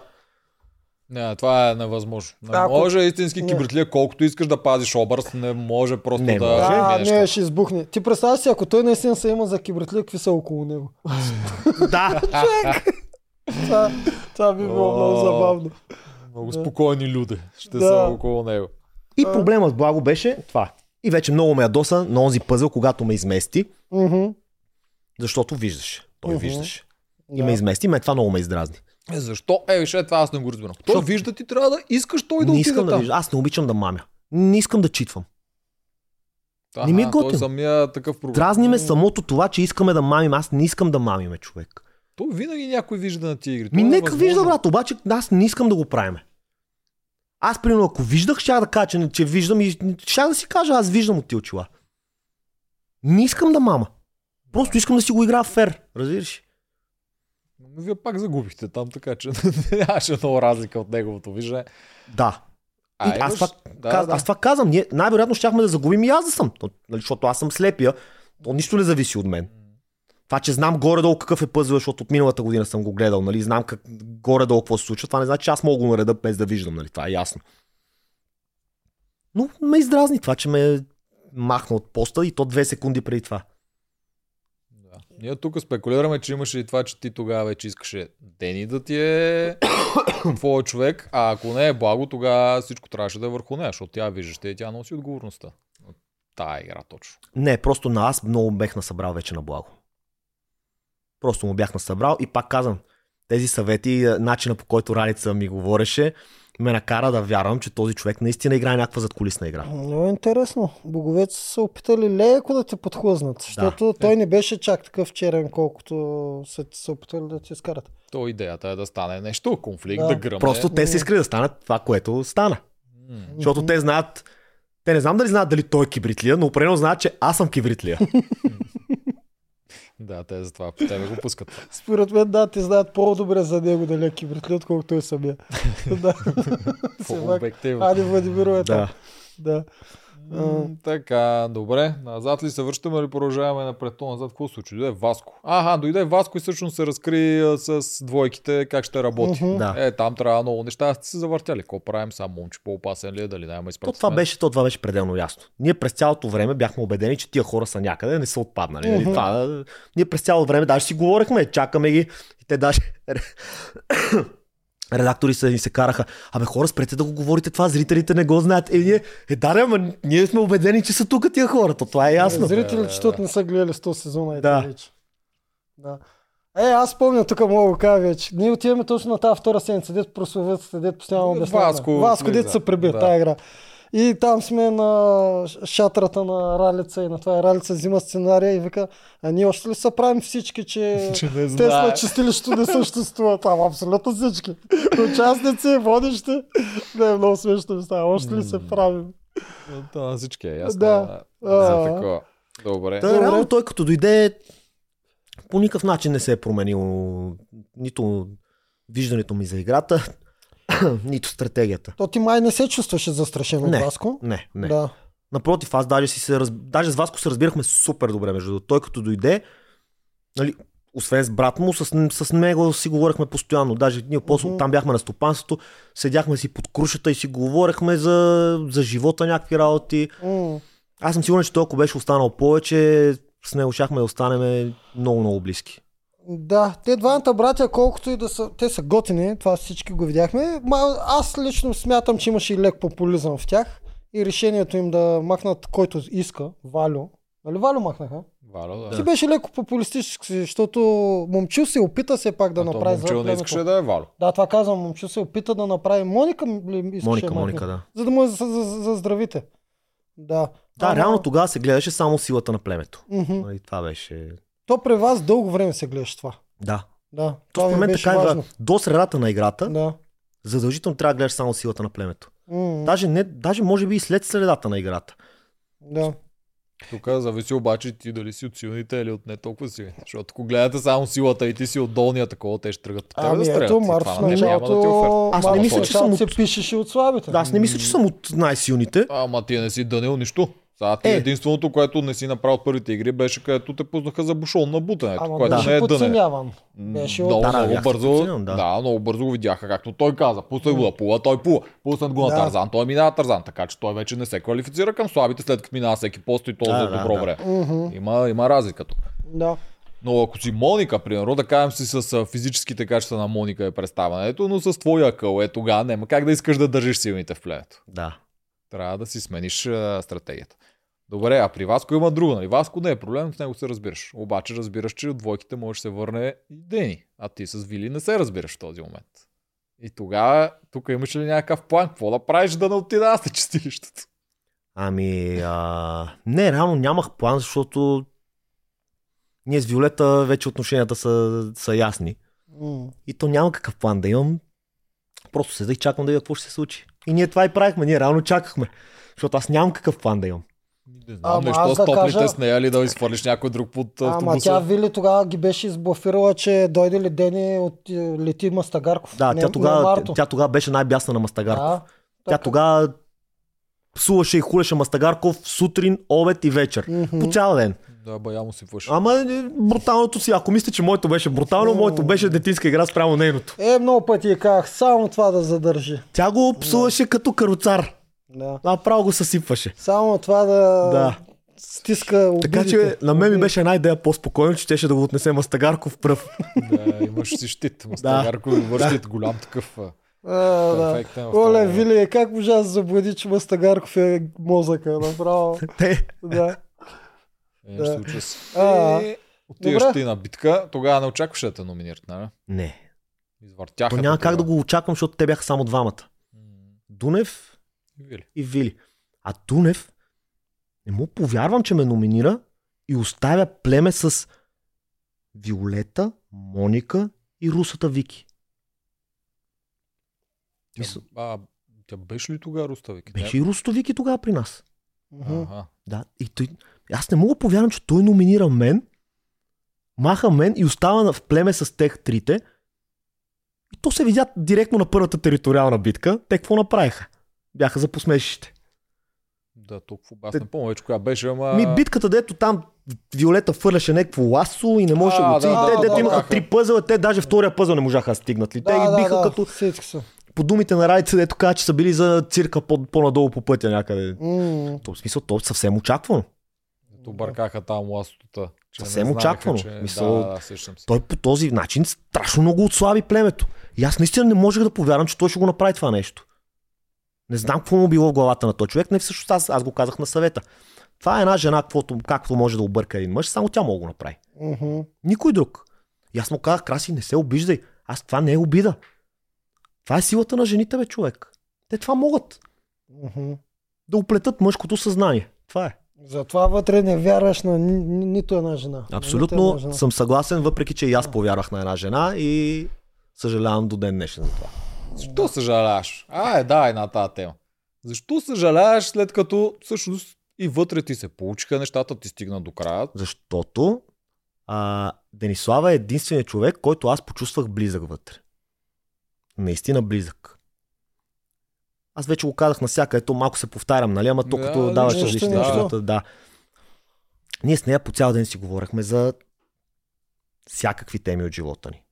Не, това е невъзможно. Не Ако- може истински Не. кибритлия, колкото искаш да пазиш образ, не може просто Не да може. Да, не, ще избухне. Ти представяш си, ако той наистина се има за кибритлия, какви са около него. <laughs> да, това, това би било много забавно. Много спокойни люди ще Да. са около него. И проблемът с Благо беше това. И вече много ме ядоса на онзи пъзъл, когато ме измести, защото виждаше. Той Мгм. виждаше. И Да. ме измести, ме това много ме издразни. Е, защо? Е, виж, е, това аз не го разбирам. Той Защо? вижда, ти трябва да искаш той да не искам да там. вижда. Аз не обичам да мамя. Не искам да читвам. Аха, Не ми е той готино. самия такъв проблем. Дразни ме самото това, че искаме да мамим. Аз не искам да мамиме човек. То винаги някой вижда на тия игри. Ми То е нека вижда, брат, обаче аз не искам да го правим. Аз, примерно, ако виждах, ще да кажа, че, че виждам и ще да си кажа, аз виждам от тия очила. Не искам да мама. Просто искам да си го играя фер. Разбираш? Вие пак загубихте там, така че <laughs> нямаше много разлика от неговото виждане. Да. А, И аз, това, да, каз, да. аз това казвам. Ние най-вероятно щяхме да загубим и аз да съм. Нали, защото аз съм слепия. То нищо не зависи от мен. Това, че знам горе-долу какъв е пъзъл, защото от миналата година съм го гледал, нали? Знам как, горе-долу какво се случва. Това не значи, че аз мога да го нареда без да виждам, нали? Това е ясно. Но ме издразни това, че ме махна от поста и то две секунди преди това. Ние тук спекулираме, че имаше и това, че ти тогава вече искаше Дени да ти е <coughs> твой човек, а ако не е благо, тогава всичко трябваше да е върху нея, защото тя виждаш и тя носи отговорността. от Тая игра точно. Не, просто на аз много бех насъбрал вече на благо. Просто му бях насъбрал и пак казвам, тези съвети, е, начина по който Раница ми говореше, ме накара да вярвам, че този човек наистина играе някаква задкулисна игра. Много е интересно. Боговете са се опитали леко да те подхлъзнат, защото той не беше чак такъв черен, колкото са се опитали да ти изкарат. То идеята е да стане нещо, конфликт, Да. да, гръмне. Просто те са искали да станат това, което стана. М. Защото те знаят, те не знам дали знаят дали той е кибритлия, но определено знаят, че аз съм кибритлия. <laughs> Да, те затова по тебе го пускат. <laughs> Според мен, да, те знаят по-добре за него дали е кибритли, отколкото той самия. <laughs> да. Все пак, По-обективно. Ади Владимиро е да. Да. М, Така, добре. Назад ли се връщаме или продължаваме напред? То назад какво случи? Дойде Васко. Аха, дойде Васко и всъщност се разкри а, с двойките как ще работи. Мгм. Да. Е, там трябва много неща. Сте се завъртяли. Какво правим? Сам момче по-опасен ли е? Дали няма То това, беше, то това беше пределно ясно. Ние през цялото време бяхме убедени, че тия хора са някъде, не са отпаднали. Мгм. Mm-hmm. Това, ние през цялото време даже си говорихме, чакаме ги и те даже редактори се, ни се караха. Абе хора, спрете да го говорите това, зрителите не го знаят. Е, ние, е да, не, ама ние сме убедени, че са тук тия хора. То това е ясно. Зрители, защото не са гледали 100 сезона и Да. да. вече. Да. Е, аз помня, тук мога да го кажа вече. Ние отиваме точно на тази втора седмица, дето прословецата, дето постоянно обясняваме. Васко Васко, дето се преби Да. да. тази игра. И там сме на шатрата на Ралица и на това Ралица взима сценария и вика, а ние още ли се правим всички, че, <laughs> Че не те знае. сме чистилището не съществува. Там абсолютно всички. <laughs> Участници, водещи. Не, много смешно ми става. Още ли се правим? На всички е ясно. Да. За такова. Добре. Та, Добре. реално той като дойде, по никакъв начин не се е променил нито виждането ми за играта, <clears throat> нито стратегията. То ти май не се чувстваше застрашен от Не. Васко. Не, не. Да. Напротив, аз даже, си се раз... даже с Васко се разбирахме супер добре. Между другото. Той като дойде, нали, освен с брат му, с, с него си говорихме постоянно. Даже ние после Мгм. там бяхме на стопанството, седяхме си под крушата и си говорихме за, за живота, някакви работи. М. Аз съм сигурен, че той ако беше останал повече, с него щяхме да останем много, много близки. Да, те двамата братя, колкото и да са, те са готини, това всички го видяхме. Ма, аз лично смятам, че имаше и лек популизъм в тях и решението им да махнат който иска, Валю. Нали Валю махнаха? Варо, да. Ти беше леко популистически, защото момчил се опита все пак да А направи момчил не искаше да е Варо. Да, това казвам, момчил се опита да направи. Моника ли искаше Моника? Моника, да. За да му е за, за, за. Да. Да, Ама- реално тогава се гледаше само силата на племето. Мгм. Нали, това беше... То при вас дълго време се гледаше това. Да. Да. То в момента така важно. е, до средата на играта, Да. задължително трябва да гледаш само силата на племето. М, Даже, не, даже може би и след средата на играта. Да. Тук зависи обаче ти дали си от силните или от не толкова силните. Защото ако гледате само силата и ти си от долния такова, те ще тръгат по тебе Ами да стрелят. ето, И Марто това в началото, Аз не мисля, че съм от- се пишеше от слабите. Да, аз не мисля, че съм от най-силните. Ама ти не си дънил нищо. Сега ти Е. единственото, което не си направил от първите игри, беше където те пуснаха за бушон на бутането, Ама което беше не е дъне. Беше много. Да, да, много бързо, да. да. много бързо го видяха, както той каза. Пуснах го да пува, той пува. Пуснат го на Да. Тарзан, той минава Тарзан, така че той вече не се квалифицира към слабите, след като минава всеки пост и то Да, за да, добро да. време. Мгм, Има, има разлика тук. Да. Но ако си Моника, примерно, да кажем си с физическите качества на Моника е представянето, но с твоя акъл, е тогава няма как да искаш да държиш силните в племето. Да. Трябва да си смениш а, стратегията. Добре, а при Васко има друго, нали? Васко не е проблем, с него се разбираш. Обаче разбираш, че от двойките може да се върне и Дени, а ти с Вили не се разбираш в този момент. И тогава, тук имаш ли някакъв план? Какво да правиш да не отида аз на чистилището? Ами, а... не, реално нямах план, защото ние с Виолета вече отношенията са, са ясни. М. И то няма какъв план да имам. Просто седа и чакам да видя какво ще се случи. И ние това и правихме, ние реално чакахме. Защото аз нямам какъв план да имам. Не знам, Ама нещо аз с да топлите кажа- с нея или да изхвърлиш някой друг под Ама автобуса. тя Вили тогава ги беше изблафирала, че дойде ли Дени от е, лети Мастагарков. Да, не, тя тогава, тя тогава беше най-бясна на Мастагарков. Да, Тя така. тогава псуваше и хулеше Мастагарков сутрин, обед и вечер. Мгм. По цял ден. Да, бая му си фъш. Ама е, бруталното си, ако мислите, че моето беше брутално, моето беше детинска игра спрямо нейното. Е, много пъти я казах, само това да задържи. Тя го псуваше като каруцар. Да. Направо го съсипваше. Само това да, Да. стиска обидите. Така че на мен ми беше една идея по-спокойно, че щеше да го отнесе Мастагарков пръв. Да, имаш си щит. Мастагарко да. щит, голям такъв. а, да. Оле. Вили, как можа да заблуди, че Мастагарков е мозъка, направо. Те, да. Е, Да. ще случва се. А, Отиваш ти на битка, тогава не очакваше да те номинират, нали? не. Извъртяха. Няма как да го очаквам, защото те бяха само двамата. М. Дунев Вили. и Вили. А Дунев не му повярвам, че ме номинира и оставя племе с Виолета, Моника и русата Вики. Тя, Мисъл- а, тя беше ли тогава Руставик? Беше и русата Вики тогава при нас. Ага. Да, и той, аз не мога да повярвам, че той номинира мен, маха мен и остава на- в племе с тех трите. И то се видя директно на първата териториална битка. Те какво направиха? Бяха за посмешище. Да, толкова. Аз не помня вече коя беше, ама... Ми битката, дето там Виолета фърляше някакво ласо и не можеше да го цели. да, те, да, дето да, имаха да. три пъзела, те даже втория пъзъл не можаха да стигнат ли. Те Да, ги биха да, като се. по думите на Райца, дето каза, че са били за цирка по- по-надолу по пътя някъде. М, То, в смисъл, то съвсем очаквано. Ето бъркаха там ластото. Съвсем очаквано. Че... Мисъл, Да, да. Той по този начин страшно много отслаби племето. И аз наистина не можех да повярвам, че той ще го направи това нещо. Не знам какво му било в главата на този човек. Не всъщност аз, аз го казах на съвета. Това е една жена, каквото, както може да обърка един мъж, само тя мога да го направи. мгм. Никой друг. И аз му казах, Краси, не се обиждай. Аз това не е обида. Това е силата на жените, бе, човек. Те това могат. Мгм. Да оплетат мъжкото съзнание. Това е. Затова вътре не вярваш на ни, ни, нито една жена. Абсолютно една жена. съм съгласен, въпреки че и аз повярвах на една жена и съжалявам до ден днешен за това. Защо съжаляваш? А, е, да, е на тази тема. Защо съжаляваш след като всъщност и вътре ти се получиха нещата, ти стигна до края? Защото а, Денислава е единственият човек, който аз почувствах близък вътре. Наистина близък. Аз вече го казах навсяка, ето малко се повтарям, нали? Ама то Да, като даваш различни нищо. нещата, да. Ние с нея по цял ден си говорихме за всякакви теми от живота ни.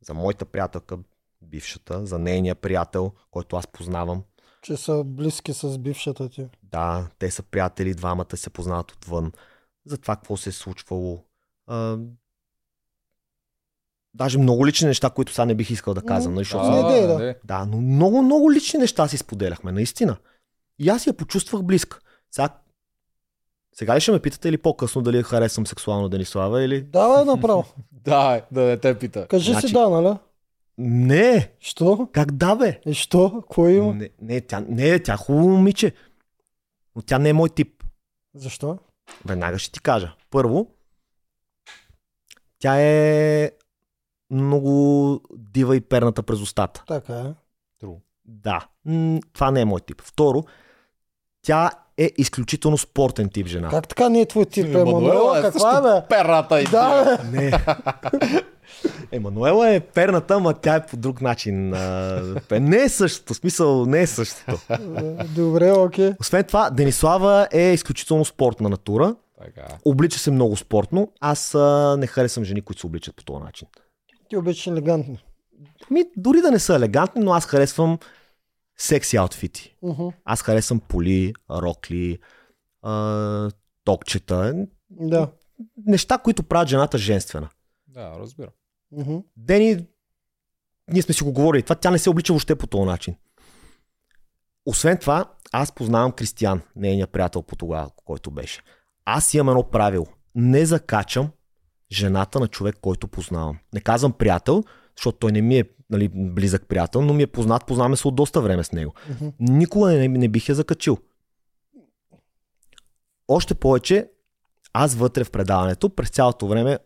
За моята приятелка, бившата, за нейния приятел, който аз познавам. Че са близки с бившата ти. Да, те са приятели, двамата се познават отвън. За това какво се е случвало. А, даже много лични неща, които сега не бих искал да казвам. Нали, защото дей, да. не. да, но много, много лични неща си споделяхме, наистина. И аз я почувствах близка. Сега, сега ли ще ме питате или по-късно дали я харесвам сексуално Денислава или... Давай направо. <laughs> Да, е, да не те пита. Кажи Значи- си да, нали? Не! Що? Как да бе? И що? Кой има? Не, не, тя, не, тя е хубаво момиче. Но тя не е мой тип. Защо? Веднага ще ти кажа. Първо, тя е много дива и перната през устата. Така е. Да, м, това не е мой тип. Второ, тя е изключително спортен тип жена. Как така не е твой тип, Емануела Емануела? е Каква е, бе? Перата и Да, бе. Не. <laughs> Емануела е перната, ама тя е по друг начин. пе- Не е същото, смисъл не е същото. Добре, окей. Освен това, Денислава е изключително спортна натура. Така. Облича се много спортно. Аз а, не харесвам жени, които се обличат по този начин. Ти обичаш елегантни. Ми, дори да не са елегантни, но аз харесвам секси аутфити. Мгм. Аз харесвам поли, рокли, а, токчета. Да. Неща, които правят жената женствена. Да, разбирам. Мгм. Дени, ние сме си го говорили, това тя не се облича въобще по този начин. Освен това, аз познавам Кристиян, нейния приятел по тогава, който беше. Аз имам едно правило. Не закачам жената на човек, който познавам. Не казвам приятел, защото той не ми е нали, близък приятел, но ми е познат, познаваме се от доста време с него. Мгм. Никога не, не бих я закачил. Още повече, аз вътре в предаването, през цялото време,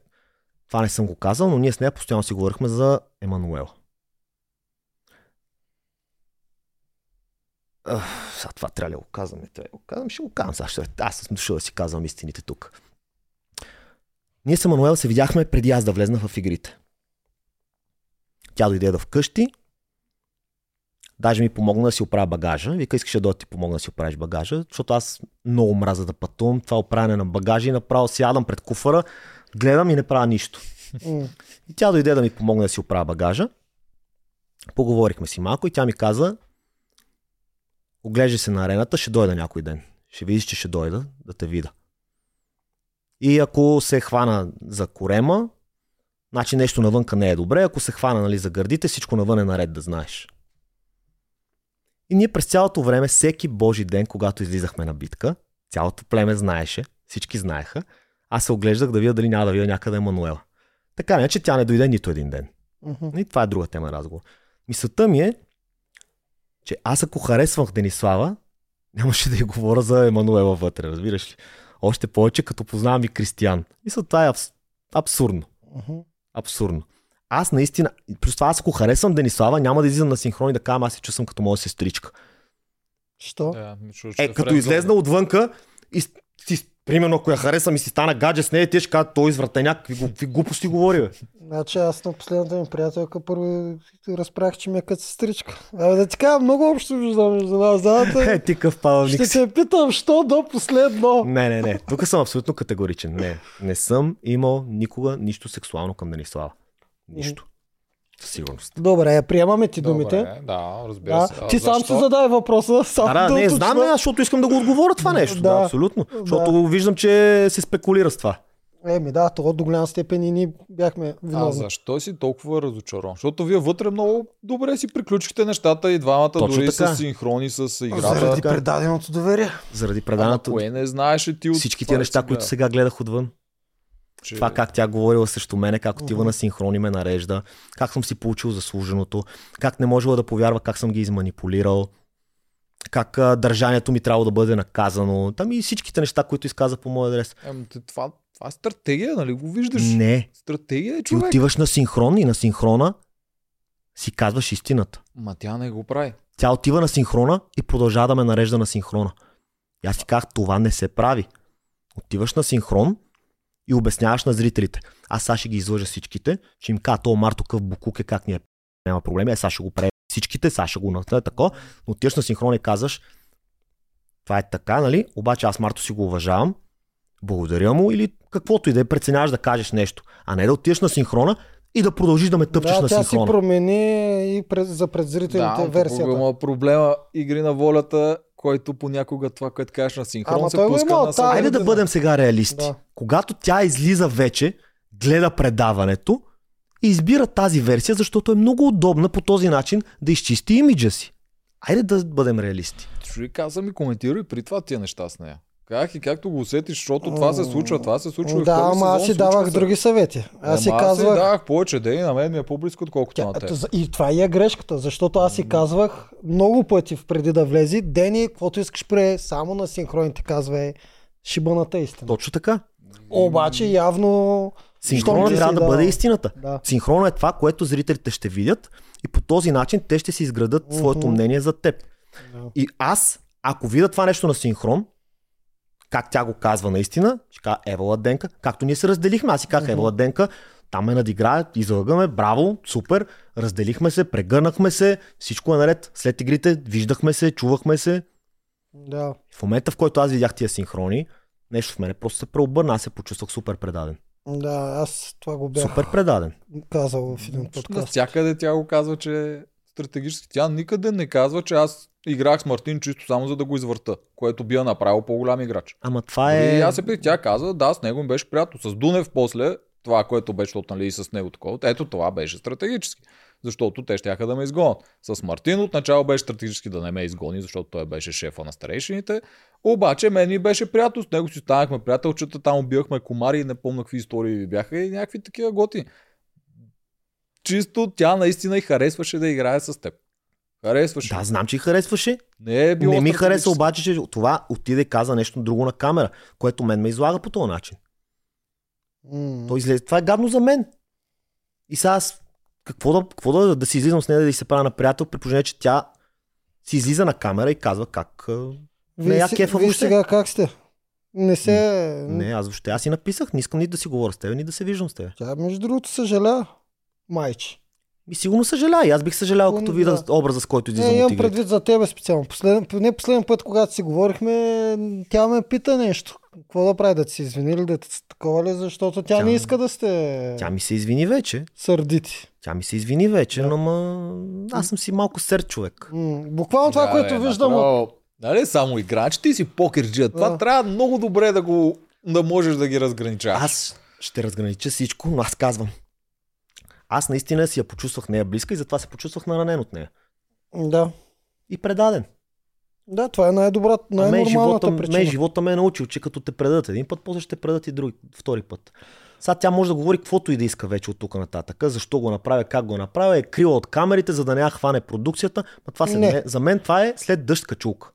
това не съм го казал, но ние с нея постоянно си говорихме за Емануел. Сега това трябва да го казвам? Не трябва да го казвам, ще го казвам. Сега ще... Аз съм дошъл да си казвам истините тук. Ние с Емануел се видяхме преди аз да влезна в игрите. Тя дойде да вкъщи, Даже ми помогна да си оправя багажа. Вика, искаш да ти помогна да си оправиш багажа, защото аз много мраза да пътувам. Това оправяне на багажи и направо сядам пред куфара, гледам и не правя нищо. И тя дойде да ми помогне да си оправя багажа. Поговорихме си малко и тя ми каза, оглеждай се на арената, ще дойда някой ден. Ще видиш, че ще дойда да те вида. И ако се хвана за корема, значи нещо навънка не е добре. Ако се хвана нали, за гърдите, всичко навън е наред да знаеш. И ние през цялото време, всеки божи ден, когато излизахме на битка, цялото племе знаеше, всички знаеха, аз се оглеждах да видя дали няма да видя някъде Емануела. Така не, че тя не дойде нито един ден. Мгм. И това е друга тема на разговор. Мисълта ми е, че аз ако харесвах Денислава, нямаше да й говоря за Емануела вътре, разбираш ли? Още повече, като познавам и Кристиян. Мисля, това е абс... абсурдно. Мгм. Абсурдно. Аз наистина, плюс това аз ако харесвам Денислава, няма да излизам на синхрон и да кажам, аз се чувствам като моя сестричка. Що? Да, ще Е, като излезна отвънка и си, примерно, ако я харесам и си стана гадже с нея, те ще кажат, той извратеняк, какви, глупости говори, бе. Значи аз на последната ми приятелка първо разправях, че ми е като сестричка. Абе да ти кажа, много общо виждам между нас. Залата. <laughs> Е, ти къв павник Ще се питам, що до последно. Не, не, не. Тук съм абсолютно категоричен. Не. Не съм имал никога нищо сексуално към Денислава. Нищо. Със сигурност. Добре, я приемаме ти Добре, думите. Да, разбира Да. се. А Ти сам си задай въпроса. Само Да, да, да не, уточня. знам, защото искам да го отговоря това нещо. Да, Да. абсолютно. Защото виждам, че се спекулира с това. Еми да, то до голяма степен и ние бяхме А виновни. защо си толкова разочарован? Защото вие вътре много добре си приключихте нещата и двамата, Точно дори така. с синхрони, с играта. Заради предаденото доверие. Заради Ама преданото. кое не знаеше ти от Всички тия неща, сега? които сега гледах отвън. Че... Това как тя говорила срещу мене, как отива Мгм. на синхрони ме нарежда, как съм си получил заслуженото, как не можела да повярва как съм ги изманипулирал, как а, държанието ми трябва да бъде наказано. Там и всичките неща, които изказа по моя адрес. Ем, те- това, това е стратегия, нали го виждаш? Не, Стратегия е ти човек. отиваш на синхрон и на синхрона си казваш истината. Ма тя не го прави. Тя отива на синхрона и продължава да ме нарежда на синхрона. И аз си казах, това не се прави. Отиваш на синхрон и обясняваш на зрителите. Аз сега ще ги излъжа всичките, ще им кажа, то Марто къв букук е, как ни е няма проблеми, е, сега ще го прави всичките, сега ще го натъя тако, но отиваш на синхрон и казваш, това е така, нали? Обаче аз Марто си го уважавам, благодаря му или каквото и да е, преценяваш да кажеш нещо, а не да отидеш на синхрона и да продължиш да ме тъпчеш да, на тя си синхрона. промени и пред, за предзрителните да, версията. има проблема игри на волята, който понякога това, което кажеш на синхрон, Ама се пуска на тази Айде да бъдем сега реалисти. Да. Когато тя излиза вече, гледа предаването и избира тази версия, защото е много удобна по този начин да изчисти имиджа си. Айде да бъдем реалисти. Човек каза ми коментирай при това тия неща с нея. Как и както го усетиш, защото това се случва, това се случва и Да, ама аз си давах се. други съвети. Аз си казвах... давах повече дей, на мен ми е по-близко, отколкото на теб. и това и е грешката, защото аз си казвах много пъти преди да влези, Дени, каквото искаш пре, само на синхроните казва е шибаната истина. Точно така. Обаче явно... Синхрона трябва да дал- бъде истината. Да. Синхрона е това, което зрителите ще видят и по този начин те ще си изградат своето мнение за теб. Да. И аз, ако видя това нещо на синхрон, как тя го казва наистина, ще кажа Евала Денка, както ние се разделихме, аз си казах Мгм. Евала Денка, там ме надиграе, излъгаме, браво, супер, разделихме се, прегърнахме се, всичко е наред. След игрите виждахме се, чувахме се. Да. В момента, в който аз видях тия синхрони, нещо в мене просто се преобърна, аз се почувствах супер предаден. Да, аз това го бях Супер предаден. казал в един подкаст. Навсякъде тя го казва, че стратегически. Тя никъде не казва, че аз играх с Мартин чисто само за да го извърта, което би я направил по-голям играч. Ама това Е... И аз се питах, тя каза, да, с него ми беше приятел. С Дунев после, това, което беше, защото нали, и с него такова, ето това беше стратегически. Защото те ще да ме изгонят. С Мартин отначало беше стратегически да не ме изгони, защото той беше шефа на старейшините. Обаче мен ми беше приятел, с него си станахме приятелчета, там убивахме комари, не помня какви истории бяха и някакви такива готи. Чисто тя наистина и харесваше да играе с теб. Харесваше. Да, знам, че харесваше. Не е било не ми хареса обаче, че това отиде и каза нещо друго на камера, което мен ме излага по този начин. М. Той излезе. Това е гадно за мен. И сега аз какво да, какво да, да си излизам с нея да й се правя на приятел, при положение, че тя си излиза на камера и казва как... а, Не, Вие, я кефа вие въобще. сега как сте? Не се... Не, аз въобще аз си написах, не искам ни да си говоря с теб, ни да се виждам с теб. Тя между другото съжаля. Майче. И сигурно съжаля. И аз бих съжалял, Ами, като да. видя образа, с който излизам Не, имам предвид за тебе специално. Последен, не последен път, когато си говорихме, тя ме пита нещо. Какво да прави, да ти се извини или да ти такова ли, защото тя, Тя- не иска да сте Тя ми се извини вече. сърдити. Тя ми се извини вече, Да. но ма... аз съм си малко сер човек. М, буквално това, Да, което бе, виждам от... направо. Нали само играч, ти си покерджия. Това Да. трябва много добре да го да можеш да ги разграничаваш. Аз ще разгранича всичко, но аз казвам. Аз наистина си я почувствах нея близка и затова се почувствах наранен от нея. Да. И предаден. Да, това е най-добрата, най-нормалната живота, причина. мен живота ме е научил, че като те предадат един път, после ще те предадат и друг, втори път. Сега тя може да говори каквото и да иска вече от тук нататък. Защо го направя, как го направя, е крила от камерите, за да не я хване продукцията. Но това се Не. не. За мен това е след дъжд качулка.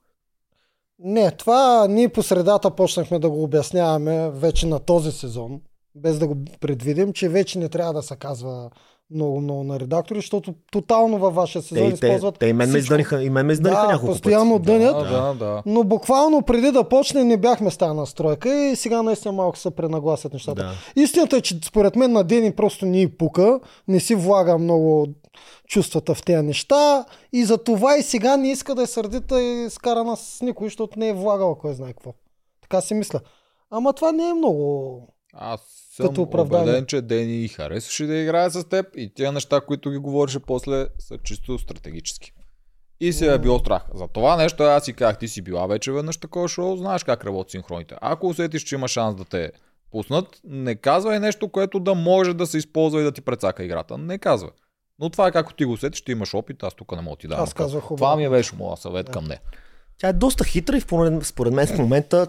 Не, това ние по средата почнахме да го обясняваме вече на този сезон, без да го предвидим, че вече не трябва да се казва много-много на редактори, защото тотално във вашия Те, сезон те, използват те и мен ме издъниха, и мен ме издъниха Да, няколко постоянно пъти. дънят. Да, да, да. Но буквално преди да почне не бяхме с тази настройка и сега наистина малко се пренагласят нещата. Да. Истината е, че според мен на Дени просто ни пука, не си влага много чувствата в тези неща и за това и сега не иска да е сърдита и скарана с никой, защото не е влагала кой знае какво. Така си мисля. Ама това не е много... Аз съм Като оправдание. убеден, че Дени харесваше да играе с теб и тези неща, които ги говореше после, са чисто стратегически. И се е било страх. За това нещо аз си казах, ти си била вече веднъж такова шоу, знаеш как работят синхроните. Ако усетиш, че има шанс да те пуснат, не казвай нещо, което да може да се използва и да ти прецака играта. Не казвай. Но това е както ти го усетиш, ти имаш опит, аз тук не мога да ти дам. Аз казвах Това обратно. ми е беше моя съвет към нея. Тя е доста хитра и според, според мен в момента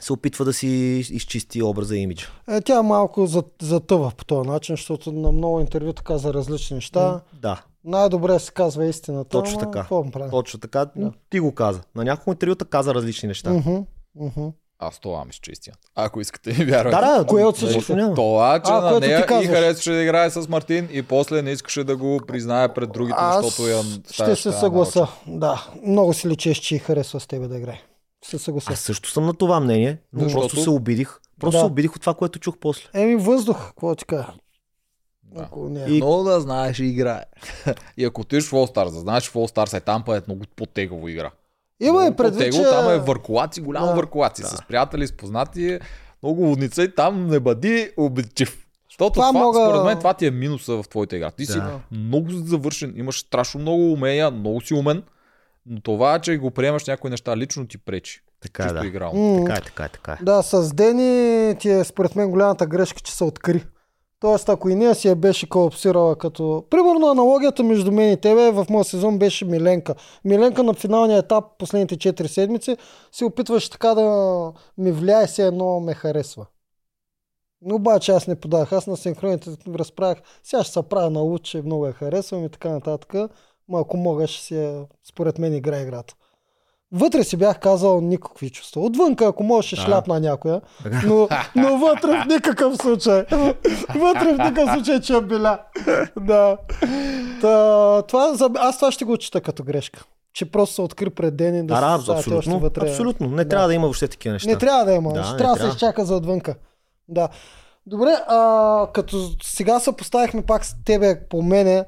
се опитва да си изчисти образа и имиджа. Е, тя малко за- затъва по този начин, защото на много интервюта каза различни неща. Да, Най-добре се казва истината. Точно така. Точно така. Да. Ти го каза. На няколко интервюта каза различни неща. Мгм, мгм. Аз това мисля, че е истина. Ако искате <laughs> ми вярвате. Да, да, Кое от нищо всичките? няма. Това, че А, на нея и харесваше да играе с Мартин и после не искаше да го признае пред другите, Аз защото я ще се съгласа. Да, много си личеш, че харесва с тебе да играе. Се съгласа. Аз също съм на това мнение, но Защото- просто се обидих. Просто Да. се обидих от това, което чух после. Еми въздух, какво ти кажа? Да. Ако не е. И- Но да знаеш играе. <laughs> и ако отидеш в All Stars, да знаеш в All Stars е там, е много по-тегаво игра. Има и Много предвид, че... Там е върколаци, голямо Да. върколаци. С приятели, с познати, много лудница и там не бъди обидчив. Защото Това това, мога- според мен, това ти е минуса в твоята игра. Ти си Да. много завършен, имаш страшно много умения, много си умен, но това, че го приемаш някои неща лично ти пречи. Така е, Чисто да. игрално. М, Така е, така е, така е. Да, с Дени ти е според мен голямата грешка, че се откри. Тоест, ако и нея си я беше колапсирала като... Примерно аналогията между мен и тебе в моя сезон беше Миленка. Миленка на финалния етап, последните 4 седмици, се опитваше така да ми влияе, все едно ме харесва. Но обаче аз не подах. Аз на синхроните разправях, сега ще се правя на луд, че много я харесвам и така нататък. Ма ако мога, ще си я, според мен игра играта. Вътре си бях казал никакви чувства. Отвънка, ако можеш, ще Да. шляпна някоя. Но, но вътре в никакъв случай. Вътре в никакъв случай, че я биля. Да. Та, това, аз това ще го чета като грешка. Че просто се откри пред ден и да, Да, се ставате още абсолютно. вътре. Абсолютно. Не Да. трябва да има въобще такива неща. Не трябва да има. Да, ще трябва да се изчака за отвънка. Да. Добре, а, като сега се поставихме пак с тебе по мене,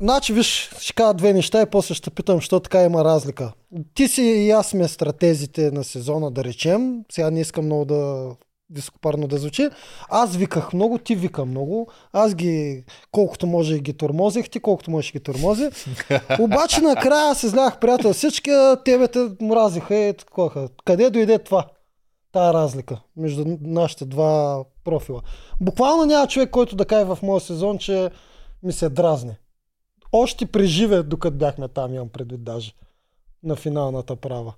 Значи, виж, ще кажа две неща и после ще питам, защо така има разлика. Ти си и аз сме стратезите на сезона, да речем. Сега не искам много да високопарно да звучи. Аз виках много, ти вика много. Аз ги, колкото може ги тормозих, ти колкото може ги тормози. <laughs> Обаче накрая се излях приятел всички, тебе те мразиха и такова. Къде дойде това? Тая разлика между нашите два профила. Буквално няма човек, който да каже в моя сезон, че ми се дразни. Още преживе, докато бяхме там, имам предвид даже. На финалната права.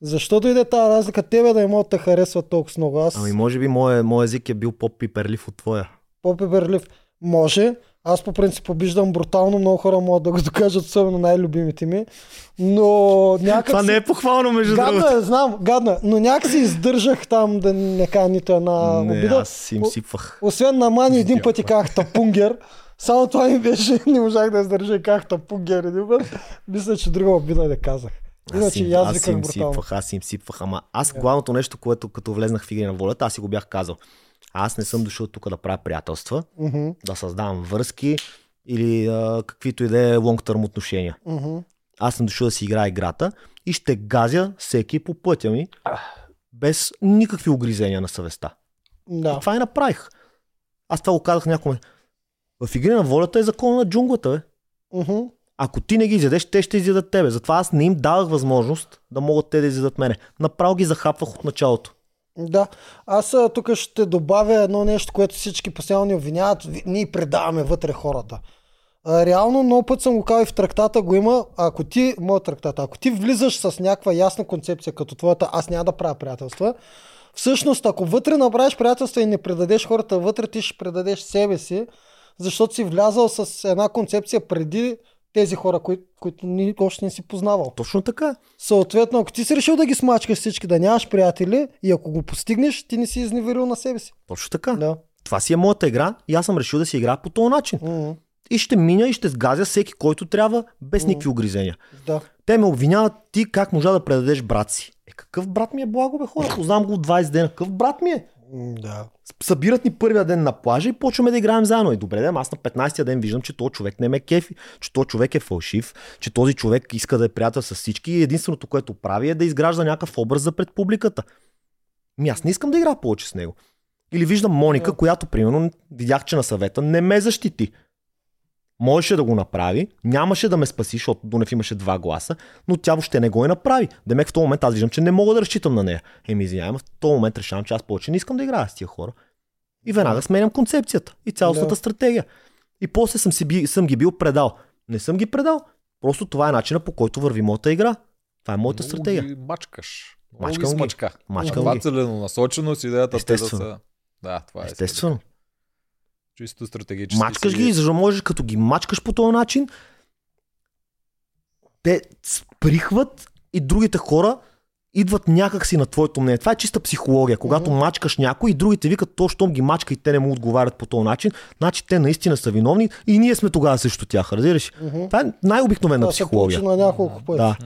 Защо дойде тази разлика? Тебе да не могат да харесват толкова много. Аз Ами може би моят мой език е бил по-пиперлив от твоя. по-пеберлив. Може. Аз по принцип обиждам брутално. Много хора могат да го докажат, особено най-любимите ми. Но някак Това си... не е похвално, между другото. Гадна е, знам, гадна. Но някак си издържах там да не кажа нито една Не, обида. аз им О- сипвах. Освен на Мани един път и казах тапунгер. Само това ми беше, <laughs> не можах да издържа и тапунгер един път. Мисля, че друга обида не казах. Иначе им, и аз аз им сипвах, аз им сипвах. Ама аз главното нещо, което като влезнах в игри на волята, аз си го бях казал. Аз не съм дошъл тук да правя приятелства, Мгм, да създавам връзки или а, каквито и да е long-term отношения. мгм. Аз съм дошъл да си играя играта и ще газя всеки по пътя ми без никакви огризения на съвестта. Да. Това и направих. Аз това го казах някому. В игри на волята е закон на джунглата, бе. Мгм. Ако ти не ги изядеш, те ще изядат тебе. Затова аз не им давах възможност да могат те да изядат мене. Направо ги захапвах от началото. Да, аз тук ще добавя едно нещо, което всички постоянно ни обвиняват. Ви- Ние предаваме вътре хората. А, реално много път съм го казал и в трактата го има. Ако ти, моят трактат, ако ти влизаш с някаква ясна концепция като твоята, аз няма да правя приятелства, Всъщност, ако вътре направиш приятелства и не предадеш хората вътре, ти ще предадеш себе си, защото си влязал с една концепция преди тези хора, кои, които ни, още не си познавал. Точно така. Съответно, ако ти си решил да ги смачкаш всички, да нямаш приятели и ако го постигнеш, ти не си изневерил на себе си. Точно така. Да. Това си е моята игра и аз съм решил да си игра по този начин. М, И ще миня и ще сгазя всеки, който трябва, без Мгм. никакви огризения. Да. Те ме обвиняват ти как можа да предадеш брат си. Е, какъв брат ми е благо, бе хора? Познавам го от 20 дена. Какъв брат ми е? Да. Събират ни първия ден на плажа и почваме да играем заедно. И добре, да, аз на 15-я ден виждам, че този човек не ме кефи, че този човек е фалшив, че този човек иска да е приятел с всички и единственото, което прави е да изгражда някакъв образ за пред публиката. Ми аз не искам да игра повече с него. Или виждам Моника, Да. която, примерно, видях, че на съвета не ме защити. Можеше да го направи, нямаше да ме спаси, защото Дунев имаше два гласа, но тя въобще не го и направи. Демек в този момент аз виждам, че не мога да разчитам на нея. Еми, извинявай, в този момент решавам, че аз повече не искам да играя с тия хора. И веднага сменям концепцията и цялостната Да. стратегия. И после съм, си би, съм ги бил предал. Не съм ги предал. Просто това е начина по който върви моята игра. Това е моята Много стратегия. Ги мачкаш. Мачкам ги. Мачкам това ги. целенасоченост, идеята те да Естествено. са... Да, това е. Естествено. Чисто стратегически. Мачкаш си- ги, за да можеш като ги мачкаш по този начин, те сприхват и другите хора идват някакси на твоето мнение. Това е чиста психология. Когато Мгм. мачкаш някой и другите викат, то, щом ги мачка и те не му отговарят по този начин, значи те наистина са виновни и ние сме тогава срещу тях. Разбираш? Мгм. Това е най-обикновена Това се психология. получи на няколко пъти. Да.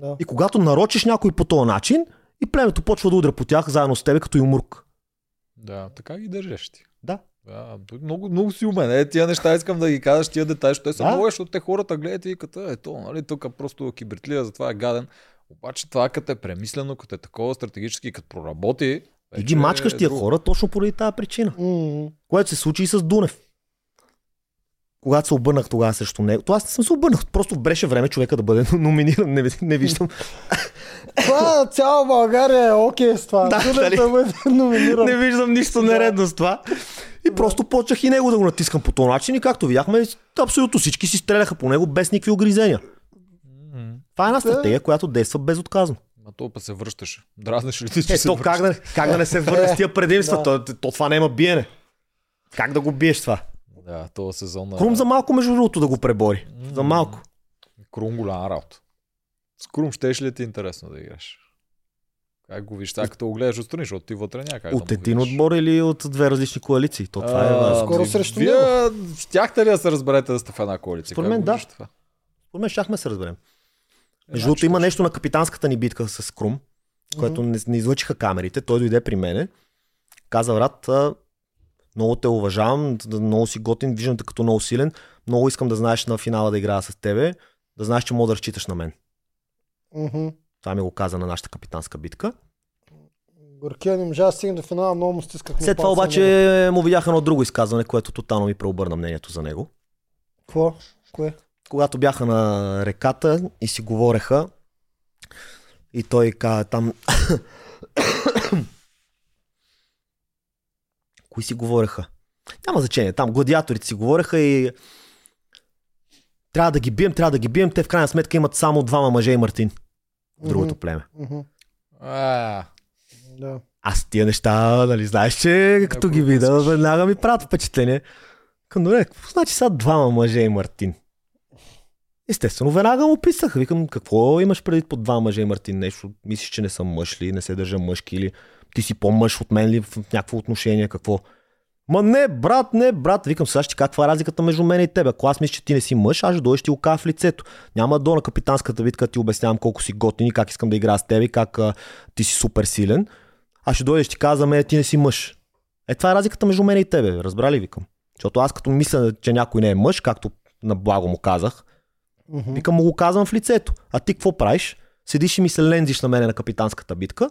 Да. И когато нарочиш някой по този начин, и племето почва да удря по тях заедно с тебе като юмрук. Да, така ги държиш ти. Да. Да, тук много, много си умен. Е, тия неща искам да ги кажеш, тия детайли, защото те са Да. много, защото те хората гледат и като е то, нали, тук просто кибертлия, затова е гаден. Обаче това като е премислено, като е такова стратегически, като проработи. И ги мачкаш е тия друго. хора точно поради тази причина. М, Което се случи и с Дунев. Когато се обърнах тогава срещу него, то аз не съм се обърнах, просто беше време човека да бъде <laughs> номиниран, не, не виждам. Това цяла България е окей с това. Да, Дунев дали? да бъде номиниран. не виждам нищо нередно с това. И просто почнах и него да го натискам по този начин и както видяхме, абсолютно всички си стреляха по него без никакви огризения. Това е една Да. стратегия, която действа безотказно. А то па се връщаше. Дразнеш ли ти, че Е, се то как да, как да не се върне с тия предимства? Да. То, то, това няма биене. Как да го биеш това? Да, този сезон на... Крум за малко, между другото, да го пребори. За малко. Крум голяма работа. С Крум щеш ли ти е интересно да играш? Как го виж? Сега като го гледаш отстрани, защото ти вътре няма как От да един отбор или от две различни коалиции? То това е А, важно. Скоро срещу Вие него. щяхте ли да се разберете да сте в една коалиция? Според мен да. Според мен щяхме се разберем. Е, Между другото значи, има точно. нещо на капитанската ни битка с Крум, което не, не излъчиха камерите. Той дойде при мене. Каза, брат, много те уважавам, много си готин, виждам те като много силен. Много искам да знаеш на финала да играя с тебе, да знаеш, че мога да разчиташ на мен. Мгм. Това ми го каза на нашата капитанска битка. Горкия не можа да стигне до финала, много му стискахме След това обаче му видях едно друго изказване, което тотално ми преобърна мнението за него. Какво? Кое? когато бяха на реката и си говореха, и той каза там... <coughs> Кои си говореха? Няма значение. Там гладиаторите си говореха и трябва да ги бием, трябва да ги бием. Те в крайна сметка имат само двама мъже и Мартин. В Другото племе. А, Да. Аз тия неща, нали, знаеш, че като ги видя, веднага ми правят впечатление. Към добре, какво значи сега двама мъже и Мартин? Естествено, веднага му писах. Викам, какво имаш преди по два мъже и Мартин? Нещо, мислиш, че не съм мъж ли, не се държа мъжки или ти си по-мъж от мен ли в някакво отношение, какво? Ма не, брат, не, брат. Викам, сега ще каква е разликата между мен и тебе. Ако аз мисля, че ти не си мъж, аз ще дойдеш и ти го кажа в лицето. Няма дойда на капитанската битка, ти обяснявам колко си готин и как искам да играя с тебе, и как а, ти си супер силен. Аз ще дойдеш ти казваме, ти не си мъж. Е, това е разликата между мен и тебе. Разбрали, викам. Защото аз като мисля, че някой не е мъж, както на благо му казах, Мгм. викам му го казвам в лицето. А ти какво правиш? Седиш и ми се лензиш на мене на капитанската битка,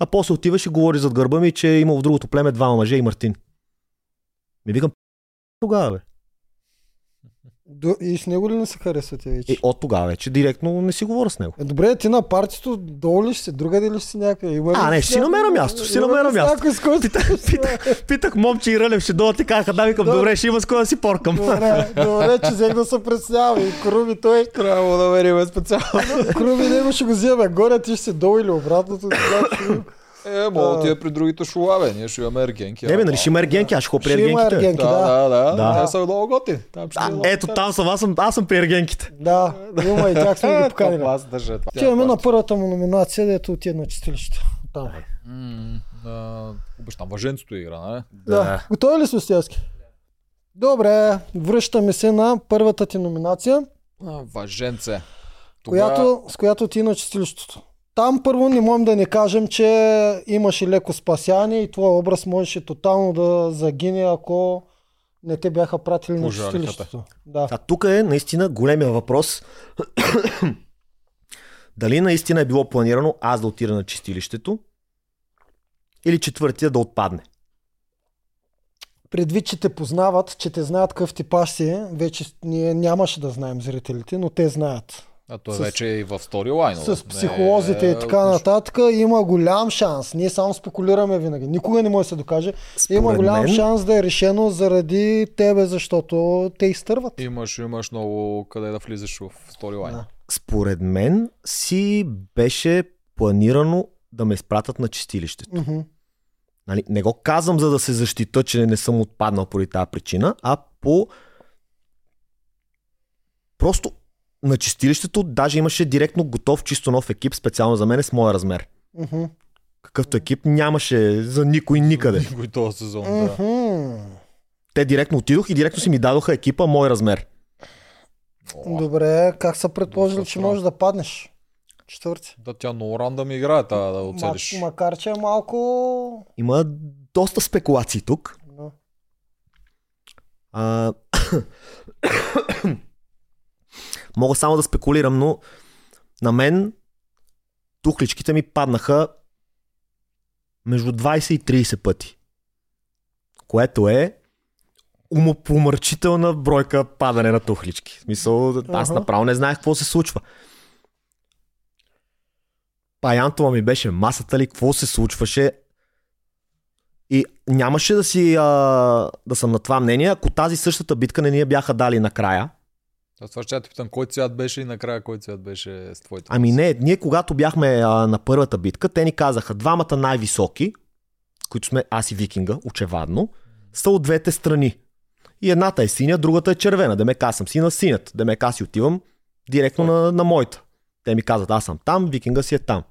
а после отиваш и говориш зад гърба ми, че има в другото племе двама мъже и Мартин. Ми викам, тогава бе. До- И с него ли не се харесвате вече? И от тогава вече директно не си говоря с него. Е, добре, ти на партито долу ли ще си, другаде ли ще си някъде? Има А, не, си ще си намеря място, ще си намеря място. някой, с който Питах, питах, питах момче и Рълев, ще дойдат и казаха, да, викам, Добре. ще има с кой да си поркам. Добре, добре, че взех да се преснява и Круми той. трябва да намерим специално. Круми него ще го вземе горе, ти ще си долу или обратното. Е, мога да отида при другите шулаве, ние ще имаме ергенки. Не бе, нали ще има ергенки, аз ще ходя при ергенките. ергенки, Да, да. да, да. Да. Те са много готини. Там ще А, е много ето там съм, аз съм, аз съм при ергенките. Да, има и тях сме ги поканили. Топ, Аз държа това. Отиваме на първата му номинация, дето отиде на чистилище. Там. М, а, Обещам, въженцето игра, нали? Да. Готови ли сме Стяски? Добре, връщаме се на първата ти номинация, Въженце. която, с която ти на чистилището. Там първо не можем да не кажем, че имаше леко спасяние и твой образ можеше тотално да загине, ако не те бяха пратили на чистилището. Да. А тук е наистина големия въпрос. <clears throat> Дали наистина е било планирано аз да отида на чистилището или четвъртия да отпадне. Предвид, че те познават, че те знаят какъв типаж си, вече ние нямаше да знаем зрителите, но те знаят. А той С- вече е и в сторилайна. С психолозите и така нататък има голям шанс. Ние само спекулираме винаги. Никога не може да се докаже. Според има голям мен, шанс да е решено заради тебе, защото те изтърват. Имаш, имаш много къде да влизаш в сторилайна. Да. според мен си беше планирано да ме изпратят на чистилището. Мгм. Нали, не го казвам за да се защита, че не съм отпаднал поради тази причина, а по... Просто на чистилището даже имаше директно готов чисто нов екип, специално за мен с моя размер. Мгм. Какъвто екип нямаше за никой никъде. Никой този сезон, да. Мгм. Те директно отидох и директно си ми дадоха екипа мой размер. Добре, как са предположили, че можеш да паднеш? Четвърти. Да, тя много рандъм играе, тази да оцелиш. Ма- макар, че е малко... Има доста спекулации тук. Да. А... <coughs> <coughs> Мога само да спекулирам, но на мен тухличките ми паднаха между 20 и 30 пъти. Което е умопомърчителна бройка падане на тухлички. В смисъл, аз Ага. направо не знаех какво се случва. Паянтова ми беше масата ли, какво се случваше. И нямаше да си а, да съм на това мнение, ако тази същата битка не ни я бяха дали накрая. Аз това ще те питам, кой цвят беше и накрая кой цвят беше с твоите. Ами не, ние когато бяхме а, на първата битка, те ни казаха двамата най-високи, които сме аз и Викинга, очевадно, са от двете страни. И едната е синя, другата е червена. Демек аз съм си на синята. Демек аз си отивам директно на, на моята. Те ми казват, аз съм там, Викинга си е там.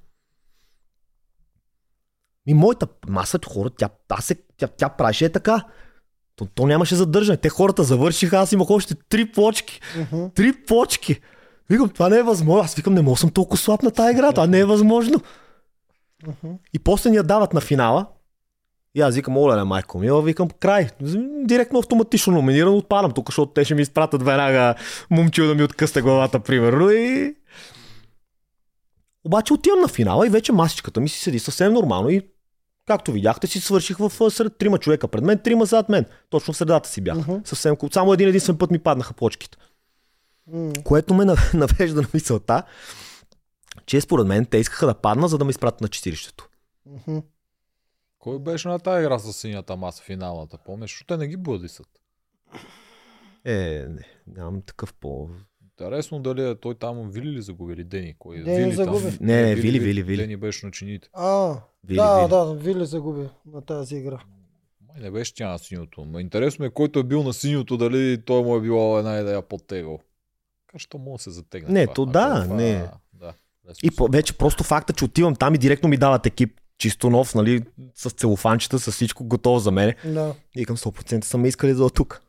И моята маса хора, тя, се, тя, тя правеше е така. То, то нямаше задържане. Те хората завършиха, аз имах още три плочки. Мгм. Три почки. Викам, това не е възможно. Аз викам, не мога съм толкова слаб на тази игра. Това не е възможно. Мгм. И после ни я дават на финала. И аз викам, оля, майко мила, викам, край. Директно автоматично номиниран отпадам тук, защото те ще ми изпратят веднага момчил да ми откъсне главата, примерно. И... Обаче отивам на финала и вече масичката ми си седи съвсем нормално и както видяхте си свърших в сред трима човека пред мен, трима зад мен. Точно в средата си бях. Мгм. Съвсем, само един единствен път ми паднаха плочките. М. Което ме нав- <laughs> навежда на мисълта, че според мен те искаха да падна, за да ме изпратят на. Ами, Мгм. Кой беше на тази игра с синята маса, финалната? Помниш, защото те не ги бъдисат. Е, не, нямам такъв по... Интересно дали е той там Вили ли загуби или Дени? Кой е? Дени Вили загуби. Там. Не, не, Вили, Вили, Вили. Дени беше на чините. А, Вили, да, Вили. да, Вили загуби на тази игра. Май не беше тя на синьото. Ма интересно е който е бил на синьото, дали той му е било една идея подтегъл. Така че то може да се затегне. Не, това. то да, това- не. Да. И по, вече просто факта, че отивам там и директно ми дават екип чисто нов, нали, с целофанчета, с всичко готово за мене. Да. И към 100% са ме искали за тук.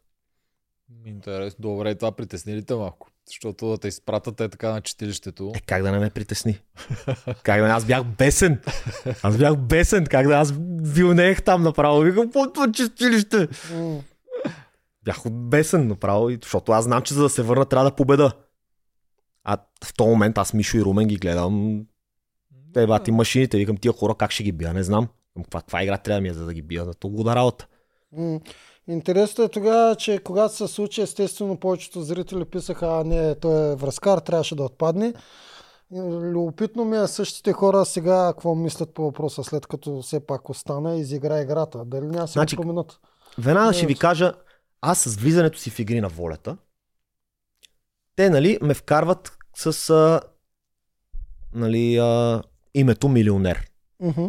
Интересно. Добре, това притесни ли те малко? Защото да те изпратят е така на читилището. Е, как да не ме притесни? как да не? Аз бях бесен. Аз бях бесен. Как да аз вилнеех там направо. Викам, какво е? М. Бях бесен направо, и- защото аз знам, че за да се върна трябва да победа. А в този момент аз Мишо и Румен ги гледам. Те бати машините, викам тия хора как ще ги бия, не знам. Каква, каква игра трябва да ми е, за да ги бия, за толкова работа. М. Интересното е тогава, че когато се случи, естествено повечето зрители писаха, а не, той е връзкар, трябваше да отпадне. Любопитно ми е същите хора сега какво мислят по въпроса, след като все пак остана и изигра играта. Дали няма се Значи, го променят? Веднага ще ви кажа, аз с влизането си в игри на волята, те, нали, ме вкарват с а, нали, а, името милионер. Мгм.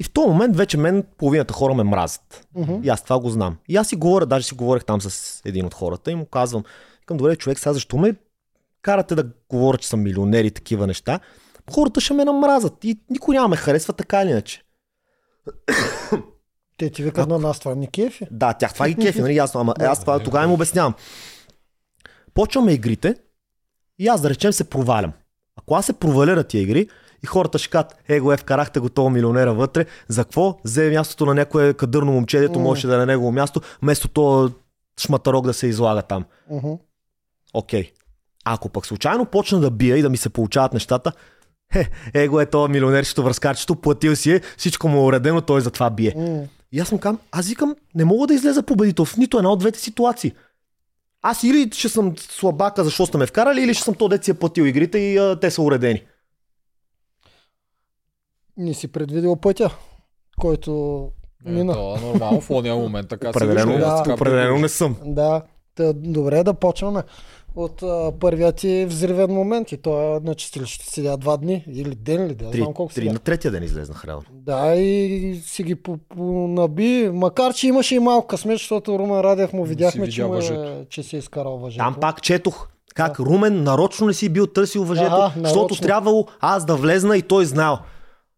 И в този момент вече мен половината хора ме мразят. Мгм. И аз това го знам. И аз си говоря, даже си говорех там с един от хората и му казвам, към добре, човек, сега защо ме карате да говоря, че съм милионер и такива неща? Хората ще ме намразят и никой няма ме харесва така или иначе. <coughs> Те ти викат на нас това не кефи. Да, тях това ги кефи, нали ясно, ама е, аз това тогава им обяснявам. Почваме игрите и аз да речем се провалям. Ако аз се проваля на тия игри и хората ще кажат, е е, вкарахте го този милионера вътре, за какво? Взе мястото на някое кадърно момче, дето М. можеше да е на негово място, вместо то шматарок да се излага там. Окей. Ако пък случайно почна да бия и да ми се получават нещата, е, его е то милионерчето, връзкарчето, платил си е, всичко му е уредено, той затова бие. М. И аз му казвам, аз викам, не мога да излеза победител в нито една от двете ситуации. Аз или ще съм слабака, защото сте ме вкарали, или ще съм то дет си е платил игрите и а, те са уредени. Не си предвидил пътя, който Е, мина. то е нормално в ония момент, така се Определено, аз да, определено не съм. Да, Та, добре да почваме от а, първия ти взривен момент и той е на чистилището седя два дни или ден или да, Три, знам колко три седя. на третия ден излезнах реално. Да, и си ги по- понаби, макар че имаше и малко късмет, защото Румен Радев му видяхме, че, му е, че си е изкарал въжето. Там пак четох как Румен нарочно не си бил търсил въжето, Ага, защото трябвало аз да влезна и той знаел.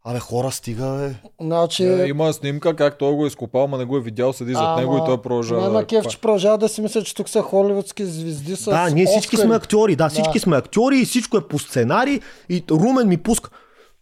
Абе хора, стига бе. Значи, Е, има снимка как той го е изкопал, ма не го е видял, седи зад ама, него и той продължава. Не на кеф, че продължава да си мисля, че тук са холивудски звезди с Да, ние всички Оскари. сме актьори, да, всички Да. сме актьори и всичко е по сценарий и Румен ми пуска.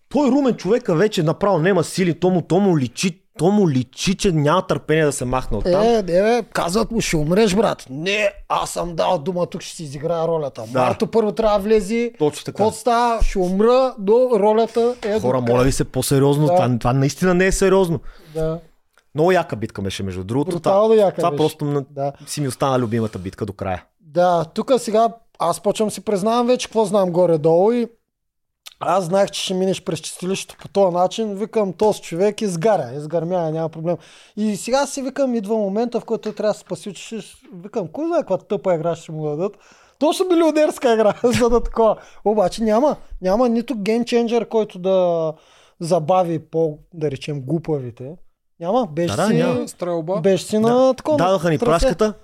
Той Румен човека вече направо няма сили, то му, то му личи, то му личи, че няма търпение да се махне от там. Е, е, казват му, ще умреш, брат. Не, аз съм дал дума, тук ще си изиграя ролята. Да. Марто първо трябва да влезе. Точно така. Какво става? Ще умра, до ролята е Хора, моля ви се по-сериозно. Да. Това, това наистина не е сериозно. Да. Много яка битка беше, между другото. Брутално това, яка това беше. просто. Да. си ми остана любимата битка до края. Да, тук сега аз почвам си признавам вече какво знам горе-долу и аз знаех, че ще минеш през чистилището по този начин. Викам, този човек изгаря, изгърмява, няма проблем. И сега си викам, идва момента, в който трябва да се спаси, че ще... викам, кой знае каква тъпа игра ще му дадат. Точно милионерска игра, <laughs> за да такова. Обаче няма, няма нито геймченджер, който да забави по, да речем, глупавите. Няма, беше Да, да, си, няма. Стрелба. беше си на такова. Дадоха ни трасе. прашката.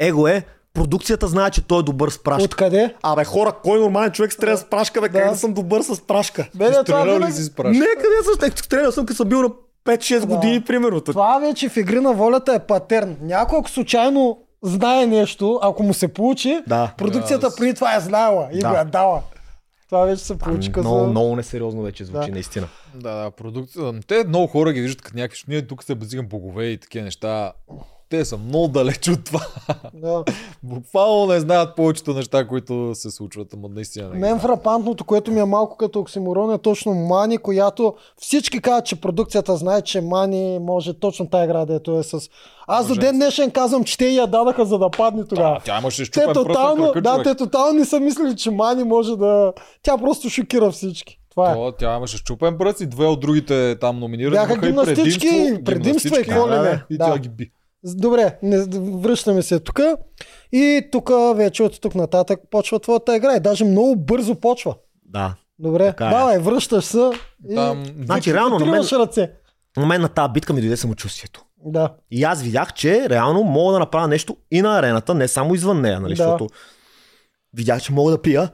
Его е, продукцията знае, че той е добър с прашка. Откъде? Абе хора, кой нормален човек стреля с прашка, бе? Как Да. да съм добър с прашка? Бе, не, това ли си с Не, прашка? къде съм? Стрелял съм, като съм бил на 5-6 Да. години, примерно. Това вече в игри на волята е патерн. Някой, ако случайно знае нещо, ако му се получи, Да. продукцията Да, преди това е знаела и Да. го е дала. Това вече се получи като... Много, много несериозно вече звучи, Да. наистина. Да, да, продукция. Те много хора ги виждат като някакви. Ние тук се базикам богове и такива неща. Те са много далеч от това. Да. Буквално не знаят повечето неща, които се случват, ама наистина не Мен фрапантното, което ми е малко като оксиморон е точно Мани, която всички казват, че продукцията знае, че Мани може точно тая игра, дето е с... Аз до Може. ден днешен казвам, че те я дадаха за да падне тогава. Да, тя имаше те тотално, крака, да, те тотално не са мислили, че Мани може да... Тя просто шокира всички. Това е. То, тя имаше щупен пръст и две от другите там номинирани. Бяха гимнастички, предимство, предимства и гимнастички, какво ли да, не. И Да. тя ги би. Добре, не, връщаме се тук. И тук вече от тук нататък почва твоята игра. И даже много бързо почва. Да. Добре, Така е. давай, връщаш се. И Там, Значи, реално на мен, ръце. на мен на тази битка ми дойде самочувствието. Да. И аз видях, че реално мога да направя нещо и на арената, не само извън нея, нали? Да. Защото видях, че мога да пия.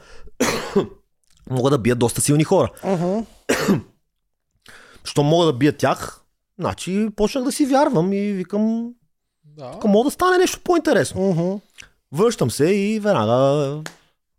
<coughs> мога да бия доста силни хора. Uh-huh. <coughs> Що мога да бия тях, значи почнах да си вярвам и викам, да. тук мога да стане нещо по-интересно. Uh-huh. Връщам се и веднага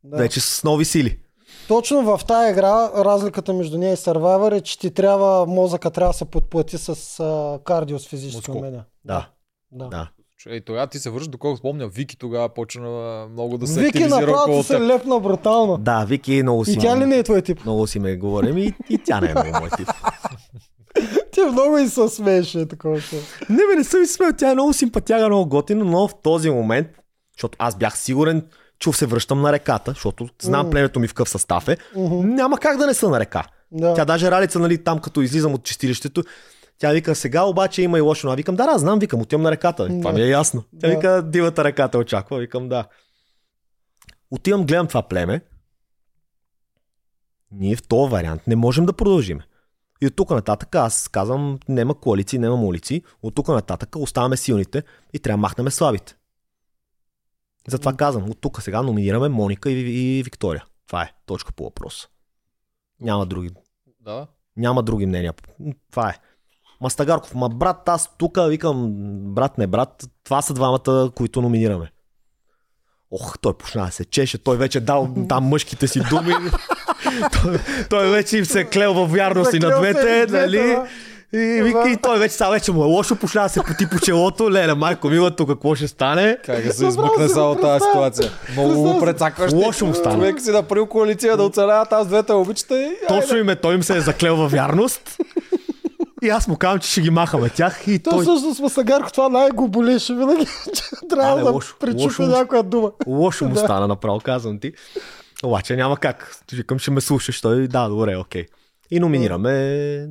Да. вече с нови сили. Точно в тази игра разликата между нея и Survivor е, че ти трябва, мозъка трябва да се подплати с а, кардио с физически Мускул. умения. Да, Да. да. Ей, тогава ти се връща, доколко спомня, Вики тогава почна много да се Вики активизира направо се лепна брутално. Да, Вики много си, И тя ли не е твой тип? много си ме говорим и, и тя не е много мой тип. <laughs> Ти много и се смееше такова. Не, бе, не съм и смел. Тя е много симпатяга, много готина, но в този момент, защото аз бях сигурен, че се връщам на реката, защото знам М. племето ми в какъв състав е. Мгм. Няма как да не са на река. Да. Тя даже Ралица, нали, там като излизам от чистилището, тя вика, сега обаче има и лошо. А викам, да, да, знам, викам, отивам на реката. Това ми е ясно. Тя Да. вика, дивата реката очаква. Викам, да. Отивам, гледам това племе. Ние в този вариант не можем да продължим. И от тук нататък аз казвам, нема коалиции, нема улици. От тук нататък оставаме силните и трябва да махнем слабите. Затова казвам, от тук сега номинираме Моника и, и Виктория. Това е точка по въпрос. Няма други, Да. няма други мнения. Това е. Мастагарков, ма брат, аз тук викам, брат, не брат, това са двамата, които номинираме. Ох, той почна да се чеше, той вече дал там мъжките си думи. той, той вече им се е клел във вярност и на двете, нали? И, вика, и той вече, сега вече му е лошо, почна да се поти по челото. Леле, майко мила, тук какво ще стане? Как да се измъкне само тази ситуация. Много го прецакваш. Лошо му стана. Човек си направил коалиция да оцеляват, аз двете обичате и... Точно име, той им се е заклел във вярност. И аз му казвам, че ще ги махаме тях. И Той той, всъщност Масагарко това най-го болеше винаги, <laughs> че трябва Абе, да лошо, пречупи лошо някоя дума. лошо му <laughs> Да. стана направо, казвам ти. Обаче няма как. Викам, ще ме слушаш. Той, да, добре, окей. И номинираме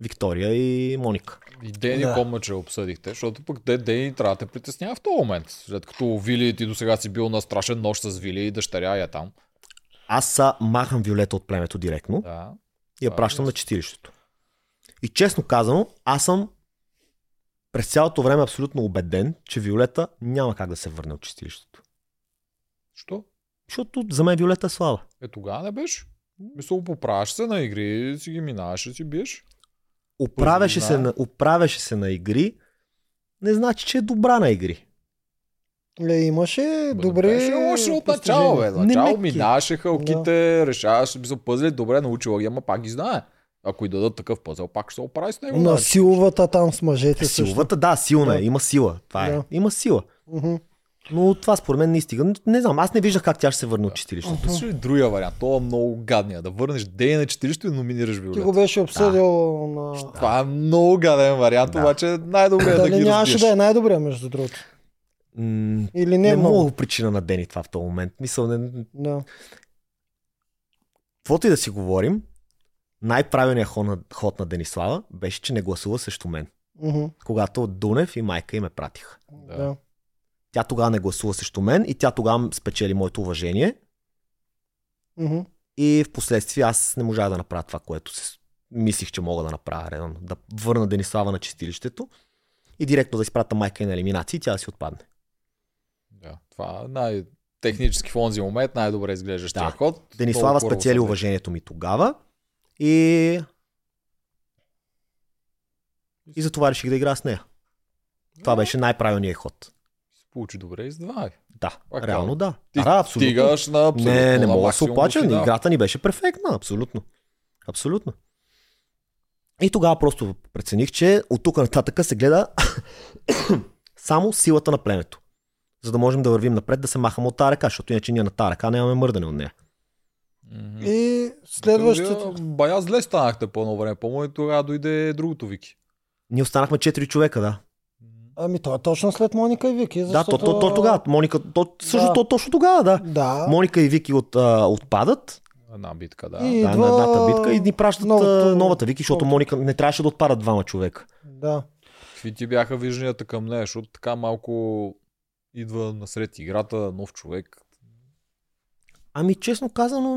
Виктория и Моника. И Дени Да. Комача обсъдихте, защото пък де, Дени трябва да те притеснява в този момент. След като Вили, ти до сега си бил на страшен нощ с Вили и дъщеря я там. Аз са махам Виолета от племето директно Да. и я е пращам на ясно. И честно казано, аз съм през цялото време абсолютно убеден, че Виолета няма как да се върне от чистилището. Що? Защото за мен Виолета е слаба. Е, тогава не беше. Мисля, поправяш се на игри, си ги минаваш и си биеш. Оправяше се, на, оправяше се на игри, не значи, че е добра на игри. Ле, имаше Бе, добре. не Беше лошо от начало, бе. Начало ме минаваше халките, решаваше, мисля, пъзли, добре научила ги, ама пак ги знае. Ако и дадат такъв пъзел, пак ще се оправи с него. На значи. силовата там с мъжете също. Силовата, да, силна е, Да. има сила. Това е. Да. Има сила. Мгм. Но това според мен не стига. Не знам, аз не виждах как тя ще се върне от чистилището. Мислиш ли другия вариант? Това е много гадния. Да върнеш Дей на читилище и номинираш Ти Виолета. го беше обсъдил на... Това е много гаден вариант, Да. обаче най-добре е да Дали ги нямаше да е най-добре, между другото. М- Или не не, е много. много причина на Дени това в този момент. Мисъл, не, Да. каквото и да си говорим, най-правилният ход на, ход на Денислава беше, че не гласува срещу мен. Мгм. Когато Дунев и майка им ме пратиха. Да. Тя тогава не гласува срещу мен и тя тогава спечели моето уважение. Мгм. И в последствие аз не можах да направя това, което си мислих, че мога да направя. Реално. Да върна Денислава на чистилището и директно да изпрата майка и на елиминации и тя да си отпадне. Да. Това е най-технически в онзи момент, най-добре изглеждащия Да. ход. Денислава спечели уважението ми тогава и... И затова реших да игра с нея. Това Да. беше най-правилният ход. Се получи добре и с два. Да, Пак реално да. Ти да, абсолютно. стигаш на абсолютно Не, не мога да се оплача. финал. Играта ни беше перфектна, абсолютно. Абсолютно. И тогава просто прецених, че от тук нататък се гледа <coughs> само силата на племето. За да можем да вървим напред, да се махаме от тази ръка, защото иначе ние на тази ръка нямаме мърдане от нея. Мгм. И следващото... Вие Бая зле станахте по едно време. По-моему тогава дойде другото Вики. Ние останахме 4 човека, да. Ами то е точно след Моника и Вики. Да, Защото... то, то, то, тогава. Моника, то, също Да. то, точно тогава, да. Да. Моника и Вики от, а, отпадат Една битка, да. И- да, идва на едната битка и ни пращат новото- новата Вики, защото. Моника не трябваше да отпадат двама човека. Да. Какви ти бяха вижданията към нея, защото така малко идва насред играта нов човек. Ами, честно казано,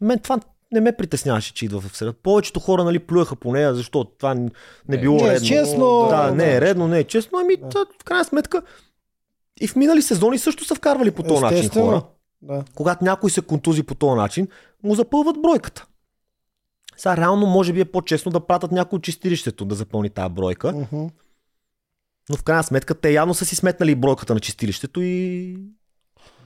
мен това не ме притесняваше, че идва в среда. Повечето хора, нали, плюеха по нея, защото това не Не, било не е редно. честно. Да, Да, не е редно, не е честно. Ами, Да. в крайна сметка, и в минали сезони също са вкарвали по този начин хора. Да. Когато някой се контузи по този начин, му запълват бройката. Сега реално може би е по-честно да пратят някой от чистилището да запълни тази бройка, Мгм. но в крайна сметка те явно са си сметнали бройката на чистилището и,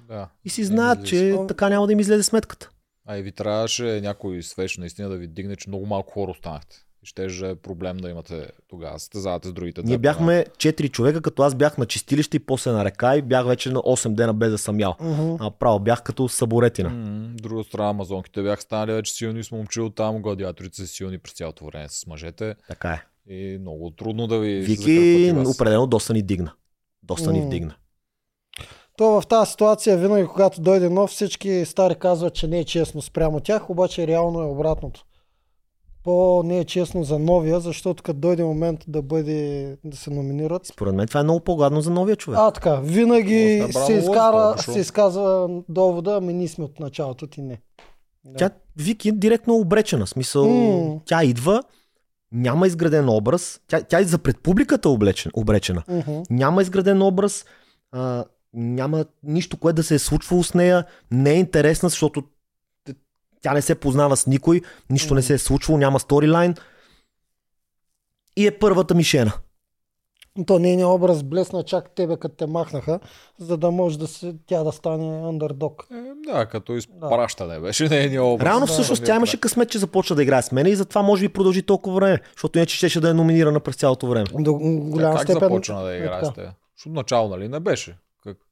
Да. и си знаят, ми че излиза. така няма да им излезе сметката. А и ви трябваше някой свеж наистина да ви дигне, че много малко хора останахте. И ще е проблем да имате тогава. Състезавате с другите. Ние бяхме 4 човека, като аз бях на чистилище и после на река и бях вече на 8 дена без да съм ял. Мгм. А право бях като саборетина. М, Друга страна, амазонките бяха станали вече силни с момчил там, гладиаторите са силни през цялото време с мъжете Така е. и много трудно да ви Вики определено доста ни дигна. Доста ни М. вдигна. То в тази ситуация, винаги когато дойде нов, всички стари казват, че не е честно спрямо тях, обаче реално е обратното. По не е честно за новия, защото като дойде момент да бъде да се номинират. Според мен това е много по-гадно за новия човек. А, така, винаги да е се, изкара, защо? се изказва довода, ами ние сме от началото, ти не. Тя, Вики, директно е обречена. В Смисъл, М. тя идва, няма изграден образ. Тя, тя и за пред публиката е облечен, обречена. Мгм. Няма изграден образ, а, няма нищо, което да се е случвало с нея. Не е интересна, защото тя не се познава с никой, нищо не се е случвало, няма сторилайн. И е първата мишена. То нейният образ блесна чак тебе, като те махнаха, за да може да се, тя да стане андердог. Е, да, като изпращане беше нейния образ. Реално Да, всъщност да, тя да. имаше късмет, че започна да играе с мен и затова може би продължи толкова време, защото иначе щеше да е номинирана през цялото време. До голяма как степен. започна да е играе с теб? Защото начало, нали, не беше.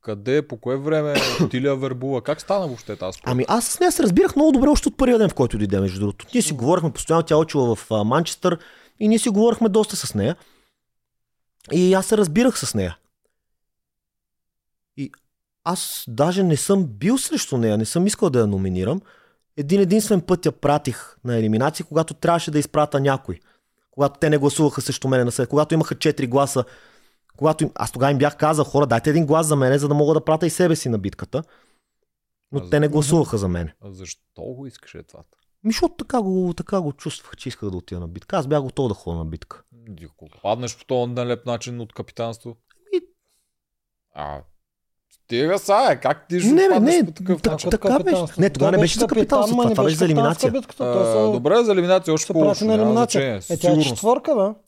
Къде, по кое време Тилия вербува? Как стана въобще тази спорт? Ами аз с нея се разбирах много добре още от първия ден, в който дойде, между другото. Ние си говорихме постоянно, тя учила в Манчестър и ние си говорихме доста с нея. И аз се разбирах с нея. И аз даже не съм бил срещу нея, не съм искал да я номинирам. Един единствен път я пратих на елиминация, когато трябваше да изпрата някой. Когато те не гласуваха срещу мене на след, когато имаха 4 гласа. Когато им... Аз тогава им бях казал, хора, дайте един глас за мене, за да мога да пратя и себе си на битката. Но А те не гласуваха за мене. А защо го искаше това? Ми, защото така го, така го чувствах, че исках да отида на битка. Аз бях готов да ходя на битка. Ако паднеш по този нелеп начин от капитанство. И- А, стига са, как ти ще Не, бе, не, по такъв так- начин? Така беше. Не, тогава не беше за капитанство, това беше за елиминация. битката, А, добре, за елиминация още по-лошо. Е, тя е четвърка, бе.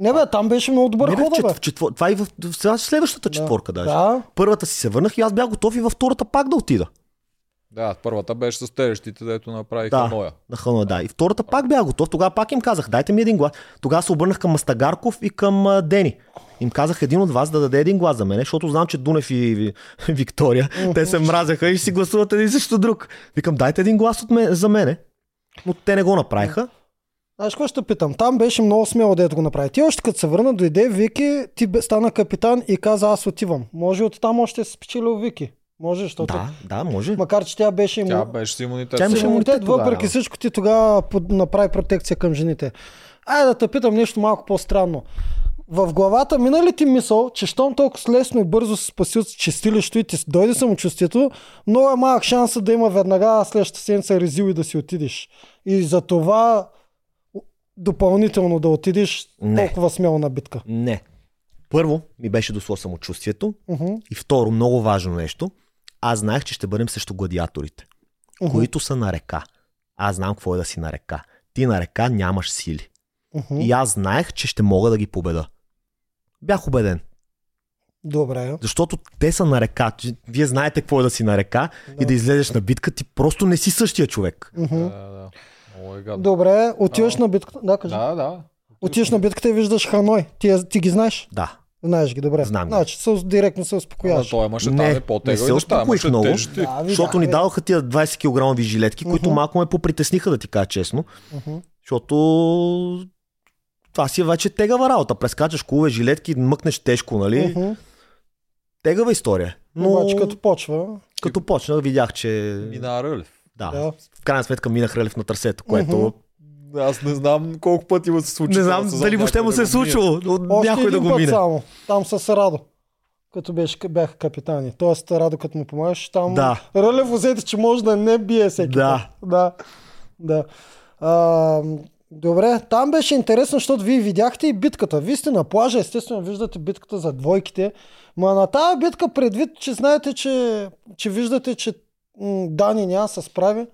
Не бе, там беше много добър Не, бе, в бе. четвор... Това и в, в следващата четворка даже. Да. Първата си се върнах и аз бях готов и във втората пак да отида. Да, първата беше с терещите, дето направиха Да. Ноя. На Хана, да. И втората пак бях готов. Тогава пак им казах, дайте ми един глас. Тогава се обърнах към Мастагарков и към а, Дени. Им казах един от вас да даде един глас за мен, защото знам, че Дунев и Ви- <laughs> Виктория, те се мразяха и си гласуват един срещу друг. Викам, дайте един глас от мен, за мене. Но те не го направиха. Знаеш какво ще питам? Там беше много смело да го направи. Ти още като се върна, дойде Вики, ти стана капитан и каза аз отивам. Може от там още си спечелил Вики. Може, защото... Да, да, може. Макар, че тя беше Тя иму... беше с имунитет. Тя имаше имунитет тогава, въпреки да. всичко ти тогава направи протекция към жените. Айде да те питам нещо малко по-странно. В главата мина ли ти мисъл, че щом толкова лесно и бързо се спаси от чистилището и ти дойде самочувствието, много е малък шанса да има веднага следващата седмица резил и да си отидеш. И за това допълнително да отидеш Не. толкова смело на битка. Не. Първо ми беше дошло самочувствието. Уху, И второ, много важно нещо. Аз знаех, че ще бъдем срещу гладиаторите, уху, които са на река. Аз знам какво е да си на река. Ти на река нямаш сили. уху. И аз знаех, че ще мога да ги победа. Бях убеден. Добре. Защото те са на река. Вие знаете какво е да си на река и да излезеш на битка. Ти просто не си същия човек. Уху. Да, да. Е гадно. Добре, отиваш А. на битката. Да, кажи. Да, да. Отиваш на битката и виждаш Ханой. Ти, ти ги знаеш? Да. Знаеш ги, добре. Знам ги. Значи, се, директно се А, успокояваш. той имаше Не, там е не се успокоих много. тежести. Да, Защото ни видях, дадоха тия 20 кг жилетки, които Мгм. малко ме попритесниха, да ти кажа честно. Уху. Защото това си е вече тегава работа. Прескачаш кулове, жилетки, мъкнеш тежко, нали? Уху. Тегава история. Но Обаче като почва, като почнах, видях, че... Мина Рълев. Да, да. в крайна сметка минах релев на търсето, което... Аз не знам колко пъти му се случи. Не знам дали въобще му се е случило, Още някой да го мине. само. Там с Радо. Като беше, бяха капитани. Тоест Радо като му помагаш, там Да. Рълев усети, че може да не бие всеки Да. път. Да. Да. А, добре, там беше интересно, защото вие видяхте и битката. Вие сте на плажа, естествено виждате битката за двойките. Ма на тази битка предвид, че знаете, че, че виждате, че м, Дани няма се справи.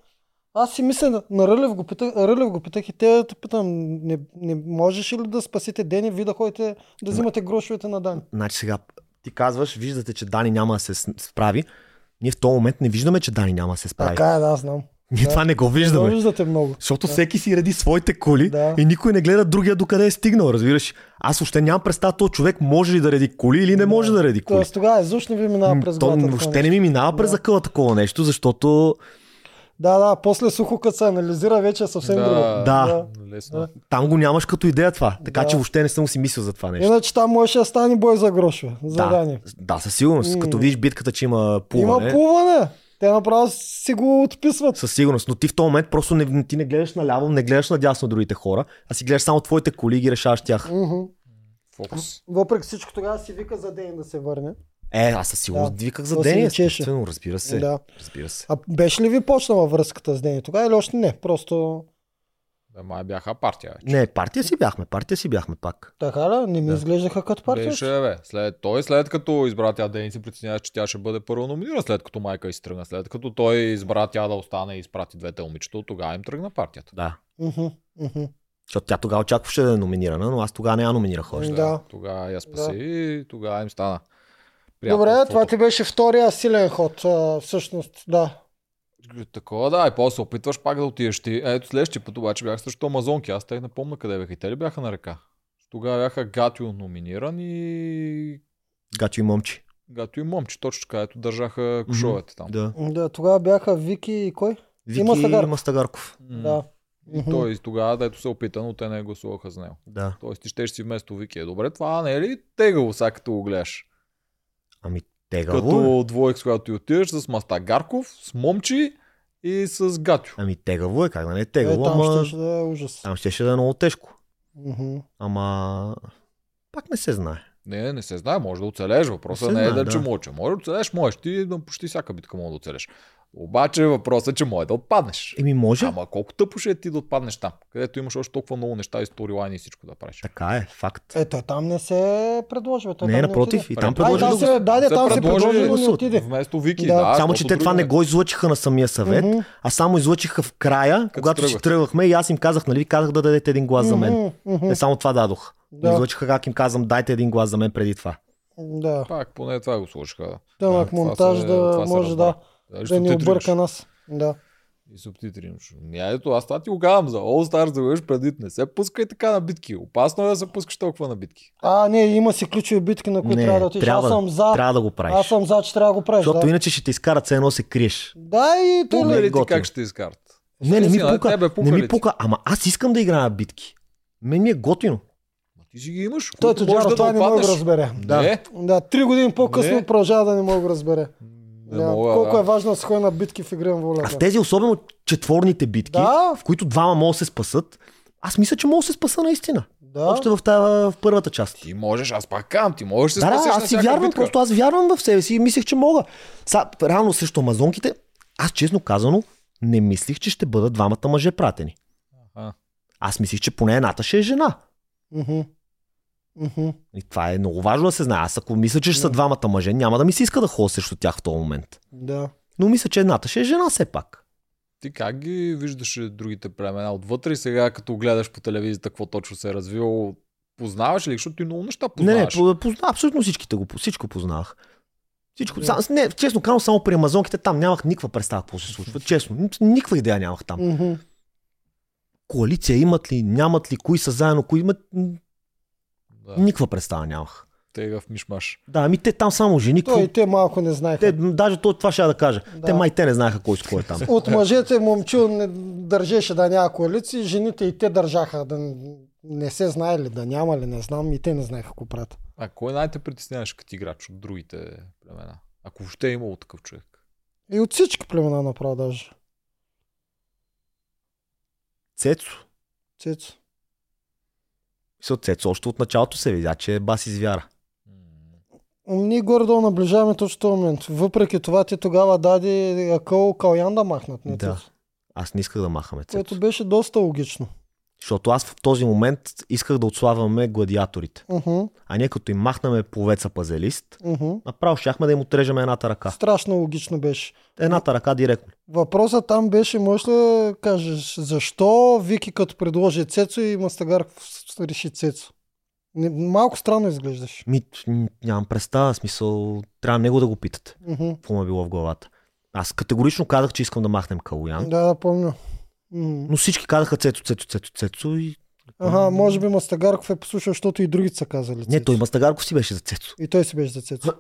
Аз си мисля, на- Рълев го питах, Рълев го питах и те те питам, не, не можеш ли да спасите Дени, вие да ходите да взимате грошовете на Дани? Значи сега ти казваш, виждате, че Дани няма да се справи. Ние в този момент не виждаме, че Дани няма да се справи. Така е, да, знам. Ние да. това не го Не виждаме. го виждате много. Защото всеки си реди своите коли Да. и никой не гледа другия докъде е стигнал, разбираш. Аз въобще нямам представа този човек може ли да реди коли или не може да реди коли. Тоест тогава изуш не ви минава през То главата. въобще такова не ми минава през Да. закъла такова нещо, защото Да, да, после сухо като се анализира, вече е съвсем Да. друго. Да. Лесно. Да. там го нямаш като идея това. Така Да. че въобще не съм си мислил за това нещо. Иначе там можеше да стане бой за грошове. За Да, да, със сигурност. М. Като видиш битката, че има плуване, Има плуване. Те направо си го отписват. със сигурност. Но ти в този момент просто не, ти не гледаш наляво, не гледаш надясно другите хора, а си гледаш само твоите коли и ги решаваш тях. Фокус. Въпреки всичко тогава си вика за ден да се върне. Е, аз със сигурност Да. виках за То Дени, естествено, разбира се. Да. Разбира се. А беше ли ви почнала връзката с Дени тогава или още не? Просто май бяха партия. вече. Не, партия си бяхме, партия си бяхме пак. така ли? Не ми Да. изглеждаха като партия. Беше, бе. След, той след като избра тя Дени се притесняваше, че тя ще бъде първо номинирана, след като майка й си тръгна. След като той избра тя да остане и изпрати двете момичета, тогава им тръгна партията. Да. Защото тя тогава очакваше да е номинирана, но аз тогава не я номинирах още. Да. Тогава я спаси и тогава им стана. Добре, това приятелството. ти беше втория силен ход. Всъщност, да. Такова, да, и после се опитваш пак да отидеш ти. Ето следващия път обаче бях срещу Амазонки. Аз те не помня къде бяха. И те ли бяха на река? Тогава бяха Гатио номиниран и Гачо и момчи. Гатио и Момче, точно така, ето държаха кошовете там. Да. Да, тогава бяха Вики и кой? Вики Мастагарков. и Мастагарков. М. Да. И той тогава, дето се опита, но те не гласуваха за него. Да. Тоест ти щеш си вместо Вики. Е, добре, това не е ли тегаво, сега като го гледаш? Ами тегаво. е. Като двоек, с която ти отидеш с Мастагарков, с Момчи и с Гатио. Ами тегаво е, как да не е Е, тегаво, там ама... ще да е ужас. Там ще да е много тежко. Мгм. Ама... Пак не се знае. Не, не се знае, може да оцелеш. Въпросът Не не, е знае, да, че да. моче. Може да оцелеш, можеш ти на почти всяка битка може да оцелеш. Обаче въпросът е, че може да отпаднеш. Еми може. Ама колко тъпо ще е ти да отпаднеш там, където имаш още толкова много неща и сторилайни и всичко да правиш. Така е, факт. Е, той там не се предложи. Той Не, там напротив, отиде. и там предложи да се, да, да, там се предложи, но не отиде. Вместо Вики, Да. да. Само, че те това не го излъчиха на самия съвет, Мгм. а само излъчиха в края, когато си тръгват. тръгвахме и аз им казах, нали, казах да дадете един глас за мен. Те само това дадох. Да. Излъчиха как им казвам, дайте един глас за мен преди това. Да. Пак поне това го слушаха. Да. Тъмък монтаж да се може да. Да, да ни обърка нас. Да. И субтитри имаш. Ня, ето, аз това ти го казвам за All Stars да бъдеш преди. Не се пускай така на битки. Опасно е да се пускаш толкова на битки. А, не, има си ключови битки, на които Не, трябва да отидеш. трябва, Аз съм за. трябва да го правиш. Аз съм за, че трябва да го правиш. Защото Да, иначе ще те изкарат все едно се криеш. да и той Пука не... ли ти как ще те изкарат? Не, не ми Наистина, пука. тебе пука Не ми пука, ама аз искам да играя битки. Мен ми е готино. Ма Ти си ги имаш. Той Тоджаро да това не мога да разбере. Да. Не, Да, три години по-късно Не. продължава да не мога да разбере. Не Да, мога, колко да. е важно да се ходи на битки в игри на А в тези особено четворните битки, Да. в които двама могат да се спасат, аз мисля, че мога да се спаса наистина. Да. Още в, тази, в първата част. Ти можеш, аз пак казвам, ти можеш да се Да, на аз си вярвам, битка. просто аз вярвам в себе си и мислех, че мога. Са, реално срещу амазонките, аз честно казано, не мислих, че ще бъдат двамата мъже пратени. А. Аз мислих, че поне едната ще е жена. Мгм. Мгм. И това е много важно да се знае. Аз ако мисля, че ще са Да. двамата мъже, няма да ми се иска да ходя срещу тях в този момент. Да. Но мисля, че едната ще е жена все пак. Ти как ги виждаш другите племена отвътре и сега като гледаш по телевизията какво точно се е развило, познаваш ли? Защото ти много неща Не, не, познаваш. по- позна, абсолютно всичките го, всичко познавах. Всичко, Да. да. не, честно казвам, само при амазонките там нямах никаква представа какво се случва. Честно, ни- никаква идея нямах там. Мгм. Коалиция имат ли, нямат ли, кои са заедно, кои имат, Да, никаква представа нямах. тега в мишмаш. Да, ами те там само жени. Той те малко не знаеха. те, даже то, това ще я да кажа. Да. Те май те не знаеха кой с кой е там. От мъжете момчил не държеше да няма коалиции, жените и те държаха да не се знае ли, да няма ли, не знам, и те не знаеха какво правят. А кой най-те притесняваш като играч от другите племена? Ако въобще е имало такъв човек. И от всички племена направо даже. Цецо. Цецо. Мисля, Цецо още от началото се видя, че е бас извяра. Ние горе-долу наближаваме точно този момент. Въпреки това, ти тогава даде Акъл Калян да махнат. Не Да. Аз не исках да махаме Цецо. Което беше доста логично. Защото аз в този момент исках да отславяме гладиаторите. Уху, А ние като им махнаме повеца пазелист, уху. направо щяхме да им отрежем едната ръка. Страшно логично беше. Едната ръка директно. Въпросът там беше, можеш да кажеш, защо Вики като предложи Цецо и Мастагар реши Цецо? Малко странно изглеждаш. Ми, нямам представа, смисъл, трябва него да го питате. Уху. Какво му е било в главата. Аз категорично казах, че искам да махнем Калуян. Да, да, помня. Но всички казаха Цецо, Цецо, Цецо, Цецо и... Ага, може би Мастагарков е послушал, защото и другите са казали Цецо. Не, той Мастагарков си беше за Цецо. И той си беше за Цецо.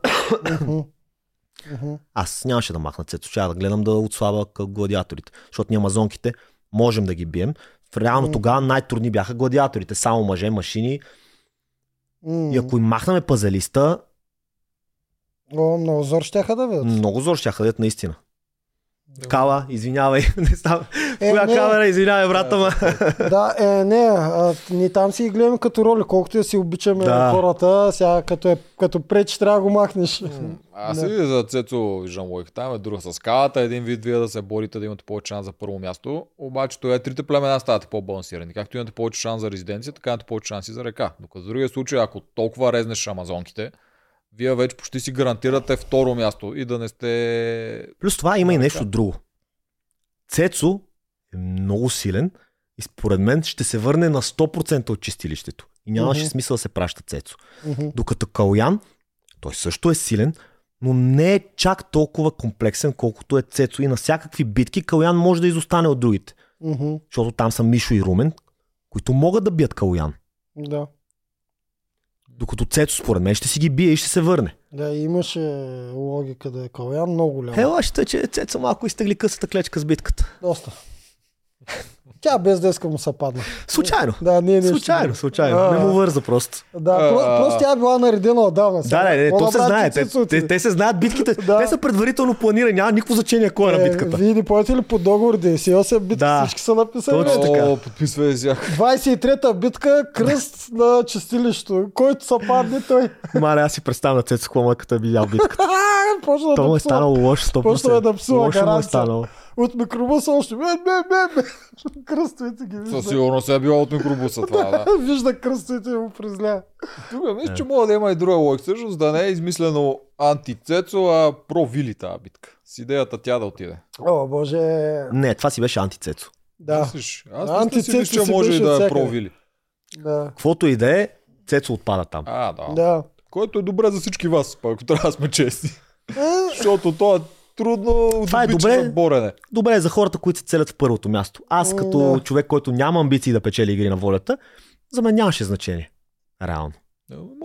Аз нямаше да махна Цецо, ще да гледам да отслабя гладиаторите. Защото ние амазонките можем да ги бием. В реално тогава най-трудни бяха гладиаторите. Само мъже, машини. И ако им махнаме пазалиста, О, много зор щяха да видят. много зор ще ходят наистина. Кала, извинявай. <laughs> Не знам. Е, Коя не. камера, извинявай, брата ма. Да, е, не, а, ние там си гледаме като роли, колкото да си обичаме Да. хората, сега като, е, като пречи трябва да го махнеш. Аз Да. и за Цецо виждам логика. Там е друга с скалата, един вид вие да се борите, да имате повече шанс за първо място. Обаче това е трите племена ставате по-балансирани. Както имате повече шанс за резиденция, така имате повече шанси за река. Докато в другия случай, ако толкова резнеш амазонките, вие вече почти си гарантирате второ място и да не сте... Плюс това има и нещо друго. Цецо е много силен и според мен ще се върне на 100% от чистилището. И нямаше Мгм. смисъл да се праща Цецо. Мгм. Докато Калян, той също е силен, но не е чак толкова комплексен, колкото е Цецо. И на всякакви битки Калян може да изостане от другите. Мгм. Защото там са Мишо и Румен, които могат да бият Калян. Да. Докато Цецо, според мен, ще си ги бие и ще се върне. Да, имаше логика да е Калян много голям. Ела, ще че Цецо малко изтегли късата клечка с битката. Доста. Тя без деска му се падна. Случайно. Да, ние нещо. Случайно, случайно. А. Не му върза просто. Да, А, про- а, просто тя е била наредена отдавна. сега. Да, не, не, то се знае. Те, те, те се знаят битките. Да. Те са предварително планирани. Няма никакво значение кой е на Е, битката. Вие не помните ли по договор 98 битки Да. всички са написали? Точно така. Си. 23-та битка, кръст на чистилището. Който са падне той. Мале, аз си представя на Цецо какво му е като е видял битката. <laughs> Почна да му е станало лошо 100%. Почна да псува е гаранция. От микробуса още. Бе, бе, бе, бе. Кръстовете ги Със вижда. сигурност е било от микробуса това, да. <laughs> Вижда кръстовете и му презля. Тук мисля, че мога да има и друга логика. Всъщност да не е измислено антицецо, а про-вили тази битка. С идеята тя да отиде. О, боже. Не, това си беше антицецо. Да, Мислиш? Аз мисля, си Антицецо мисля, че си може и да е про-вили. да, Каквото и да е, Цецо отпада там. А, да. да. Което е добре за всички вас, ако трябва да сме честни. Е, Защото то е трудно Това е добре. за борене. Добре е за хората, които се целят в първото място. Аз като Да. човек, който няма амбиции да печели игри на волята, за мен нямаше значение. Реално.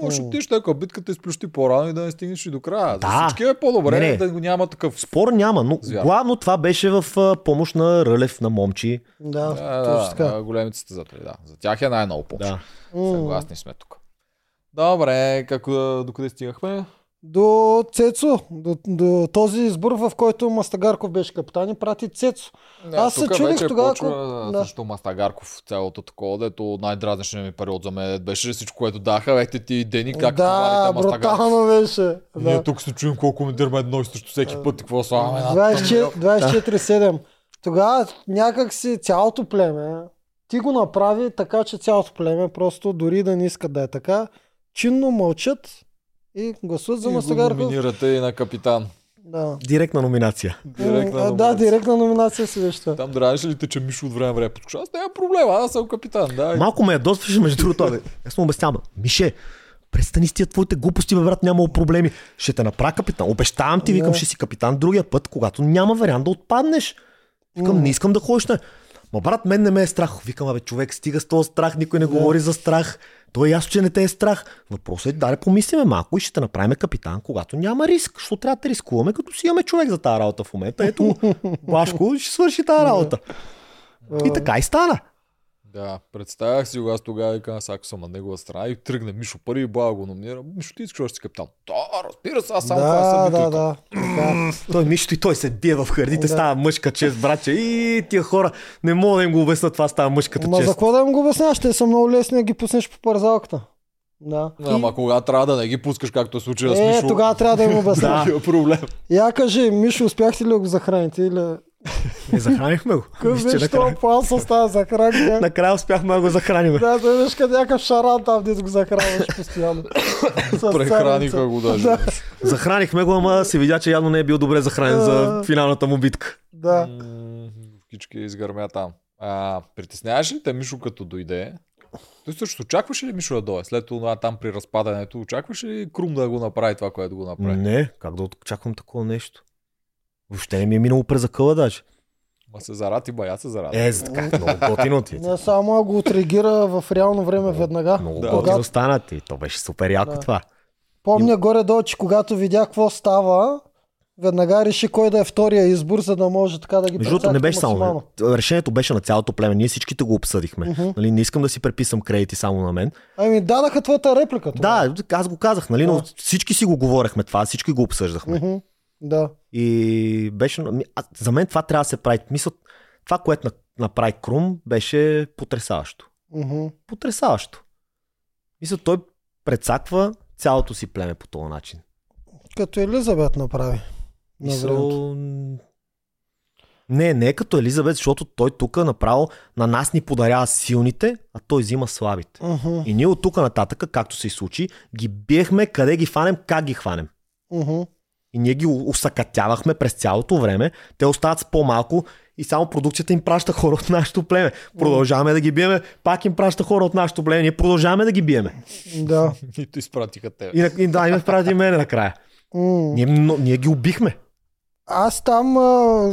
Може М. да отидеш така битката изплющи по-рано и да не стигнеш и до края. Да. За всички е по-добре Не, не. да го няма такъв. Спор няма, но Звяр. главно това беше в помощ на Рълев, на Момчи. да, Да, точно да, така. на големите състезатели, да. За тях е най-много помощ. Да. Съгласни сме тук. Добре, как, докъде стигахме? До Цецо, до, до този избор, в който Мастагарков беше капитан и прати Цецо. Не, Аз се чудих тогава, почва ако- да. срещу Мастагарков цялото такова, дето най-дразнешният ми период за мен беше всичко, което даха, вехте ти Дени, как да, брутално беше. Ние Да. тук се чуем колко дърма едно и също всеки път какво слагаме. над 24 тъмно. 24-7. Тогава някак си цялото племе ти го направи така, че цялото племе просто дори да не искат да е така, чинно мълчат и гласуват за Мастагарков. номинирате и на капитан. Да. Директна номинация. Директна а, да, номинация. директна номинация беше това. Там дранеш ли те, че Мишо от време време подскоча? Аз няма проблема, аз съм капитан. Да. Малко ме ядосваше между другото. Бе. Аз му обяснявам. Мише, престани с тия твоите глупости, бе, брат, няма проблеми. Ще те направя капитан. Обещавам ти, викам, Да. ще си капитан другия път, когато няма вариант да отпаднеш. Викам, М. не искам да ходиш на... Ма брат, мен не ме е страх. Викам, бе, човек, стига с този страх, никой не Да. говори за страх. То е ясно, че не те е страх. Въпросът е, да, помислиме малко и ще те направим капитан, когато няма риск. Що трябва да рискуваме, като си имаме човек за тази работа в момента. Ето, <laughs> Башко ще свърши тази работа. И така и стана. Да, представях си го аз тогава и казах, ако съм на негова страна и тръгне Мишо пари и баба го номинира. Мишо, ти искаш още си капитан. Да, разбира се, аз само това да, съм да, да. Така. Той Мишто и той се бие в хърдите, Да. става мъжка чест, братче. И тия хора не мога да им го обясна, това става мъжката Ма за чест. какво да им го обясняваш? Те са много лесни да ги пуснеш по парзалката. Да. Ама кога трябва да не ги пускаш, както е случая с Е, Мишо. тогава трябва да им <laughs> обясняваш. Такива проблем. Я кажи, Мишо, успяхте ли да го захраните? Или... Не захранихме го. Какъв Виж, че беше накрая, това план с тази захранка? накрая успяхме да го захраним. Да, да видиш къде някакъв шаран там, дето го захранваш постоянно. <laughs> Прехраниха го даже. Да. Захранихме го, ама се видя, че явно не е бил добре захранен за финалната му битка. Да. М, Кички изгърмя там. А, притесняваш ли те Мишо като дойде? Той също очакваше ли Мишо да дойде? След това там при разпадането, очакваше ли Крум да го направи това, което го направи? Не, как да очаквам такова нещо. Въобще не ми е минало през акъла даже. Ма се зарати, бая се зарати. Е, за така, много готино ти. Не само а го отреагира в реално време веднага. Много Да. готино стана ти. То беше супер яко Да. това. Помня горе-долу, че когато видя какво става, веднага реши кой да е втория избор, за да може така да ги Между другото, не беше само. Решението беше на цялото племе. Ние всичките го обсъдихме. Мгм. Нали, не искам да си преписам кредити само на мен. Ами дадаха твоята реплика. тогава. Да, аз го казах, нали, но всички си го говорехме това, всички го обсъждахме. Мгм. Да. И беше... а, За мен това трябва да се прави. Мисля, това, което на- направи Крум, беше потрясаващо. Мгм. Потрясаващо. Мисля, той прецаква цялото си племе по този начин. Като Елизабет направи. Мисъл... Не, не е като Елизабет, защото той тук направо на нас ни подарява силните, а той взима слабите. Мгм. И ние от тук нататък, както се случи, ги биехме къде ги хванем, как ги хванем. Мгм. И ние ги усъкатявахме през цялото време. Те остават с по-малко и само продукцията им праща хора от нашето племе. Продължаваме да ги биеме, пак им праща хора от нашето племе. Ние продължаваме да ги биеме. Да. <laughs> Нито изпратиха те. И, и да, им прати мене накрая. Ние, но, ние ги убихме. Аз там, а,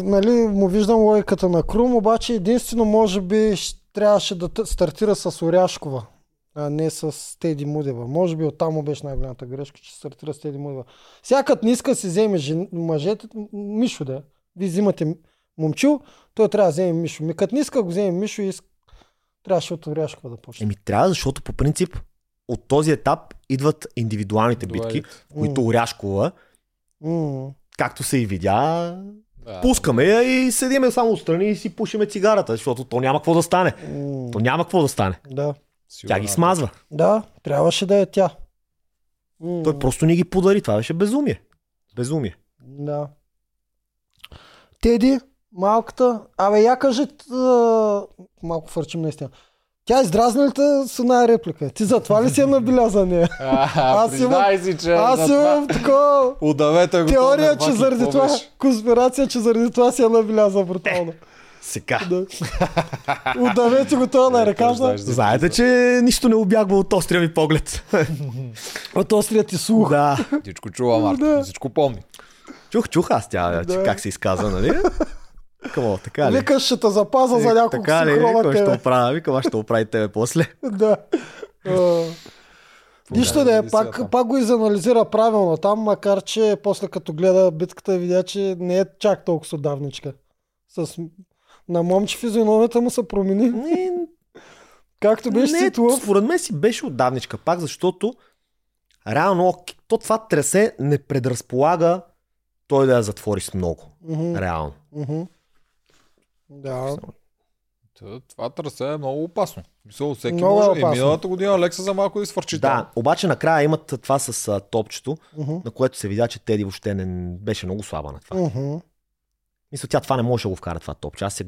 нали, му виждам логиката на Крум, обаче единствено може би трябваше да стартира с Оряшкова, а не с Теди Мудева. Може би оттам му беше най-голямата грешка, че стартира с Теди Мудева. Сякът не иска да си вземе жен... мъжете, Мишо да е. Вие взимате момчил, той трябва да вземе Мишо. Ми като не иска да го вземе Мишо, иск... трябваше от Оряшкова да почне. Еми трябва, защото по принцип от този етап идват индивидуалните битки, които Оряшкова, М. както се и видя, Да. пускаме я и седиме само отстрани и си пушиме цигарата, защото то няма какво да стане. М. То няма какво да стане. Да. Тя ги смазва. Да, трябваше да е тя. Той просто ни ги подари. Това беше безумие. Безумие. Да. Теди, малката, абе я кажи, малко фърчим наистина. Тя издразна ли те с една реплика? Ти затова ли си я набеляза нея? <laughs> А, Аз признай си, че Аз имам такова Удавете го. теория, че заради това, конспирация, че заради това си я набеляза брутално. Сега. Да. Удавете го това на ръката, Знаеш, за- Знаете, че нищо не обягва от острия ми поглед. <laughs> от острият ти слух. да. Всичко чува, Марко. Да. Всичко помни. Чух, чух аз тя, че Да. как се изказа, нали? Какво, така ли? Викаш, ще те запаза за Е, няколко така ли? Викам, ще оправя. Викам, аз ще оправи тебе после. <laughs> Да. Нищо да е, пак, пак го изанализира правилно там, макар че после като гледа битката видя, че не е чак толкова отдавничка. С... На момче физиономията му се промени. Не, Както беше не, Ситулов. според мен си беше отдавничка пак, защото реално то това тресе не предразполага той да я затвори с много. Мгм, Реално. мгм. Да. Това трасе е много опасно. Мисъл, всеки Много е може. И опасно. миналата година Лекса за малко да свърчи Да, обаче накрая имат това с а, топчето, Мгм, на което се видя, че Теди въобще не беше много слаба на това. мгм. Мисля, тя това не можеше да го вкара това топче. Аз се...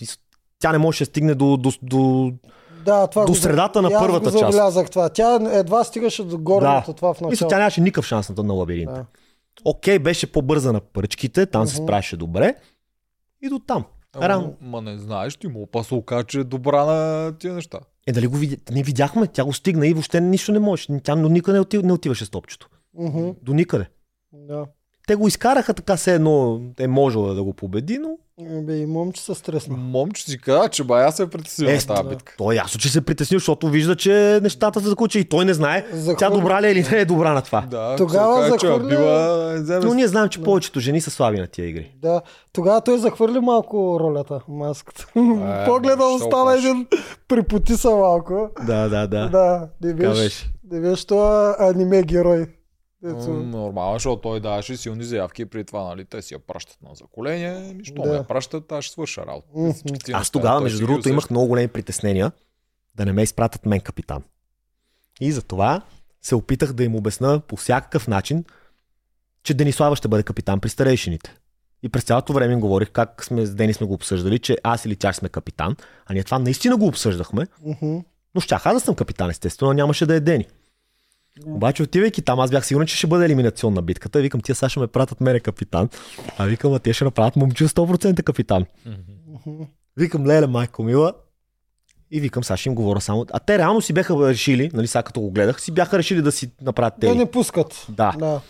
мисля, Тя не можеше да стигне до, до, до... Да, това До го- средата на и аз първата го част. това. Тя едва стигаше до горното това в Мисля, началото. тя нямаше никакъв шанс на, на лабиринта. Да. Окей, беше по-бърза на пръчките, там се Мгм. справяше добре. И до там. Ама, Рано. ма не знаеш, ти му опасно окаже, че е добра на тия неща. Е, дали го видя... Не видяхме, тя го стигна и въобще нищо не може. Тя до никъде не, отив... не отиваше с топчето. Мгм, До никъде. Да. Те го изкараха така, все едно е можело да го победи, но Бе, и момче се стресна. Момче си каза, че бая се е притеснил Е, на тази да. битка. той е ясно, че се притесни, защото вижда, че нещата са закучи и той не знае Захвърли- тя добра ли е или не е добра на това. Да, Тогава се захвърля- била, е, Но ние знаем, че повечето жени са слаби на тия игри. Да, тогава той захвърли малко ролята, маската. Е, <laughs> Погледа остана един припотиса малко. Да, да, да. Да, не беше. не беше това аниме герой. Дето- Нормално, защото той даваше силни заявки при това, нали? Те си я пращат на заколение. Нищо Да. ме пращат, аз ще свърша работа. Тия Аз тогава, между другото, имах много големи притеснения да не ме изпратят мен капитан. И затова се опитах да им обясна по всякакъв начин, че Денислава ще бъде капитан при старейшините. И през цялото време им говорих как сме с Дени сме го обсъждали, че аз или тя сме капитан. А ние това наистина го обсъждахме, Мгм. но щях аз да съм капитан, естествено, нямаше да е Дени. Обаче отивайки там, аз бях сигурен, че ще бъде елиминационна битката. Викам, тия сега ще ме пратят мене капитан. А викам, а те ще направят момче 100% капитан. Викам, леле, майко мила. И викам, сега ще им говоря само. А те реално си бяха решили, нали, сега като го гледах, си бяха решили да си направят Да те. не пускат. Да. Да.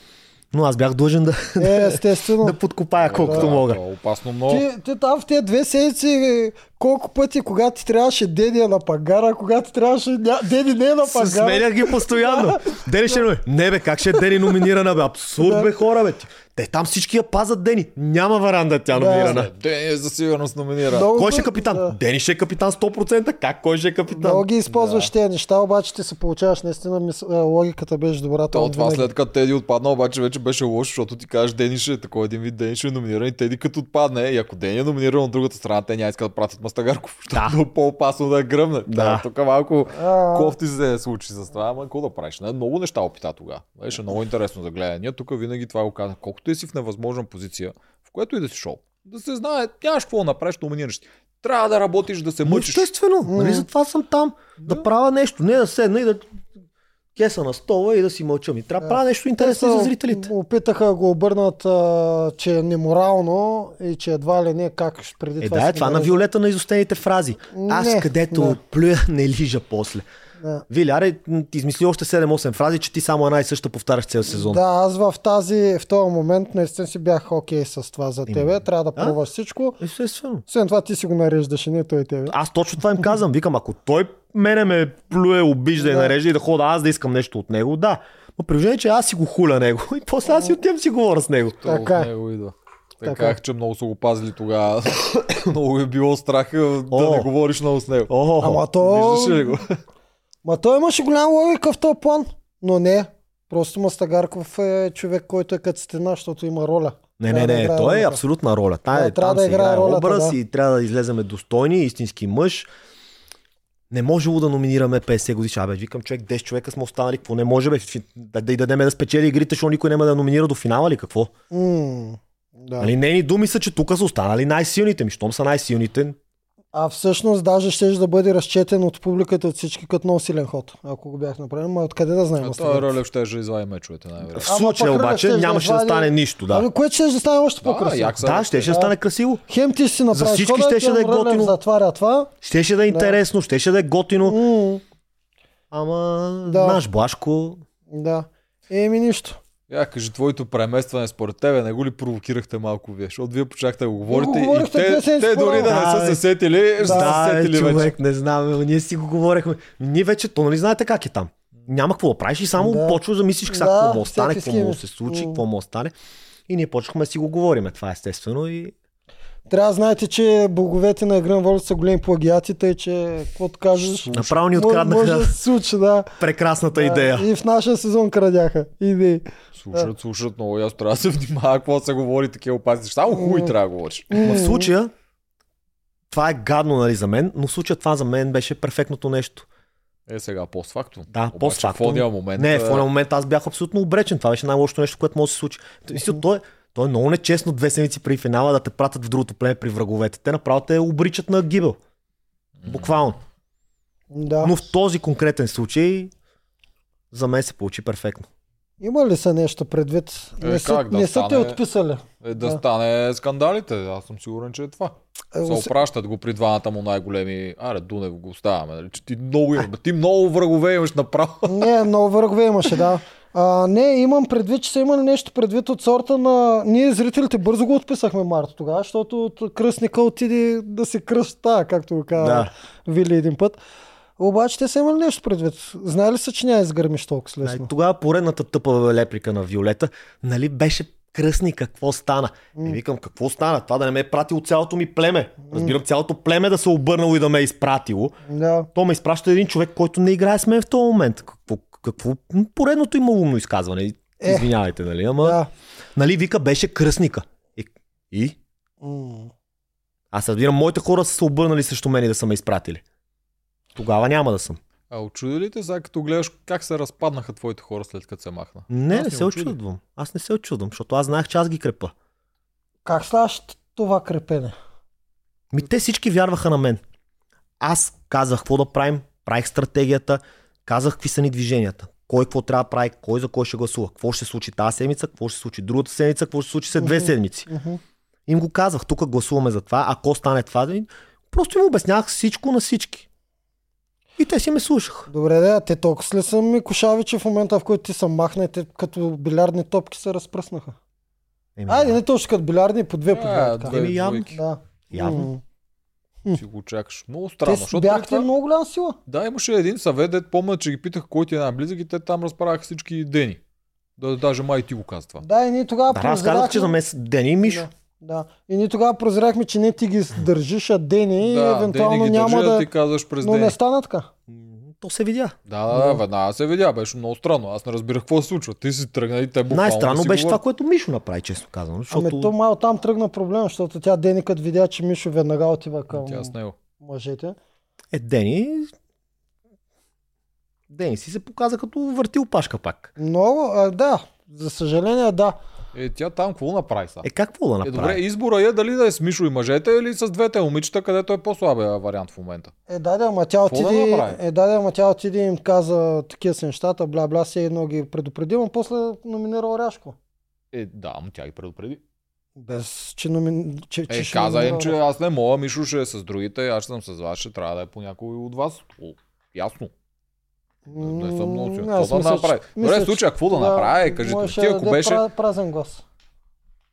Но аз бях длъжен да, Е, естествено. да подкопая колкото Да, мога. е опасно много. Ти, ти там в тези две седмици колко пъти, когато ти трябваше Деди е на пагара, когато трябваше... Ня... Деди не е на пагара. Сменях ги постоянно. <laughs> Дени ще. Не бе, как ще е Дени номинирана, бе? Абсурд, Да. бе, хора, бе. Те там всички я пазат Дени. Няма варанда тя Да. номинирана. Ден е за сигурност номинира. Много Кой ще е капитан? Да. Дени ще е капитан 100%. Как? Кой ще е капитан? Много ги използваш тези неща, обаче ти се получаваш наистина мис... а, логиката беше добра. То това винаги. след като Теди отпадна, обаче вече беше лошо, защото ти кажеш Дени ще е такой един вид Дени ще е номиниран и Теди като отпадне. И ако Дени е номиниран от другата страна, те няма искат да пратят Мастагарков, защото Да. е по-опасно да е гръмне. Да. Тук малко А, кофти се случи с това, ама какво да правиш? Не, много неща опита тогава. Беше много интересно за гледане. Ние тук винаги това го казах. Колкото и си в невъзможна позиция, в което и да си шоу, да се знае, нямаш какво направиш, номинираш. Трябва да работиш, да се мъчиш. Естествено. Нали затова съм там. Да. Да. правя нещо. Не да седна и да кеса на стола и да си мълчам. И трябва да правя нещо интересно те за зрителите. Опитаха го обърнат, а, че е неморално и че едва ли не как ще преди Е, това. да, е това на. Виолета на изостените фрази. Аз Не, където да. плюя, не лижа после. Да. Ти измисли още 7-8 фрази, че ти само една и съща повтаряш цял сезон. Да, аз в тази, в този момент наистина си бях окей с това за тебе. Именно. Трябва да пробваш всичко. Естествено. Освен това ти си го нареждаше, не той тебе. Аз точно това им казвам. Викам, ако той мене ме плюе, обижда и Да. нарежда и да хода аз да искам нещо от него, да. Но при че аз си го хуля него <laughs> и после аз си отивам си говоря с него. То Така е. от него идва. Така. казах, че много са го пазили тогава. <coughs> много е било страх да О. не говориш много с него. О, Ама то... Виждаш ли го? Ма той имаше голяма логика в този план. Но не. Просто Мастагарков е човек, който е като стена, защото има роля. Не, не, да не, играе той е ролята. абсолютна роля. Та, Да, е, трябва там да се играе ролята, образ да. и трябва да излеземе достойни, истински мъж. Не можело да номинираме 50 годиша. Абе, викам човек, 10 човека сме останали. Какво не може, бе? Да, да й дадеме да спечели игрите, защото никой няма да номинира до финала ли какво? М, да. Нали, нейни думи са, че тук са останали най-силните. Ми, щом са най-силните, А всъщност даже ще да бъде разчетен от публиката от всички като много силен ход, ако го бях направил. Ма откъде да знаем? Той? Рълев ще да извади мечовете в случая обаче нямаше да стане нищо. Да, Ами което ще да стане още по-красиво? да ще, ще Да. стане красиво. Хем ти ще си направиш всички хода, щеше да е готино. затваря това. Щеше да е интересно, щеше да е готино. Ама Да. наш Блашко... да. Еми нищо. Я кажи, твоето преместване според тебе, не го ли провокирахте малко вие? Защото вие почнахте да го говорите го и те, те дори да не са се сетили, ще са Да, се сетили вече. човек, не знам, ние си го говорехме. Ние вече, то нали знаете как е там. Няма какво да правиш и само Да. да. почваш да мислиш сега Да, какво да стане, какво да се случи, какво може да стане. И ние почнахме да си го говориме, това е естествено. И... Трябва да знаете, че боговете на Игра на волята са големи плагиати, тъй че каквото кажеш, Направо ни може, може откраднаха да се случи, да. прекрасната Да, идея. И в нашия сезон крадяха идеи. Слушат, слушат много ясно. Трябва да се внимава какво се говори такива опасни неща. Само хуй трябва да говориш. Но в случая, това е гадно нали, за мен, но в случая това за мен беше перфектното нещо. Е, сега постфактум. Да, Обаче постфактум. В момент. Не, е, в този момент аз бях абсолютно обречен. Това беше най-лошото нещо, което може да се случи. Мисля, то, е, то е много нечестно две седмици преди финала да те пратят в другото племе при враговете. Те направо те обричат на гибел. Буквално. Да. Но в този конкретен случай за мен се получи перфектно. Има ли са нещо предвид? Е, не са, как да не са те стане? отписали. Е, да, Да. стане скандалите. Аз съм сигурен, че е това. Е, Се опращат го при двамата му най-големи. Аре, Дунев го оставяме. Нали? Че ти много имаш. Ти много врагове имаш направо. Не, много врагове имаше, да. <laughs> А, не, имам предвид, че са имали нещо предвид от сорта на... Ние зрителите бързо го отписахме Марто тогава, защото от кръстника отиде да се кръста, както го каза Да. Вили един път. Обаче те са имали нещо предвид. Знали са, че няма изгърмиш толкова и лесно. тогава поредната тъпа леприка на Виолета, нали беше кръстни, какво стана? И викам, какво стана? Това да не ме е пратило цялото ми племе. Разбирам, цялото племе да се обърнало и да ме е изпратило. Да. То ме изпраща един човек, който не играе с мен в този момент. Какво, какво поредното има умно изказване. Е. Извинявайте, нали? Ама, Да. нали, вика, беше кръстника. И, и? Аз разбирам, моите хора са се обърнали срещу мен и да са ме изпратили. Тогава няма да съм. А очуди ли те сега, като гледаш как се разпаднаха твоите хора след като се махна? Не, Аз не не се очудвам. Аз не се очудвам, защото аз знаех, че аз ги крепа. Как ставаш това крепене? Ми те всички вярваха на мен. Аз казах какво да правим, правих стратегията, казах какви са ни движенията. Кой какво трябва да прави, кой за кой ще гласува, какво ще се случи тази седмица, какво ще се случи другата седмица, какво ще се случи след две седмици. Им го казах, тук гласуваме за това, ако стане това, просто им обяснявах всичко на всички. И те си ме слушаха. Добре, да, те толкова ли са ми кошави, че в момента, в който ти са махна, те като билярдни топки се разпръснаха. Еми, Айде, да. не точно като билярдни, по две, по две. Еми, явно. Да. Явно. Си го чакаш. Много Те странно. защото бяхте преди това- много голяма сила. Да, имаше един съвет, дет помня, че ги питах кой ти е най-близък и те там разправяха всички дени. Да, даже май ти го каза това. Да, и ние тогава Да, аз казах, че за мен Дени и Мишо. Да, да. И ние тогава прозряхме, че не ти ги държиш, а Дени и да, евентуално Дени ги няма държи, да... ти казваш през Но Дени. не стана така. То се видя. Да, да, да, веднага се видя. Беше много странно. Аз не разбирах какво се случва. Ти си тръгна и те буквално Най-странно беше това, говорят. което Мишо направи, честно казано. Защото... Ами то мал там тръгна проблем, защото тя Дени като видя, че Мишо веднага отива към Тя с него. мъжете. Е, Дени... Дени си се показа като въртил пашка пак. Много, а, да, за съжаление, да. Е, тя там какво направи сега? Е, какво да Е, направи? добре, избора е дали да е с Мишо и мъжете или с двете момичета, където е по-слабия вариант в момента. Е, да, да, ама тя да отиде, направи? е, да, да, ама тя отиде им каза такива са нещата, бла, бла, се едно ги предупреди, но после номинира Оряшко. Е, да, но тя ги предупреди. Без, че, номин... че, че Е, ще каза им, че аз не мога, Мишо ще е с другите, аз ще съм с вас, ще трябва да е по някой от вас. О, ясно. Не съм много сигурен. Какво да мисля, направи? Добре, случая, какво да направи? Можеше ти ако беше пра- Празен глас.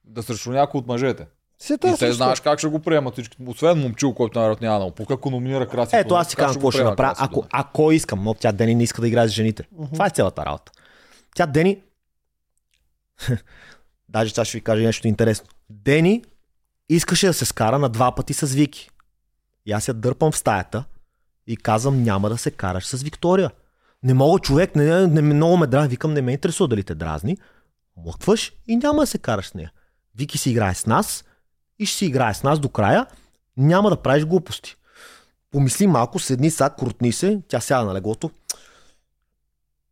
да срещу някой от мъжете. Си И те срещу. знаеш как ще го приемат всички. Освен момчил, който най няма да му пука, ако номинира Краси. Ето аз си казвам какво ще направя, ако, Тодоров? ако искам, но тя Дени не иска да играе с жените. Това е цялата работа. Тя Дени... <laughs> Даже сега ще ви кажа нещо интересно. Дени искаше да се скара на два пъти с Вики. И аз я дърпам в стаята и казвам няма да се караш с Виктория. Не мога човек, не, не, много ме дразни. Викам, не ме интересува дали те дразни. Млъкваш и няма да се караш с нея. Вики си играе с нас и ще си играе с нас до края. Няма да правиш глупости. Помисли малко, седни са, крутни се, тя сяда на леглото.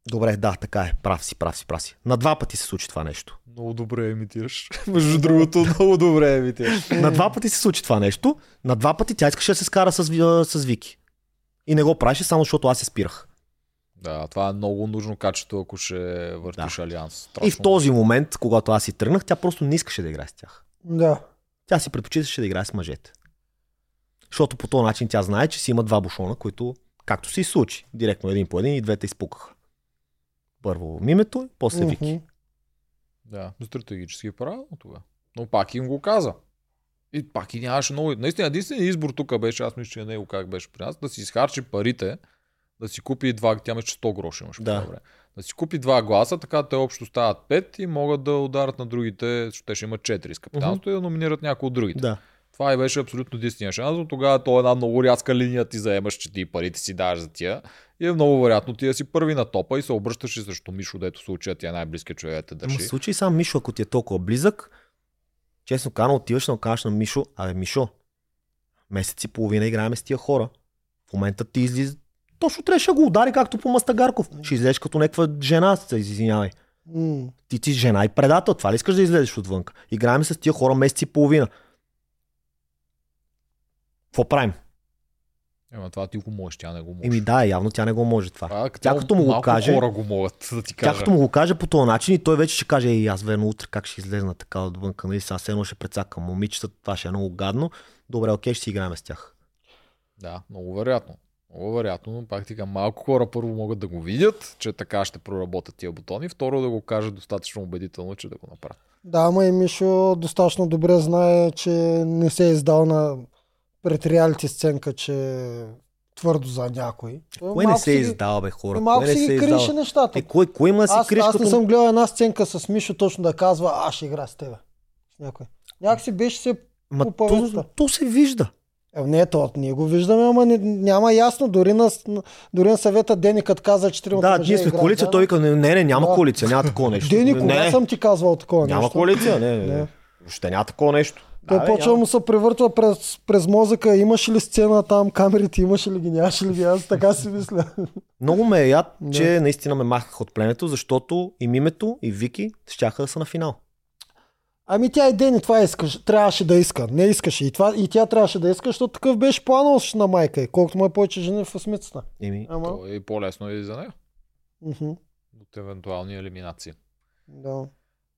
Добре, да, така е. Прав си, прав си, прав си. На два пъти се случи това нещо. Много добре имитираш. <laughs> Между другото, <laughs> много добре имитираш. На два пъти се случи това нещо. На два пъти тя искаше да се скара с, с Вики. И не го правеше само защото аз се спирах. Да, това е много нужно качество, ако ще въртиш алианс. И Страшно. в този момент, когато аз си тръгнах, тя просто не искаше да играе с тях. Да. Тя си предпочиташе да играе с мъжете. Защото по този начин тя знае, че си има два бушона, които, както се и случи, директно един по един и двете изпукаха. Първо мимето, после Вики. Да, стратегически е правилно тогава. Но пак им го каза. И пак и нямаше много. Наистина, единственият избор тук беше, аз мисля, че него как беше при нас, да си изхарчи парите, да си купи два, тя че 100 гроша имаше Да. по време. Да си купи два гласа, така те общо стават 5 и могат да ударят на другите, защото те ще имат 4 с капитанството и да номинират някой от другите. Да. Това и беше абсолютно единствения шанс, но тогава то е една много рязка линия ти заемаш, че ти парите си даваш за тия. И е много вероятно ти да си първи на топа и се обръщаш и срещу Мишо, дето в случая ти е най-близкият човек да те държи. в случай сам Мишо, ако ти е толкова близък, честно казано, отиваш да кажеш на Мишо, абе Мишо, месец и половина играем с тия хора. В момента ти излиза. Точно трябваше да го удари както по Мастагарков. Ще излезеш като някаква жена, се извинявай. М. Ти си жена и предател. Това ли искаш да излезеш отвън? Играем с тия хора месец и половина. Какво правим? Ема това ти го можеш, тя не го може. Еми да, явно тя не го може това. Това, Тя като му го каже- хора го могат да ти Тя кажа. като му го каже по този начин и той вече ще каже, ей, аз верно утре как ще излезна така отвън, нали, сега все едно ще прецакам момичетата, това ще е много гадно. Добре, окей, ще си играем с тях. Да, много вероятно. Много вероятно, но пак ти малко хора първо могат да го видят, че така ще проработят тия бутони, второ да го кажат достатъчно убедително, че да го направят. Да, ама и Мишо достатъчно добре знае, че не се е издал на пред реалити сценка, че твърдо за някой. Кое не се е си издава, бе, хора? Малко си се ги е криеше издава? нещата. Е, кой, кой има си аз, криеш аз като... не съм гледал една сценка с Мишо точно да казва, аз ще игра с тебе. Някой. Някакси беше се... Ма, то, то, се вижда. Е, не, то ние го виждаме, ама не, няма ясно. Дори на, дори на съвета Дени, като каза, че тримата Да, мъже ние сме играят коалиция, той вика, не, не, няма Да. коалиция, няма такова <laughs> нещо. Дени, кога не, съм ти казвал такова няма нещо? коалиция, не, не. Не. не. Ще няма такова нещо. Той бе, почва няма. му се превъртва през, през мозъка. Имаше ли сцена там, камерите имаше ли ги, нямаше ли ги? Аз така си мисля. Много ме е яд, Да. че наистина ме махнаха от пленето, защото и Мимето, и Вики щяха да са на финал. Ами тя и Дени това искаш, трябваше да иска. Не искаше. И, това, и тя трябваше да иска, защото такъв беше планал на майка и колкото му е повече жени в осмицата. Еми, Ама. То е по-лесно и за нея, Мгм. от евентуални елиминации. Да.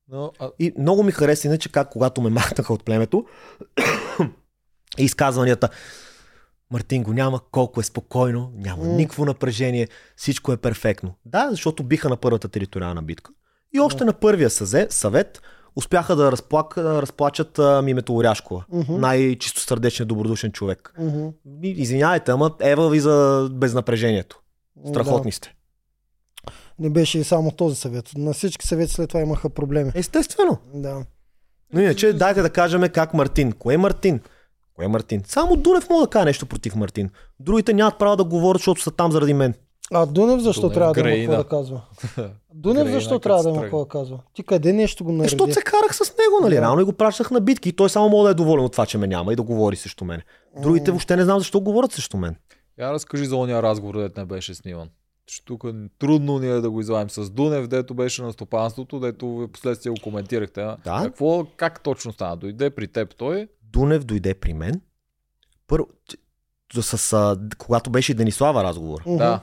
Но, а, И много ми хареса иначе как когато ме махнаха от племето и <coughs> изказванията Мартин го няма, колко е спокойно, няма М. никакво напрежение, всичко е перфектно. Да, защото биха на първата териториална битка. И още на първия съзе, съвет успяха да, разплак, разплачат а, Мимето Оряшкова. Мгм. Най-чисто сърдечен, добродушен човек. И- Извинявайте, ама ева ви за безнапрежението. Страхотни Да. сте. не беше и само този съвет. На всички съвети след това имаха проблеми. Естествено. Да. Но иначе дайте да кажем как Мартин. Кое е Мартин? Кое е Мартин? Само Дунев мога да каже нещо против Мартин. Другите нямат право да говорят, защото са там заради мен. А Дунев защо Дунев, трябва да има какво да казва? <laughs> Дунев Грейна, защо трябва да има какво да казва? Ти къде нещо го нареди? Защото се карах с него, нали? Да. И го пращах на битки и той само мога да е доволен от това, че ме няма и да говори срещу мен. Другите въобще не знам защо говорят срещу мен. Я разкажи за ония разговор, дето не беше сниман. Тук трудно ни е да го извадим с Дунев, дето беше на стопанството, дето ви последствие го коментирахте. Да. Какво, как точно стана? Дойде при теб той, Дунев дойде при мен. Първо, с, а, когато беше Денислава разговор. Да,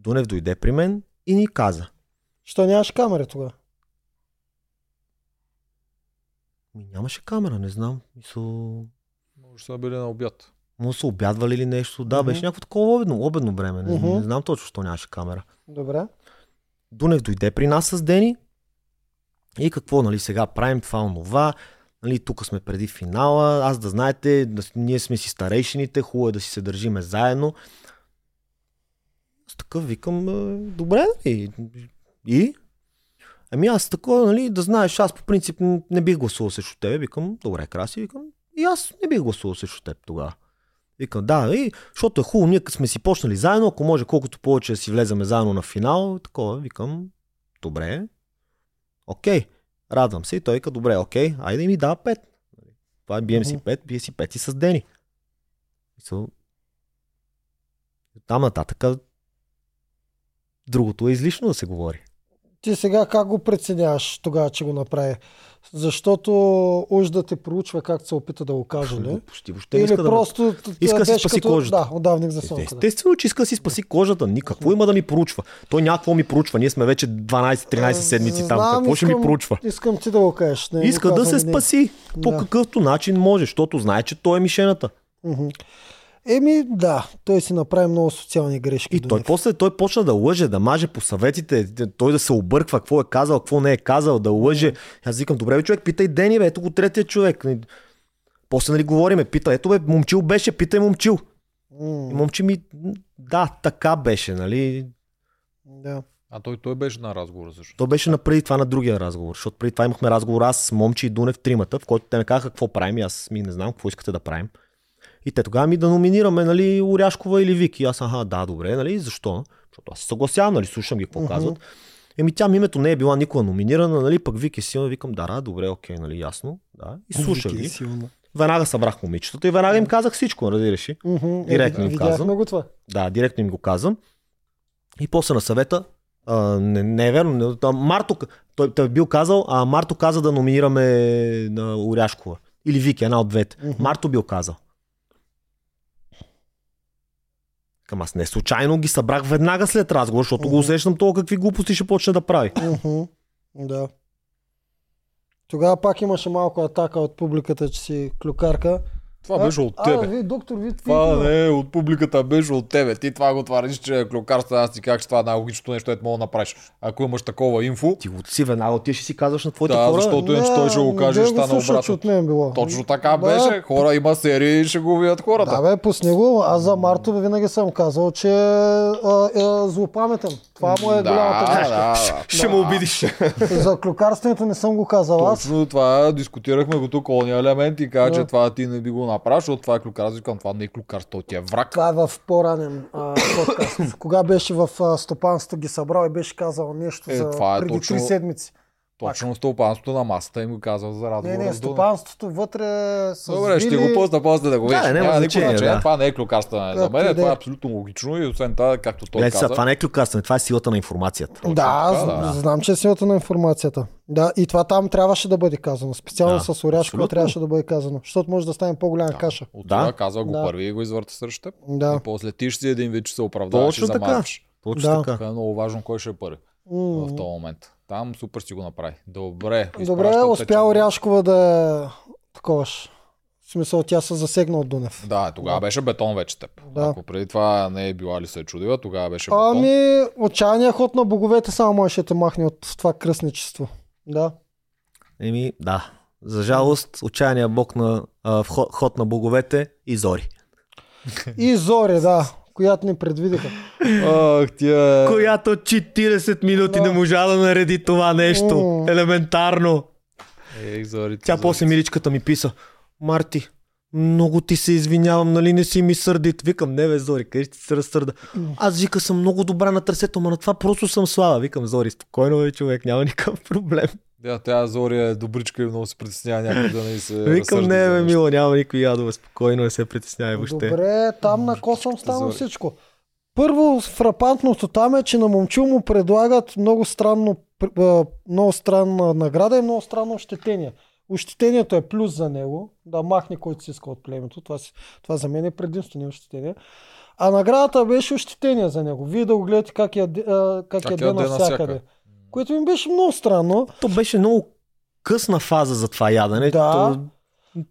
Дунев дойде при мен и ни каза. Що нямаш камера тогава? Ми нямаше камера, не знам. Мисъл... може са били на обяд. Може са обядвали или нещо. Да, Мгм. беше някакво такова обедно, обедно време. Не, Мгм. не знам точно, що нямаше камера. Добре. Дунев дойде при нас с Дени и какво, нали, сега правим това, онова. Нали, тук сме преди финала, аз да знаете, да, ние сме си старейшините, хубаво е да си се държиме заедно. Аз такъв викам, «Е, добре, нали? И? Ами аз такова, нали, да знаеш, аз по принцип не бих гласувал срещу тебе. Викам, добре, краси, викам, и аз не бих гласувал срещу теб тогава. Викам, да, и, защото е хубаво, ние сме си почнали заедно, ако може колкото повече да си влеземе заедно на финал, такова, викам, добре, окей, радвам се. И той вика, добре, окей, айде ми дава пет. Това е пет, бие си пет и с Дени. Там нататък другото е излишно да се говори. Ти сега как го преценяваш тогава, че го направи? Защото уж да те проучва как се опита да го каже, ли? Почти въобще не Или иска да ме- просто Иска да си спаси като, кожата. Да, отдавник за сонка. Да. Естествено, че иска да си спаси кожата. Ни какво има да ми поручва? Той няма какво ми поручва. Ние сме вече 12-13 седмици там. Знам, Какво ще ми искам- поручва? Искам ти да го кажеш. Не, Иска да се не. спаси по Да. какъвто начин може, защото знае, че той е мишената. Мгм. Еми, да, той си направи много социални грешки. И той Дунев. после той почна да лъже, да маже по съветите, той да се обърква, какво е казал, какво не е казал, да лъже. Аз викам, добре, бе, човек, питай Дени, бе, ето го третия човек. После нали говориме, пита, ето бе, момчил беше, питай момчил. И М, момчи ми, да, така беше, нали. Да. А той, той беше на разговора също. То беше напреди това на другия разговор, защото преди това имахме разговор аз с Момчи и Дунев тримата, в който те ме казаха какво правим и аз ми не знам какво искате да правим. И те тогава ми да номинираме, нали, Оряшкова или Вики. Аз, аха, да, добре, нали, защо? Защото аз се съгласявам, нали, слушам ги какво Мгм. казват. Еми тя името не е била никога номинирана, нали, пък Вики силна, викам, да, да, добре, окей, нали, ясно. Да. И слушах е ги. силна. Веднага събрах момичетата и веднага им казах всичко, разбираш ли? Мгм, Директно е, им казвам. го това. Да, директно им го казвам. И после на съвета, а, не, не е верно, не, а, Марто, той, той е бил казал, а Марто каза да номинираме на Оряшкова. Или Вики, една от двете. Мгм. Марто бил казал. Към аз не случайно ги събрах веднага след разговор, защото го Мгм. усещам това какви глупости ще почне да прави. Мгм, Да. Тогава пак имаше малко атака от публиката, че си клюкарка. Това беше от А, тебе. ви, доктор, ви Това не е от публиката, беше от тебе. Ти това го твърдиш, че е клюкарство, аз ти как че това е най-логичното нещо, което мога да направиш. Ако имаш такова инфо, Ти го си веднага отиваш и си казваш на твоите Да, хора. защото- иначе той ще го каже, ще стане обратно. От било. точно така Да, беше. Хора има серии и ще го видят хората. Да, бе, пусни го. Аз за Марто винаги съм казал, че а, е злопаметен. Това му е голямата да, грешка. да, <laughs> Ще му обидиш. <laughs> За клюкарството не съм го казал аз. Точно това дискутирахме го тук, ония елемент и каза, Да. че това ти не би го направил, защото това е клюкар. Викам, това не е клюкар, то ти е враг. Това е в по-ранен а, подкаст. Кога беше в а, стопанството ги събрал и беше казал нещо Е, за това е преди точно- три седмици. Точно стопанството на масата им го казва за разговора. Не, не, стопанството вътре с Добре, ще вили- го пусна после да го Да, видиш. няма Няма никакво значение, да. Това не е клюкарстване. За мен и да това е е. абсолютно логично и освен това, както той сега, каза. това не е клюкарстване, това е силата на информацията. Точно Да, така, да. знам, че е силата на информацията. Да, и това там трябваше да бъде казано. Специално Да, с Оряшкова абсолютно. трябваше да бъде казано. Защото може да стане по-голяма каша. От Да. това казва го Да. първи и го извърта срещу теб. Да. И после ти ще си един вид, че се оправдаваш и Точно така. замахваш. Точно Да. така. Това е много важно кой ще е първи в този момент. Там супер си го направи. Добре. Добре, изпращам те, успя че- Оряшкова да е таковаш. В смисъл, тя се засегна от Дунев. Да, тогава беше бетон вече теб. Да. Ако преди това не е била ли се е чудила, тогава беше бетон. Ами, отчаяния ход на боговете само можеше да те махне от това кръсничество. Да. Еми, да. За жалост, отчаяния бог на а, ход на боговете и зори. И Зори, да. Която ни предвидиха. Ах, тя... Която 40 минути Да. не можа да нареди това нещо. М. Елементарно. Ех, зорите, Тя зорите. после миличката ми писа. Марти, много ти се извинявам, нали не си ми сърдит. Викам, не бе, Зори, къде ще ти се разсърда? Аз вика съм много добра на трасето, ма на това просто съм слаба. Викам, Зори, спокойно бе, човек, няма никакъв проблем. Да, тя Зори е добричка и много се притеснява някой да не се <laughs> Викам, не бе, мило, няма никакви ядове, спокойно, не се притеснявай въобще. Добре, там на косъм стана всичко. Първо, фрапантното там е, че на момчил му предлагат много странно, много странна награда и много странно ощетение. Ощетението е плюс за него, да махне който си иска от племето. Това, си, това за мен е предимство, не е ощетение. А наградата беше ощетение за него. Вие да го гледате как яде, как Как яде навсякъде. навсякъде. Което ми беше много странно. То беше много късна фаза за това ядене. Да. То...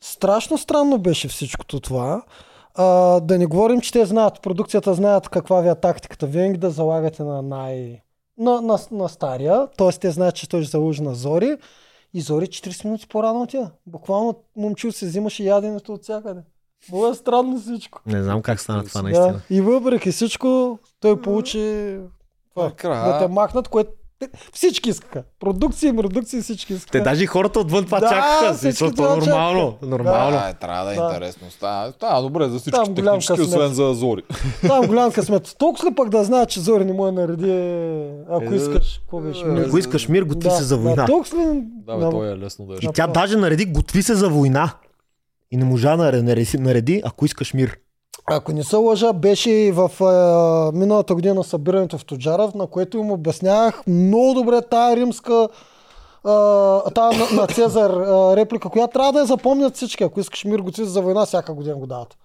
Страшно странно беше всичкото това. А, да не говорим, че те знаят, продукцията знаят каква ви е тактиката. Винаги да залагате на най... На, на, на стария, т.е. те знаят, че той ще заложи на Зори и Зори 40 минути по-рано отида. Буквално момчил се взимаше яденето от всякъде. Много е странно всичко. Не знам как стана това наистина. Да. И въпреки всичко, той получи това, да те махнат, което всички искаха. Продукции, продукции всички искаха. Те даже и хората отвън това Да, чакаха. всички Всичко това нормално. Нормално. Да, е, трябва да е Да. интересно. Става, става добре за всички Там голям технически, късмет. освен за Зори. Там голям <laughs> късмет. Толкова ли пък да знае, че Зори не му е нареди, ако Е, искаш, какво беше? е, Ако искаш мир, готви се за война. Да, толкова ли... Да, бе, той е лесно да е. И тя даже нареди готви се за война. И не можа да нареди, нареди, ако искаш мир. Ако не се лъжа, беше и в е, миналата година събирането в Тоджаров, на което им обяснявах много добре тая римска е, тая на, на Цезар е, реплика, която трябва да я запомнят всички. Ако искаш мир, готви се за война, всяка година го дават.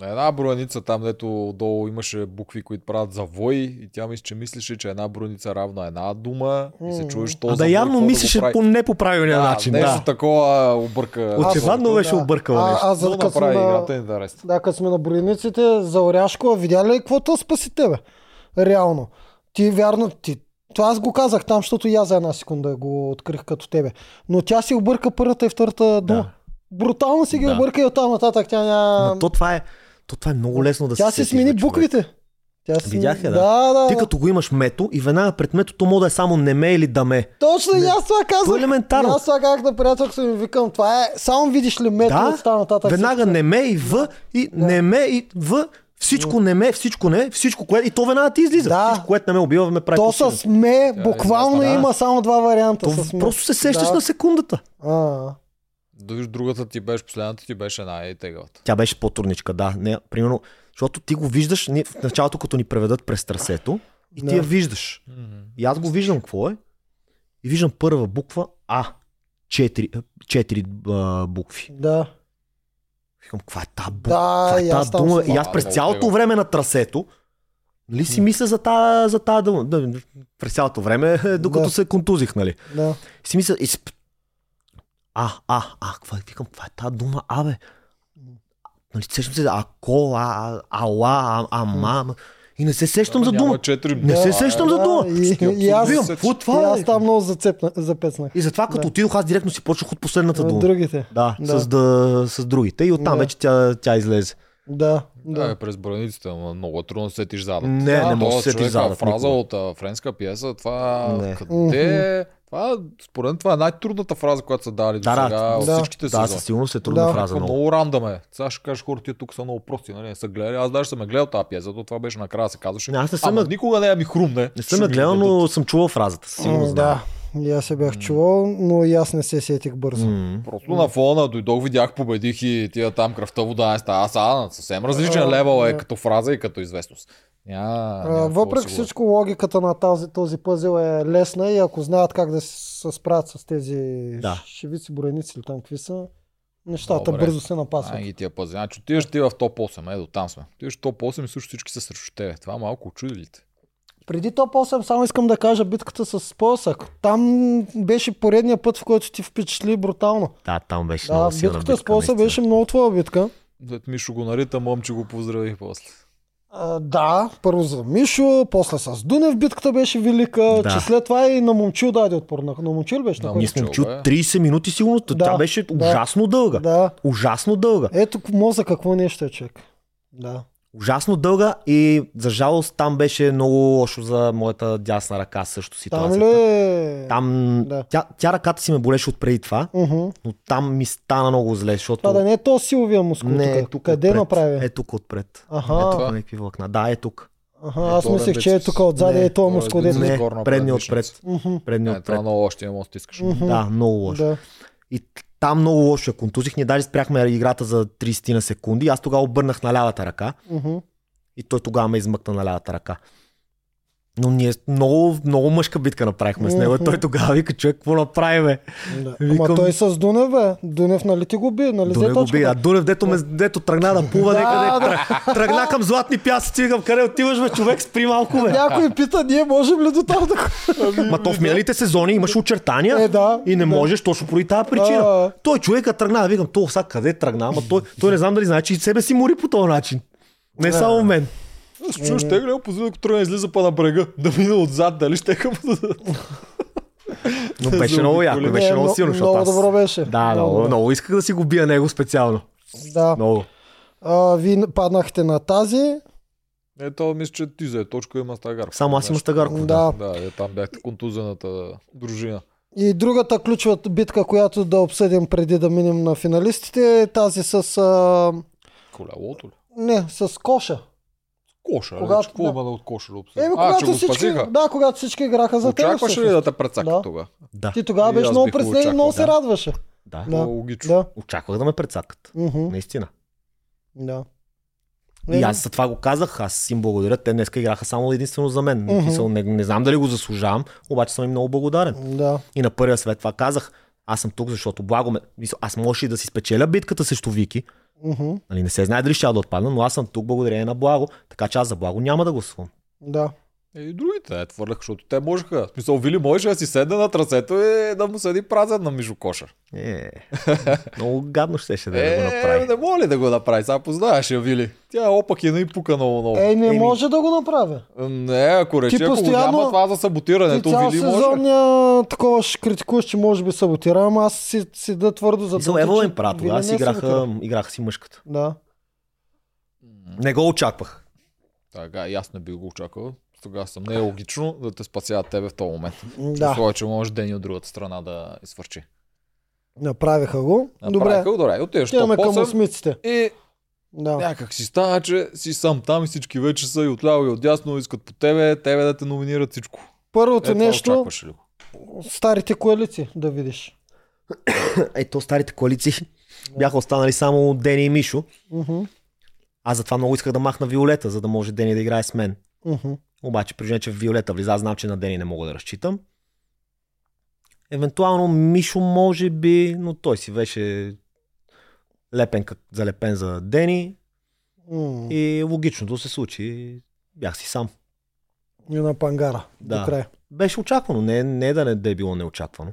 На една броеница там, дето долу имаше букви, които правят завой и тя мисля, че мислеше, че една броеница равна една дума и се чуеш то А да явно мислеше прави. по не по правилния да, начин. Нещо Да. такова обърка. Очевидно беше объркала а, нещо. а, за За сме направи на, играта интересна. да, като сме на броениците, за Оряшкова, видя ли какво то спаси тебе? Реално. Ти вярно, ти това аз го казах там, защото и аз за една секунда го открих като тебе. Но тя си обърка първата и втората дума. Да. Брутално си ги Да. обърка и оттам нататък тя няма... Ма то това е, то това е много лесно да тя се си сетиш, смени буквите. Тя си... Видях я, да. да. да. Ти като го имаш мето и веднага пред мето, то може да е само неме или даме. Точно и аз това казах. То е елементарно. Аз това казах на приятелка ми викам, това е, само видиш ли мето Да, там нататък. Веднага всичко е- неме и в и неме и в. Всичко неме, всичко не, всичко което. И то веднага ти излиза. Да. Всичко, което не ме убива, ме прави То с ме, буквално да. има само два варианта. То ме. просто се сещаш Да. на секундата. А, Да виж, другата ти беше, последната ти беше най-тегавата. Тя беше по-трудничка, да. Не, примерно, защото ти го виждаш ние, в началото, като ни преведат през трасето, и ти Да. я виждаш. И аз го виждам какво е. И виждам първа буква А. Четири, четири а, букви. да. Викам, каква е тази буква? Да, каква е тази дума? съм- И аз през цялото време на трасето, нали си мисля за тази, за тази дума. Да, през цялото време, <laughs> докато Да. се контузих, нали. Да. И си мисля, и. А, а, а, каква е, викам, каква е тази дума, а, бе? Нали, сещам се за ако, а, а, ала, а, ама, ама. и не се сещам за Няма дума. четири Не се сещам за да, дума. И, Ще и аз, какво е и това, аз там много зацепна, запецнах. И затова като Да. отидох, аз директно си почнах от последната От дума. другите. Да, Да. С, да, с другите. И оттам Да. вече тя, тя излезе. Да, Да, да. е през браниците, но много е трудно да сетиш задът. Не, Да, не мога да сетиш задът Фраза никога. от а, френска пиеса, това Не. къде е? Това, според мен, това е най-трудната фраза, която са дали до Да, да. сега от Да. всичките Да, сезони. със сигурност е трудна Да. фраза. Много. много рандъм е. Сега ще кажеш хората, тук са много прости, нали? Не са гледали. Аз даже съм я гледал тази пиеса, то това беше накрая се казваше. Не, аз не съм Ама никога не я ми хрумне. Не съм гледал, но съм чувал фразата. Сигурно да. И аз се бях чувал, но и аз не се сетих бързо. М. Просто на фона дойдох, видях, победих и тия там кръвта вода не става. Аз на съвсем различен А, левел е като фраза и като известност. А, няма какво въпреки всичко, логиката на този, този пъзел е лесна и ако знаят как да се справят с тези Да. шевици, броеници или там какви са, нещата Добре. бързо се напасват. Ай ги тия пъзи. Значи отиваш ти в топ 8, ето там сме. Отиваш в топ 8 и също всички са срещу тебе. Това малко очуди ли те? Преди топ 8 само искам да кажа битката с Полсък. Там беше поредния път, в който ти впечатли брутално. Да, там беше Да, много силна битката с битка, Полсък наистина. беше много твоя битка. Мишо го нарита, момче го поздрави после. А, да, първо за Мишо, после с Дунев битката беше велика, Да. че след това и на Момчил даде отпор. На, на Момчил беше? На На кой? Ние Момчил, бе. 30 минути сигурно. Да, Тя беше да. ужасно дълга. Да. Ужасно дълга. Ето мозък какво нещо е човек. Да. Ужасно дълга и за жалост там беше много лошо за моята дясна ръка също Там ситуацията. ли? Там, Да. тя, тя ръката си ме болеше от преди това, Мгм. но там ми стана много зле, защото... Това да не е то силовия мускул не, е тук. тук Къде отпред. направи? Е тук отпред. Аха, Ето. Тук Това? някакви влакна. Да, е тук. аха, Е, аз мислех, че е тук отзади Не, е този долен мускул. дето- Не, предния отпред. Предния Не, това отпред. много още не може да стискаш. Да, много лошо. Да. И там много лошо я контузих. Ние даже спряхме играта за 30 на секунди. Аз тогава обърнах на лявата ръка Мгм. и той тогава ме измъкна на лявата ръка. Но ние много, много мъжка битка направихме с него. Мгм. Той тогава вика, човек, какво направи, бе? Да. Викам- Ама той с Дунев, бе. Дунев, нали ти го би? Нали Дунев го би. А Дунев, дето, ме, дето тръгна да плува, Да, някъде, да. тръг- тръгна към златни пясъци. Викам, къде отиваш, бе, човек, спри малко, бе. Някой пита, ние можем ли до там да... Ма то в миналите сезони имаше очертания Е, да. и не да. можеш точно поради тази причина. А. Той човека тръгна, викам, то сега къде тръгна, ама той, той не знам дали знае, че и себе си мори по този начин. Не само мен. Аз чуеш, ще гледам позиция, ако тръгна излиза па на брега, да мина отзад, дали ще към... Но беше много яко, Не, беше много но- силно, защото Много аз... добро беше. Да, много, добро. много исках да си го бия него специално. Да. Много. А, вие паднахте на тази. Е, то мисля, че ти взе точка има стагарко. Само аз имам Стагарков. Да. Да, е, там бяхте контузената дружина. И другата ключова битка, която да обсъдим преди да минем на финалистите, е тази с... А... Колелото ли? Не, с коша. Коша, Когато- Когато, какво да. има да от коша да обсъдим? Еми, а, че когато го всички, спасиха. да, когато всички играха за теб. Очакваш ли да те прецака Да. тогава? Да, Ти тогава беше много бих го пресне и много се радваше. да. Да. Логично. Да. Очаквах да ме прецакат. Мгм. Наистина. Да. И аз за това го казах, аз им благодаря. Те днес играха само единствено за мен. Mm-hmm. Не, не знам дали го заслужавам, обаче съм им много благодарен. Да. И на първия свет това казах. Аз съм тук, защото благо ме... Аз можеше и да си спечеля битката срещу Вики. Мгм. Нали, не се знае дали ще да отпадна, но аз съм тук благодарение на благо. Така че аз за благо няма да гласувам. Да. Е, и другите, е, твърляха, защото те можеха. В смисъл, Вили можеше да си седне на трасето и да му седи празен на Мишо Коша. Е, много гадно ще ще да, да го Е, направи. не моля ли да го направи? Сега познаваш я, Вили. Тя е опакина и пука много много. Е, не Еми. може да го направя. Не, ако рече, ако постоянно- го няма това за Ти саботирането, цял Вили може. сезон я, такова ще критикуваш, че може би саботира, ама аз си, си да твърдо за другите, Ево им Тогава не си играха, играха си мъжката. Да. Не го очаквах. Така, и аз не бих го очаквал. Тогава съм не е логично да те спасяват тебе в този момент. Да. Условие, че може Дени от другата страна да извърчи. Направиха го. Добре. Направиха го, добре. Отиваш към 8 осмиците. и Да. някак си става, че си сам там и всички вече са и отляво и отдясно искат по тебе, тебе да те номинират всичко. Първото Е, това нещо, старите коалиции да видиш. Ето старите коалиции бяха останали само Дени и Мишо. Мгм. Аз затова много исках да махна Виолета, за да може Дени да играе с мен. Мгм. Обаче, при че Виолета влиза, знам, че на Дени не мога да разчитам. Евентуално Мишо може би, но той си беше лепен, как- залепен за Дени М. и логичното се случи. Бях си сам. И на пангара. Да. До края. Беше очаквано, не, не да не да е било неочаквано.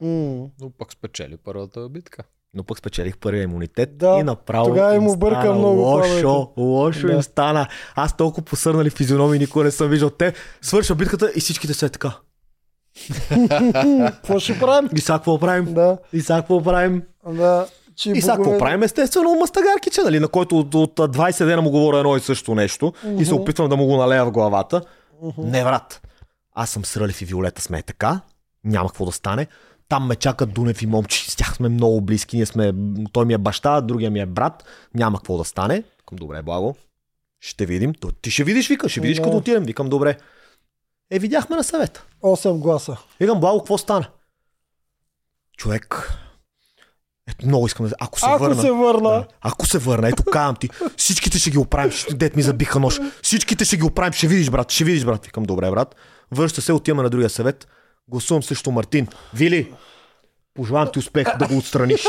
М. Но пък спечели първата битка. Но пък спечелих първия имунитет Да, и направо тогава им обърка много лошо, лошо Да. им стана. Аз толкова посърнали физиономии никога не съм виждал. Те свърша битката и всичките са е така. <laughs> Какво ще правим? И сега какво правим? Да, И сега какво правим? да. Че И сега какво правим? Естествено, мастагаркиче, нали, на който от, от 20 дена му говоря едно и също нещо и се опитвам да му го налея в главата. Мгм. Не, брат. Аз съм срълив и Виолета сме така. Няма какво да стане. Там ме чакат Дунев и Момчи. С тях сме много близки. Ние сме... Той ми е баща, другия ми е брат. Няма какво да стане. Викам, добре, благо. Ще видим. То, ти ще видиш, вика. Ще видиш като отидем. Викам, добре. Е, видяхме на съвета. 8 гласа. Викам, благо, какво стана? Човек. Ето, много искам да... Ако се Ако върна... се върна, Да. Ако се върна, ето казвам ти, всичките ще ги оправим, ще- дет ми забиха нож. Всичките ще ги оправим, ще видиш, брат, ще видиш, брат. Викам, добре, брат. Връща се, отиваме на другия съвет. Гласувам срещу Мартин. Вили, пожелавам ти успех да го отстраниш.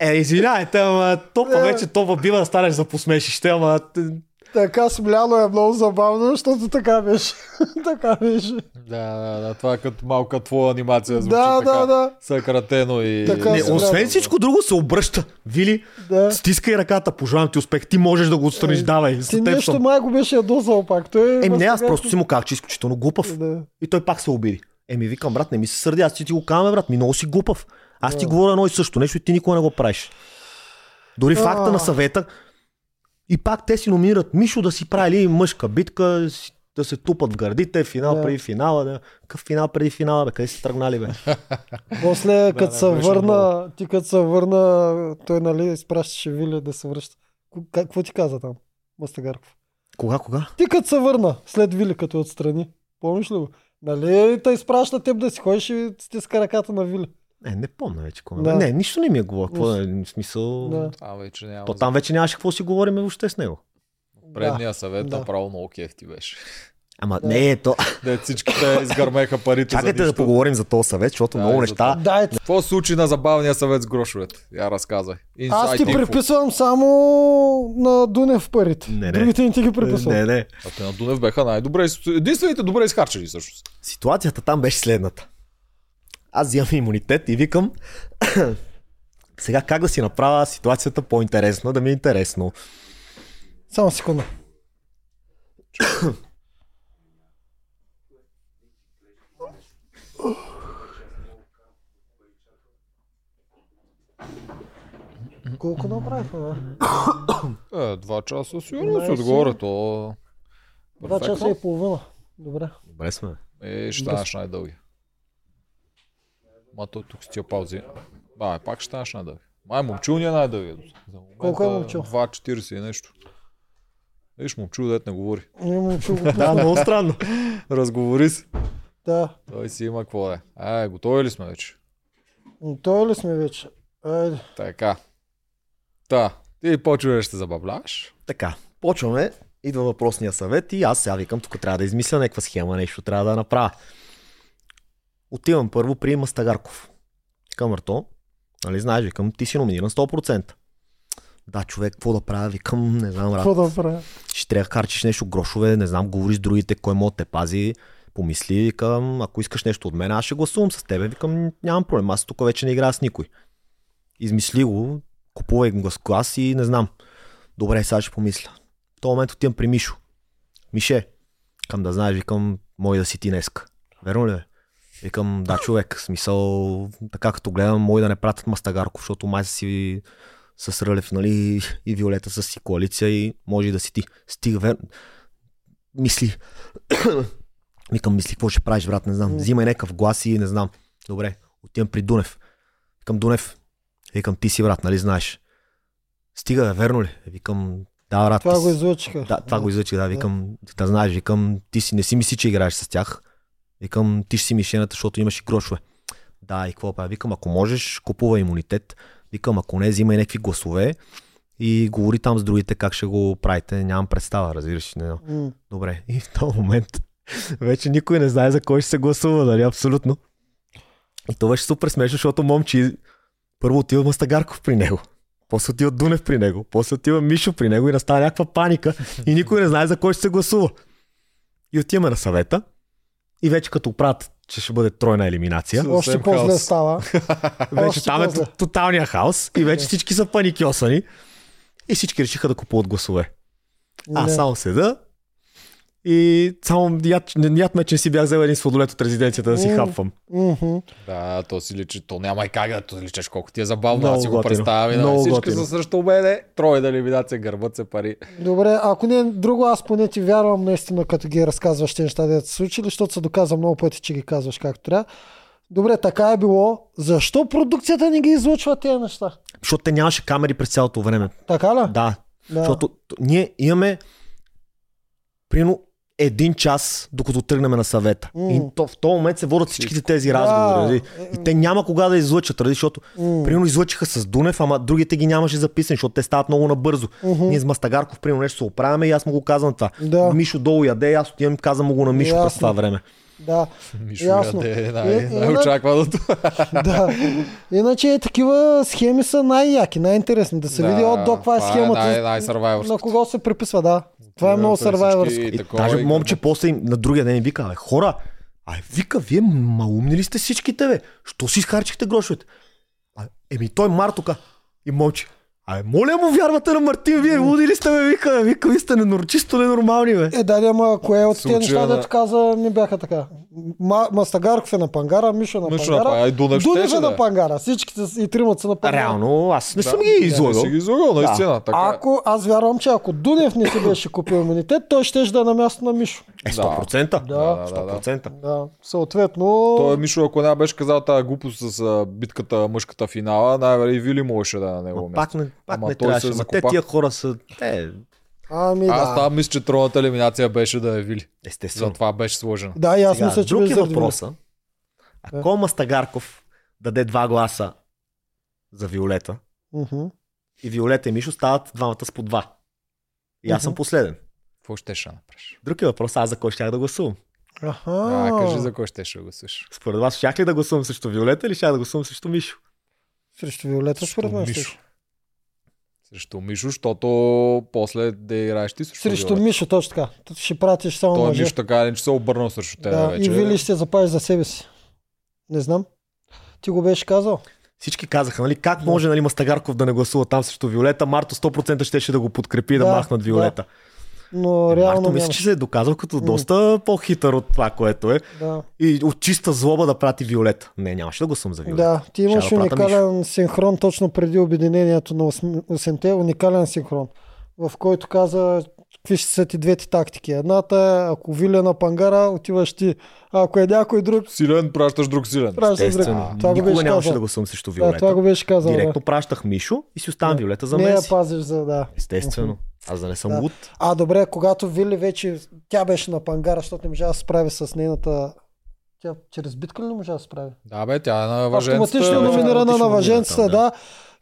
Е, извинявайте, ама топа вече топа бива да станеш за посмешище, ама така смляно е много забавно, защото така беше. <laughs> така беше. Да, да, да, това е като малка твоя анимация звучи Да, така. да, да. Съкратено и... Така не, се освен всичко друго се обръща. Вили, Да. стискай ръката, пожелавам ти успех. Ти можеш да го отстраниш, Е, давай. Ти нещо май го беше ядосал пак. Той е Еми не, аз просто си му казах, че е изключително глупав. Да. И той пак се обиди. Еми викам, брат, не ми се сърди, аз ти ти го казвам, брат, ми много си глупав. Аз ти говоря едно и също нещо и ти никога не го правиш. Дори А. факта на съвета, И пак те си номинират Мишо да си правили мъжка битка, да се тупат в гърдите, финал Да. преди финала. Да. Какъв финал преди финала, бе? Къде си тръгнали, бе? <laughs> После, като се върна, ти като се върна, той нали изпращаше Вили да се връща. Какво ти каза там, Мастагарков? Кога, кога? Ти като се върна, след Вили, като отстрани. Помниш ли го? Нали те изпраща теб да си ходиш и стиска ръката на Вили. Не, не помня вече. Кога. Да. Не, нищо не ми е говорил. Какво да е, смисъл... Да. А, вече няма. То там вече нямаше какво си говорим въобще с него. Предния съвет Да. направо много кеф ти беше. Ама Да. не е то. <laughs> Де всичките изгърмеха парите Чакайте да поговорим за този съвет, защото Да, много неща. Да, е, Какво случи на забавния съвет с грошовете? Я разказвай. аз ти info. приписвам само на Дунев парите. Не, не. Другите не ти ги приписвам. Не, не. А те на Дунев беха най-добре. Единствените добре изхарчени всъщност. Ситуацията там беше следната. Аз взимам имунитет и викам <coughs> сега как да си направя ситуацията по-интересна, да ми е интересно. Само секунда. <coughs> Колко направихме? <coughs> Е, два часа сигурно си 12. отгоре. То... Два часа и половина. Добре. Добре сме. Е, ще станеш най-дълги. Ма то тук с тия паузи. Да, пак ще станеш най-дълги. Май момчил ни е най-дълги. За момента Колко е момчил? 2.40 и нещо. Виж, момчил дет не говори. Не му чу го. <laughs> Да, много странно. Разговори се. Да. Той си има какво да е. Е, готови ли сме вече? Но Той ли сме вече? Айде. Така. Та, ти почваш да ще забавляваш. Така, почваме. Идва въпросния съвет и аз сега викам, тук трябва да измисля някаква схема, нещо трябва да направя. Отивам първо при Мастагарков. Викам, Арто, нали знаеш, викам, ти си номиниран 100%. Да, човек, какво да правя? Викам, не знам. Какво да правя? ще трябва да харчиш нещо грошове, не знам, говориш с другите, кой може да те пази, помисли, викам, ако искаш нещо от мен, аз ще гласувам с тебе, викам, нямам проблем, аз тук вече не играя с никой. Измисли го, купувай глас клас и не знам. Добре, сега ще помисля. В този момент отивам при Мишо. Мише, към да знаеш, викам, мой да си ти днеска. Верно ли? бе? Викам, да, човек, смисъл, така като гледам, мой да не пратят Мастагарков, защото май си с Рълев, нали, и Виолета са си коалиция и може да си ти. Стига, вер... Мисли. <coughs> Викам, мисли, какво ще правиш, брат, не знам. Взимай някакъв глас и не знам. Добре, отивам при Дунев. Викам, Дунев, викам, ти си брат, нали знаеш. Стига, верно ли? Викам, да, брат. Това ти го излъчиха. да, това го излъчих, да, викам, да знаеш, викам, ти си, не си мисли, че играеш с тях. Викам, ти ще си мишената, защото имаш и грошове. Да, и какво правя? Викам, ако можеш, купува имунитет. Викам, ако не, взимай някакви гласове и говори там с другите как ще го правите. Нямам представа, разбираш. Не. М. Добре. И в този момент <laughs> вече никой не знае за кой ще се гласува, нали? Абсолютно. И това беше супер смешно, защото момчи първо отива Мастагарков при него. После отива Дунев при него. После отива Мишо при него и настава някаква паника. И никой не знае за кой ще се гласува. И отиваме на съвета. И вече като правят, че ще бъде тройна елиминация. Още по-зле става. <laughs> Вече Още там е тоталния хаос. И вече всички са паникьосани. И всички решиха да купуват гласове. Аз само седа и само яд, яд ме, че не си бях взел един сладолет от резиденцията да си хапвам. Мгм. Да, то си личи. То няма и как да то личеш колко ти е забавно. Аз си го и Да, всички готино. са срещу мене. Тройна елиминация, гърбат се пари. Добре, ако не е друго, аз поне ти вярвам наистина, като ги разказваш тези неща, да се случили, защото се доказа много пъти, че ги казваш както трябва. Добре, така е било. Защо продукцията не ги излучва тези неща? Защото те нямаше камери през цялото време. Така ли? Да. Да. Защото ние имаме примерно един час, докато тръгнем на съвета. М. И то, в този момент се водят всичките тези разговори. нали? Да. И те няма кога да излъчат, нали? защото М. примерно излъчиха с Дунев, ама другите ги нямаше записани, защото те стават много набързо. Мгм. Ние с Мастагарков, примерно, нещо се оправяме и аз му го казвам това. Да. Мишо долу яде, аз отивам и казвам му го на Мишо през Ясно. това време. Да, Мишо Ясно. яде Е, най- е, най-очакваното. <laughs> да. Иначе такива схеми са най-яки, най-интересни. Да се види от до каква е схемата. най- на най-сървайвърското. кого се приписва, да. Това е много При всички сървайвърско. и даже и момче после им, на другия ден вика, бе, хора, а вика, вие малумни ли сте всичките, бе? Що си изхарчихте грошовете? А, еми той Мартока и момче. А, моля му вярвате на Мартин, вие луди ли сте, бе, вика, вика, ви сте ненор, чисто ненормални, бе. Е, да, ама кое от тези неща, на- дето каза, не бяха така. Ма, Мастагарков е на Пангара, Мишо е на Мишо Пангара. на Пангара, и Дунев Дунев е да на. Пангара. Всичките и тримата са на Пангара. Реално, аз не съм Да. ги Не, излагал. Не си ги излагал, наистина. Така. е. Ако, аз вярвам, че ако Дунев не си беше купил имунитет, той ще да е на място на Мишо. Е, 100%. Да. Да, да, да. 100%. Да, съответно... Той Мишо, ако не беше казал тази глупост с битката мъжката финала, най-вероятно и Вили можеше да е на него място. пак не, пак Ама не трябваше. те тия хора са... Те, Ами Аз да. там мисля, че тройната елиминация беше да е Вили. естествено. Затова беше сложена. Да, и аз Сега, мисля, че друг е въпроса. Ако Мастагарков даде два гласа за Виолета Мгм. и Виолета и Мишо стават двамата с по два. И аз съм Мгм. последен. Какво ще ще направиш? Друг е въпрос, аз за кой щях да гласувам. Аха. А, кажи за кой ще ще го слушаш. Според вас щях ли да гласувам срещу Виолета или щях да гласувам срещу Мишо? Срещу Виолета, според мен. Мишо. Мишо. Срещу Мишо, защото после да играеш ти срещу Срещу Виолета. Мишо, точно така. Т- Ще пратиш само Той мъже. Мишо така или че се е обърнал срещу тебе Да, вече. и Вили ще се запази за себе си. Не знам. Ти го беше казал. Всички казаха, нали, как може нали, Мастагарков да не гласува там срещу Виолета, Марто 100% щеше да го подкрепи да, Да, да махнат Виолета. Но Е, реално Марто мисля, че се е доказал като доста по-хитър от това, което е. Да. И от чиста злоба да прати Виолета. Не, нямаше да гласувам за Виолета. да, ти имаш да уникален синхрон точно преди обединението на 8-те. Уникален синхрон, в който каза какви ще са ти двете тактики. Едната е, ако Вили е на пангара, отиваш ти. А ако е някой друг, Силен, пращаш друг силен. пращаш друг. Това го Никога беше нямаше казал. да гласувам срещу Да, Виолета. това го беше казал. Директно Да. пращах Мишо и си оставам Виолета за Не я пазиш за да. Естествено. Аз да не съм Да. луд. А, добре, когато Вили вече, тя беше на пангара, защото не можа да се справи с нейната... Тя чрез битка ли не можа да се справи? Да, бе, тя е на въженцата. Автоматично вече номинирана автоматично на въженцата, номинирана,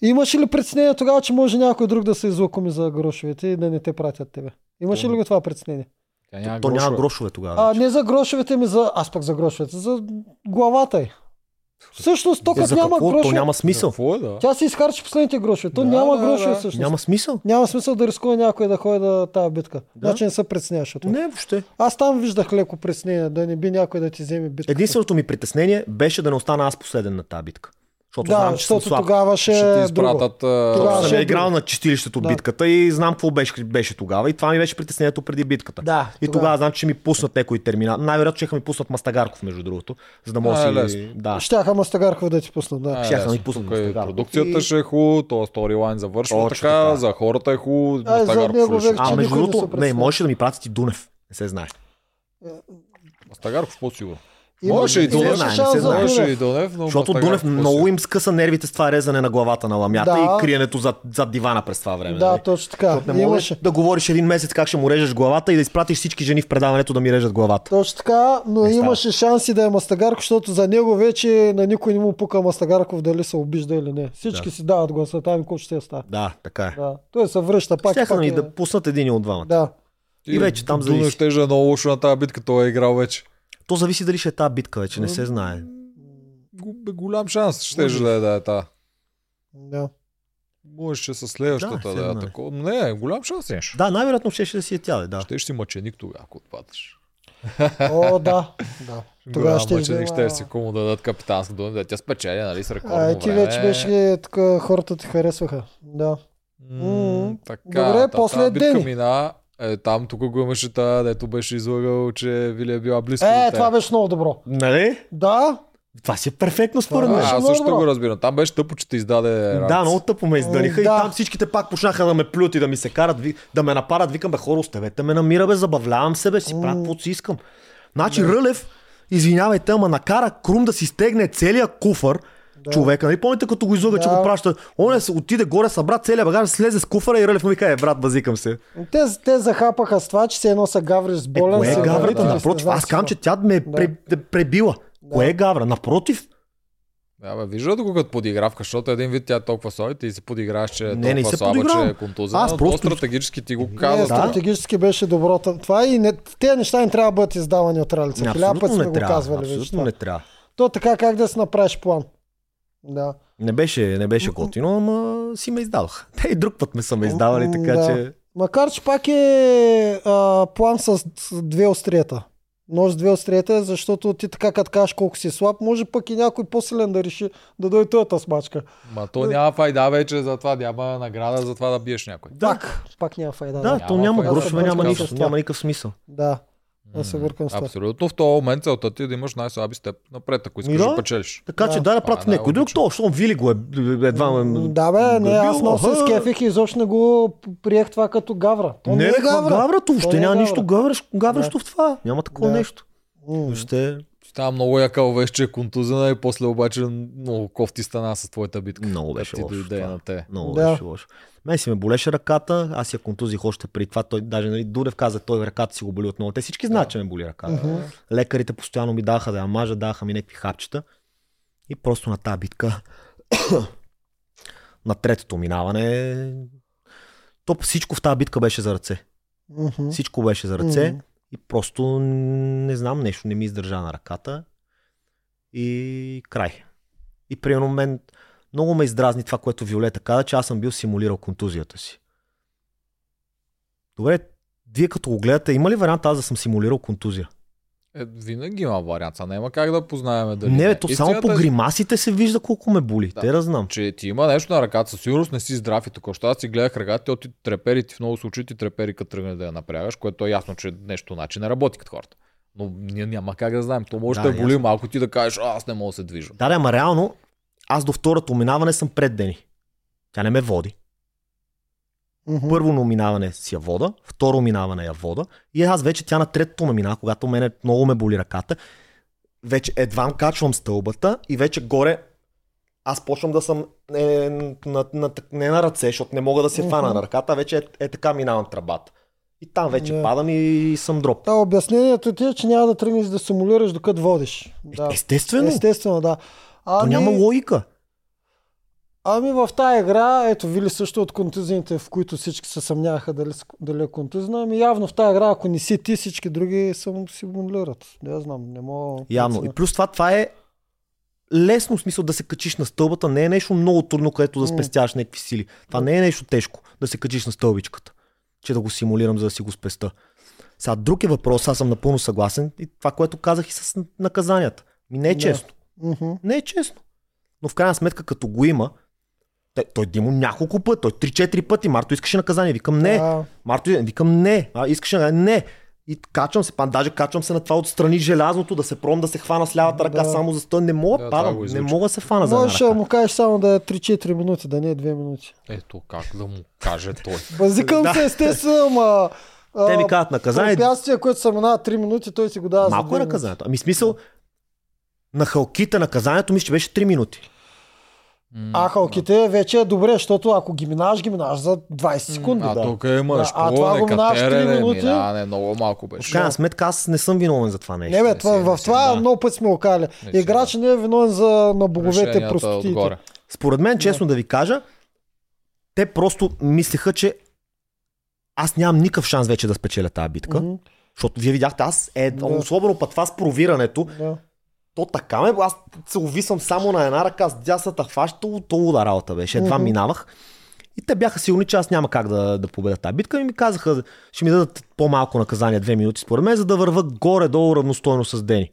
да. Имаше ли притеснение тогава, че може някой друг да се излъкоми за грошовете и да не те пратят тебе? Имаше ли го това притеснение? Тя няма То няма грошове. тогава. А, не за грошовете ми, за... Аз пък за грошовете, за главата й. Всъщност, то Е, за няма какво? То грошове, няма смисъл. Какво е, да? тя си изхарчи последните грошове. То Да, няма да, грошове да. всъщност. Няма смисъл. Няма смисъл да рискува някой да ходи да тази битка. Да. Значи не се притесняваш от това. Не, въобще. Аз там виждах леко притеснение, да не би някой да ти вземе битка. Единственото ми притеснение беше да не остана аз последен на тази битка. Защото Да, знам, че съм защото слаб. тогава ще, Ще ти е друго. изпратят... а, Тогава Съм е играл друго. на чистилището Да. битката и знам какво беше, беше тогава. И това ми беше притеснението преди битката. Да, И тогава знам, че ще ми пуснат някой терминал. Най-вероятно ще ми пуснат Мастагарков, между другото. За да може А, е си... Да. Щяха Мастагарков да ти пуснат, да. щяха да ми пуснат Тук е Мастагарков. Продукцията И- ще е хубаво, то сторилайн завършва Точно така, така. за хората е хубаво, Мастагарков А, между другото, не, можеше да ми пратят и Дунев. Не се знае. Мастагарков по-сигурно. Можеше и Дунев. знае, не шанс се за знае. Можеше Дунев. и Дунев, но Защото Дунев много им скъса нервите с това резане на главата на ламята Да. и криенето зад, зад дивана през това време. Да, нали? точно така. Защото не можеш Имаше. да говориш един месец как ще му режеш главата и да изпратиш всички жени в предаването да ми режат главата. Точно така, но Не става. имаше шанси да е Мастагарков, защото за него вече на никой не му пука Мастагарков дали се обижда или не. Всички Да. си дават гласа, там какво ще става. Да, така е. Да. Той се връща пак. Щяха пак ми е... да пуснат един от двамата. да. И вече там Дунев зависи. ще е много лошо на тази битка, той е играл вече. То зависи дали ще е тази битка вече, не се знае. Го- бе, Голям шанс ще Може. да е да е та. да. Може с следващата Да, да, е знае. такова. Не, голям шанс имаш. Да, най-вероятно ще, ще да си е тя, да. Ще си мъченик тогава, ако отпадаш. О, да. да. Тогава ще мъченик ще взема- си кому да дадат капитанска дума, да тя спечели, нали, с рекордно А, ти време. вече беше така, хората ти харесваха. Да. М, така, добре, та- после битка Дени. мина. Е, там тук го имаше та, дето беше излагал, че Вили е била близко. Е, това беше много добро. Нали? Да, Това си е перфектно според мен. Аз също добро. го разбирам. Там беше тъпо, че те издаде Да, ранец. много тъпо ме издариха М, и да. там всичките пак почнаха да ме плюят и да ми се карат, да ме нападат. Викам, бе, хора, оставете ме намира, бе, забавлявам се, бе, си правя каквото си искам. Значи Рълев, извинявайте, ама накара Крум да си стегне целия куфър, Да. човека. Нали помните като го излага, че Да. го праща? Он е, отиде горе, събра целия багаж, слезе с куфара и Рълев му вика, е, брат, базикам се. те, те захапаха с това, че се едно са гавриш с Е, болен. кое е гаврата? не Напротив, аз казвам, че тя ме е Да. пре- пребила. Кое е гавра? Напротив, Да, бе, виждате го като подигравка, защото един вид тя е толкова слаба и ти си подиграваш, че е Не, толкова не се слаба, че е контузена. Аз но просто- то стратегически ти го Не, каза. да. стратегически беше добро. Това и не, те неща не трябва да бъдат издавани от ралица. Хиляда пъти абсолютно сме не го трябва. казвали. Абсолютно това. не трябва. То така как да си направиш план. Да. Не беше, не беше готино, ама си ме издаваха. <laughs> Те и друг път ме са ме издавали, така да. че... Макар, че пак е а, план с, две острията. Нож с две острията, защото ти така като кажеш колко си слаб, може пък и някой по-силен да реши да дойде този смачка. Ма то няма файда вече за това, няма награда за това да биеш някой. Пак, пак няма файда. Да, Да, то Няма няма грошове, няма казва. няма никакъв смисъл. да. Аз се бъркам с това. Абсолютно. В този момент целта ти е да имаш най-слаби степ напред, ако искаш да. да печелиш. Така че Да. дай да е някой друг, то, щом Вили го е едва ме... Да бе, не, аз много се скефих и изобщо не го приех това като гавра. То не, Не, е гавра. гаврато, То въобще не е няма нищо гавраш- гавращо в това. Няма такова Да. нещо. Въобще Става много яка вест, че е контузена и после обаче много кофти стана с твоята битка. много Да беше ти лошо. дойде това. на те. Много Да. беше лошо. Мен си ме болеше ръката, аз я контузих още преди това. Той даже нали, Дудев каза, той ръката си го боли отново. Те всички знаят, че ме боли ръката. Мгм. Лекарите постоянно ми даха да я мажа, даха ми някакви хапчета. И просто на тази битка, <coughs> на третото минаване, то всичко в тази битка беше за ръце. Мгм. Всичко беше за ръце. Мгм. И просто не знам, нещо не ми издържа на ръката. И край. И примерно мен много ме издразни това, което Виолета каза, че аз съм бил симулирал контузията си. Добре, вие като го гледате, има ли вариант аз да съм симулирал контузия? Е, винаги има вариант. Сега няма как да познаем дали. не, бе, то само по е, гримасите се вижда колко ме боли. Да. Те да знам. че ти има нещо на ръката, със сигурност не си здрав и така. Аз си гледах ръката, ти трепери, ти в много случаи ти трепери, като тръгне да я напрягаш, което е ясно, че нещо значи не работи като хората. Но ние няма как да знаем. То може Да, да, боли ясно. малко ти да кажеш, а, аз не мога да се движа. Да, да, ама реално, аз до второто минаване съм пред Дени. Тя не ме води. Мгм. Първо номинаване си я вода, второ минаване я вода и аз вече тя на третото ме минава, когато мене много ме боли ръката. Вече едва качвам стълбата и вече горе аз почвам да съм е, на, на, не на ръце, защото не мога да се фана Мгм. на ръката, вече е, е така минавам тръбата. И там вече Да. падам и съм дроп. Да, обяснението ти е, че няма да тръгнеш да симулираш докато водиш. Да. Естествено, Естествено, да. то Ами, няма логика. Ами в тази игра, ето Вили също от контузините, в които всички се съмняваха дали, дали е контузина, ами явно в тази игра, ако не си ти, всички други само симулират. Не я знам, не мога. Явно. И плюс това, това е лесно в смисъл да се качиш на стълбата. Не е нещо много трудно, където да спестяваш някакви сили. Това не е нещо тежко да се качиш на стълбичката. Че да го симулирам, за да си го спеста. Сега друг е въпрос, аз съм напълно съгласен. И това, което казах и с наказанията. Ми не е честно. Мгм. Не е честно. Но в крайна сметка, като го има, той, той Димо няколко пъти, той 3-4 пъти. Марто искаше наказание. Викам не. Да. Марто, викам не. А, искаше не. И качвам се, пан, даже качвам се на това отстрани желязното, да се пробвам да се хвана с лявата ръка Да. само за стой. Не мога, Да, падам, не мога да се фана за една Можеш да му кажеш само да е 3-4 минути, да не е 2 минути. Ето как да му каже той. <laughs> Базикам Да. се естествено, ама... а, Те ми казват наказание. Препятствие, което са минава 3 минути, той си го дава за Малко две е наказанието. Ами смисъл, на халките наказанието мисля, че беше 3 минути. А халките вече е добре, защото ако ги минаваш, ги минаваш за 20 секунди. А да. тук имаш Да, а това го минаваш три катерене, минути. минаване, много малко В беше. крайна сметка аз не съм виновен за това нещо. Не бе, не това, си, в не си, това да. много пъти сме. Не си, Играч не е виновен за на боговете простотиите. Според мен, честно да ви кажа, те просто мислеха, че аз нямам никакъв шанс вече да спечеля тази битка. Мгм, Защото вие видяхте, аз е, Да. особено път това с провирането, да. То така ме, аз се увисвам само на една ръка, с дясната хваща, то, луда работа беше. Едва Мгм. минавах. И те бяха сигурни, че аз няма как да, да победа тази битка и ми казаха, ще ми дадат по-малко наказание, две минути според мен, за да върва горе-долу равностойно с Дени.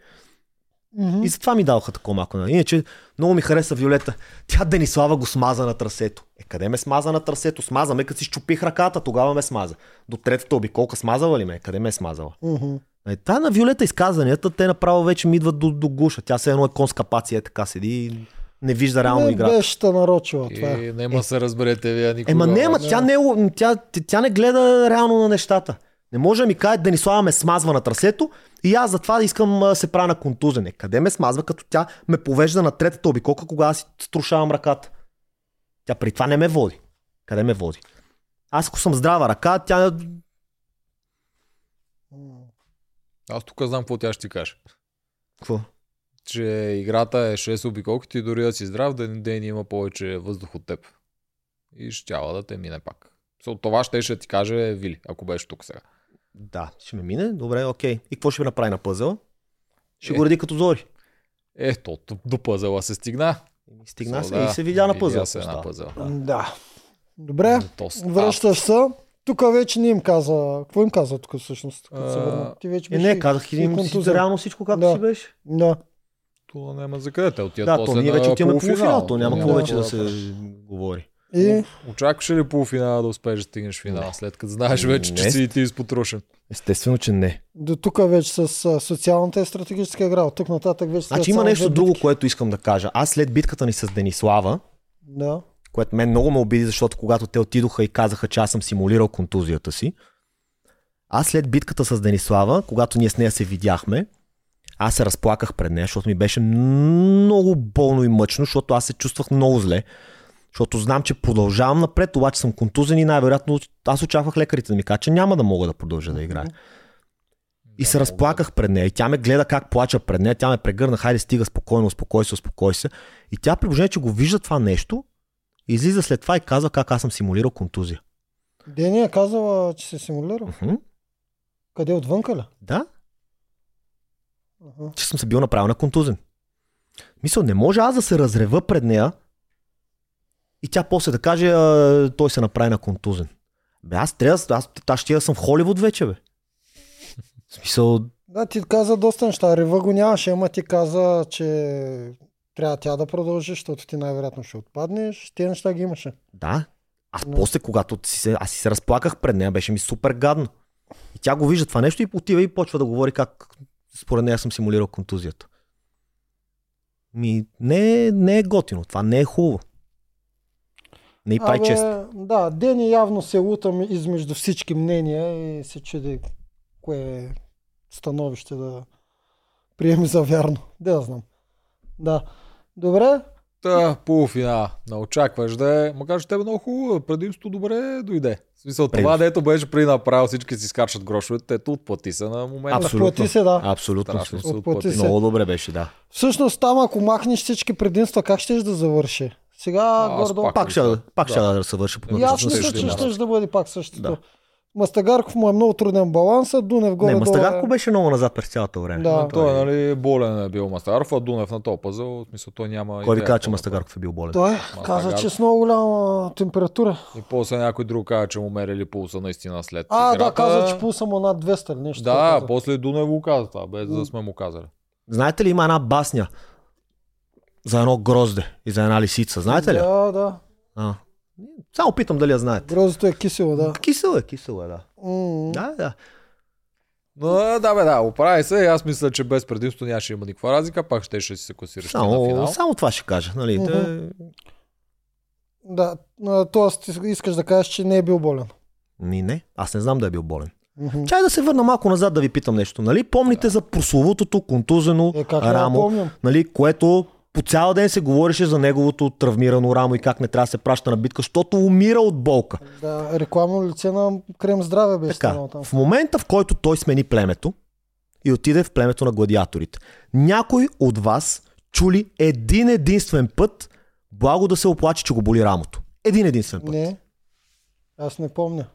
Мгм. И затова ми даваха такова малко. Иначе много ми хареса Виолета. Тя Денислава го смаза на трасето. Е, къде ме смаза на трасето? Смаза ме, като си щупих ръката, тогава ме смаза. До третата обиколка смазала ли ме? Къде ме е смазала? Мгм. Е, та на Виолета изказанията, те направо вече ми идват до, до гуша. Тя се едно е конска пация, така седи и не вижда реално Не игра. беше нарочила това. И няма се разберете вие никога. Ема не, ама обаче. тя не, е- тя, тя, не гледа реално на нещата. Не може да ми каже, Денислава ме смазва на трасето и аз затова искам а, се правя на контузене. Къде ме смазва, като тя ме повежда на третата обиколка, кога аз си струшавам ръката. Тя при това не ме води. Къде ме води? Аз ако съм здрава ръка, тя... Аз тук знам какво тя ще ти каже. Какво? Че играта е 6 обиколки, ти дори да си здрав, да ден има повече въздух от теб. И ще да те мине пак. So, това ще, ще ти каже Вили, ако беше тук сега. Да, ще ме мине. Добре, окей. И какво ще ме направи на пъзела? Ще Е. го реди като зори. Ето, до пъзела се стигна. Стигна So, се и се видя на пъзела. Видя се на пъзела. Да. Добре, То става. връщаш се. Тук вече не им каза. Какво им каза тук всъщност? Като се А, върна? Ти вече Е, беше не, казах и им си, реално всичко както Да. си беше. Да. То няма за къде те отиват Да, то ние вече отиваме полуфинал. то няма какво вече да се говори. И Очакваше ли полуфинала да успееш да стигнеш финала, след като знаеш вече, че си и ти изпотрошен? Естествено, че не. до тук вече с социалната и стратегическа игра. От тук нататък вече Значи има нещо друго, което искам да кажа. Аз след битката ни с Денислава, Да. Което мен много ме обиди, защото когато те отидоха и казаха, че аз съм симулирал контузията си, аз след битката с Денислава, когато ние с нея се видяхме, аз се разплаках пред нея, защото ми беше много болно и мъчно, защото аз се чувствах много зле. Защото знам, че продължавам напред, обаче съм контузен и най-вероятно аз очаквах лекарите да ми кажат, че няма да мога да продължа да играя. И се разплаках пред нея. И тя ме гледа как плача пред нея. Тя ме прегърна, хайде стига спокойно, успокой се, успокой се. И тя при че го вижда това нещо, излиза след това и казва как аз съм симулирал контузия. Дени е казала, че се симулирал. Мгм. Къде отвънка ли? Да, Аха. че съм се бил направил на контузен. Мисля, не може аз да се разрева пред нея и тя после да каже, а, той се направи на контузен. Бе, аз трябва, аз, аз ще да съм в Холивуд вече, бе. В смисъл, Да, ти каза доста неща. Рева го нямаше, ама ти каза, че трябва тя да продължи, защото ти най-вероятно ще отпаднеш. Тези неща ги имаше. Да. Аз Но- после, когато си се, аз си се разплаках пред нея, беше ми супер гадно. И тя го вижда това нещо и отива и почва да говори как според нея съм симулирал контузията. Ми, не, не е готино. Това не е хубаво. Не и прави чест. да, Дени явно се лута измежду всички мнения и се чуди кое е становище да приеме за вярно. Да, да знам. Да. Добре, Та, полуфинал. Не очакваш да е. Макар че тебе много хубаво, предимството добре дойде. В смисъл, това Предимство. дето беше преди направо, всички си скачат грошовете, ето отплати се на момента. Абсолютно. отплати се, да. Абсолютно. Страшно се Отплати отплати. се. Много добре беше, да. Всъщност там, ако махнеш всички предимства, как щеш да завърши? Сега Аз гордо... пак Пак ще, пак ще Да. да съвърша по И аз Ще мисля, ще че ще да бъде пак същото. Да. Мастагарков му е много труден баланс, а Дунев горе Не, долу Мастагарко е... беше много назад през цялото време. Да. Той, е, нали, болен е бил Мастагаров, а Дунев на този пъзъл, в смисъл той няма Кой ви каза, че Мастагарков е бил болен? Той Мастагарков. каза, че с много голяма температура. И после някой друг каза, че му мерили пулса наистина след А, играта. да, каза, че пулса му над 200 или нещо. Да, после Дунев го каза това, без да сме му казали. Знаете ли, има една басня за едно грозде и за една лисица. Знаете ли? Да, да. А. Само питам дали я знаете. Грозото е кисело, да. Кисело е, кисело е, да. М, Да, да. Но да, бе, да, оправи се. Аз мисля, че без предимство нямаше има никаква разлика. Пак ще, ще си се класираш ти на Само, финал. само това ще кажа. Нали? Мгм. Те... Да, т.е. искаш да кажеш, че не е бил болен. Ни, не, аз не знам да е бил болен. Мгм. Чай да се върна малко назад да ви питам нещо. Нали? Помните за прословутото контузено Е, как рамо, нали? което по цял ден се говореше за неговото травмирано рамо и как не трябва да се праща на битка, защото умира от болка. Да, рекламно лице на Крем Здраве беше Така, там. в момента в който той смени племето и отиде в племето на гладиаторите, някой от вас чули един единствен път благо да се оплаче, че го боли рамото. Един единствен път. Не, аз не помня.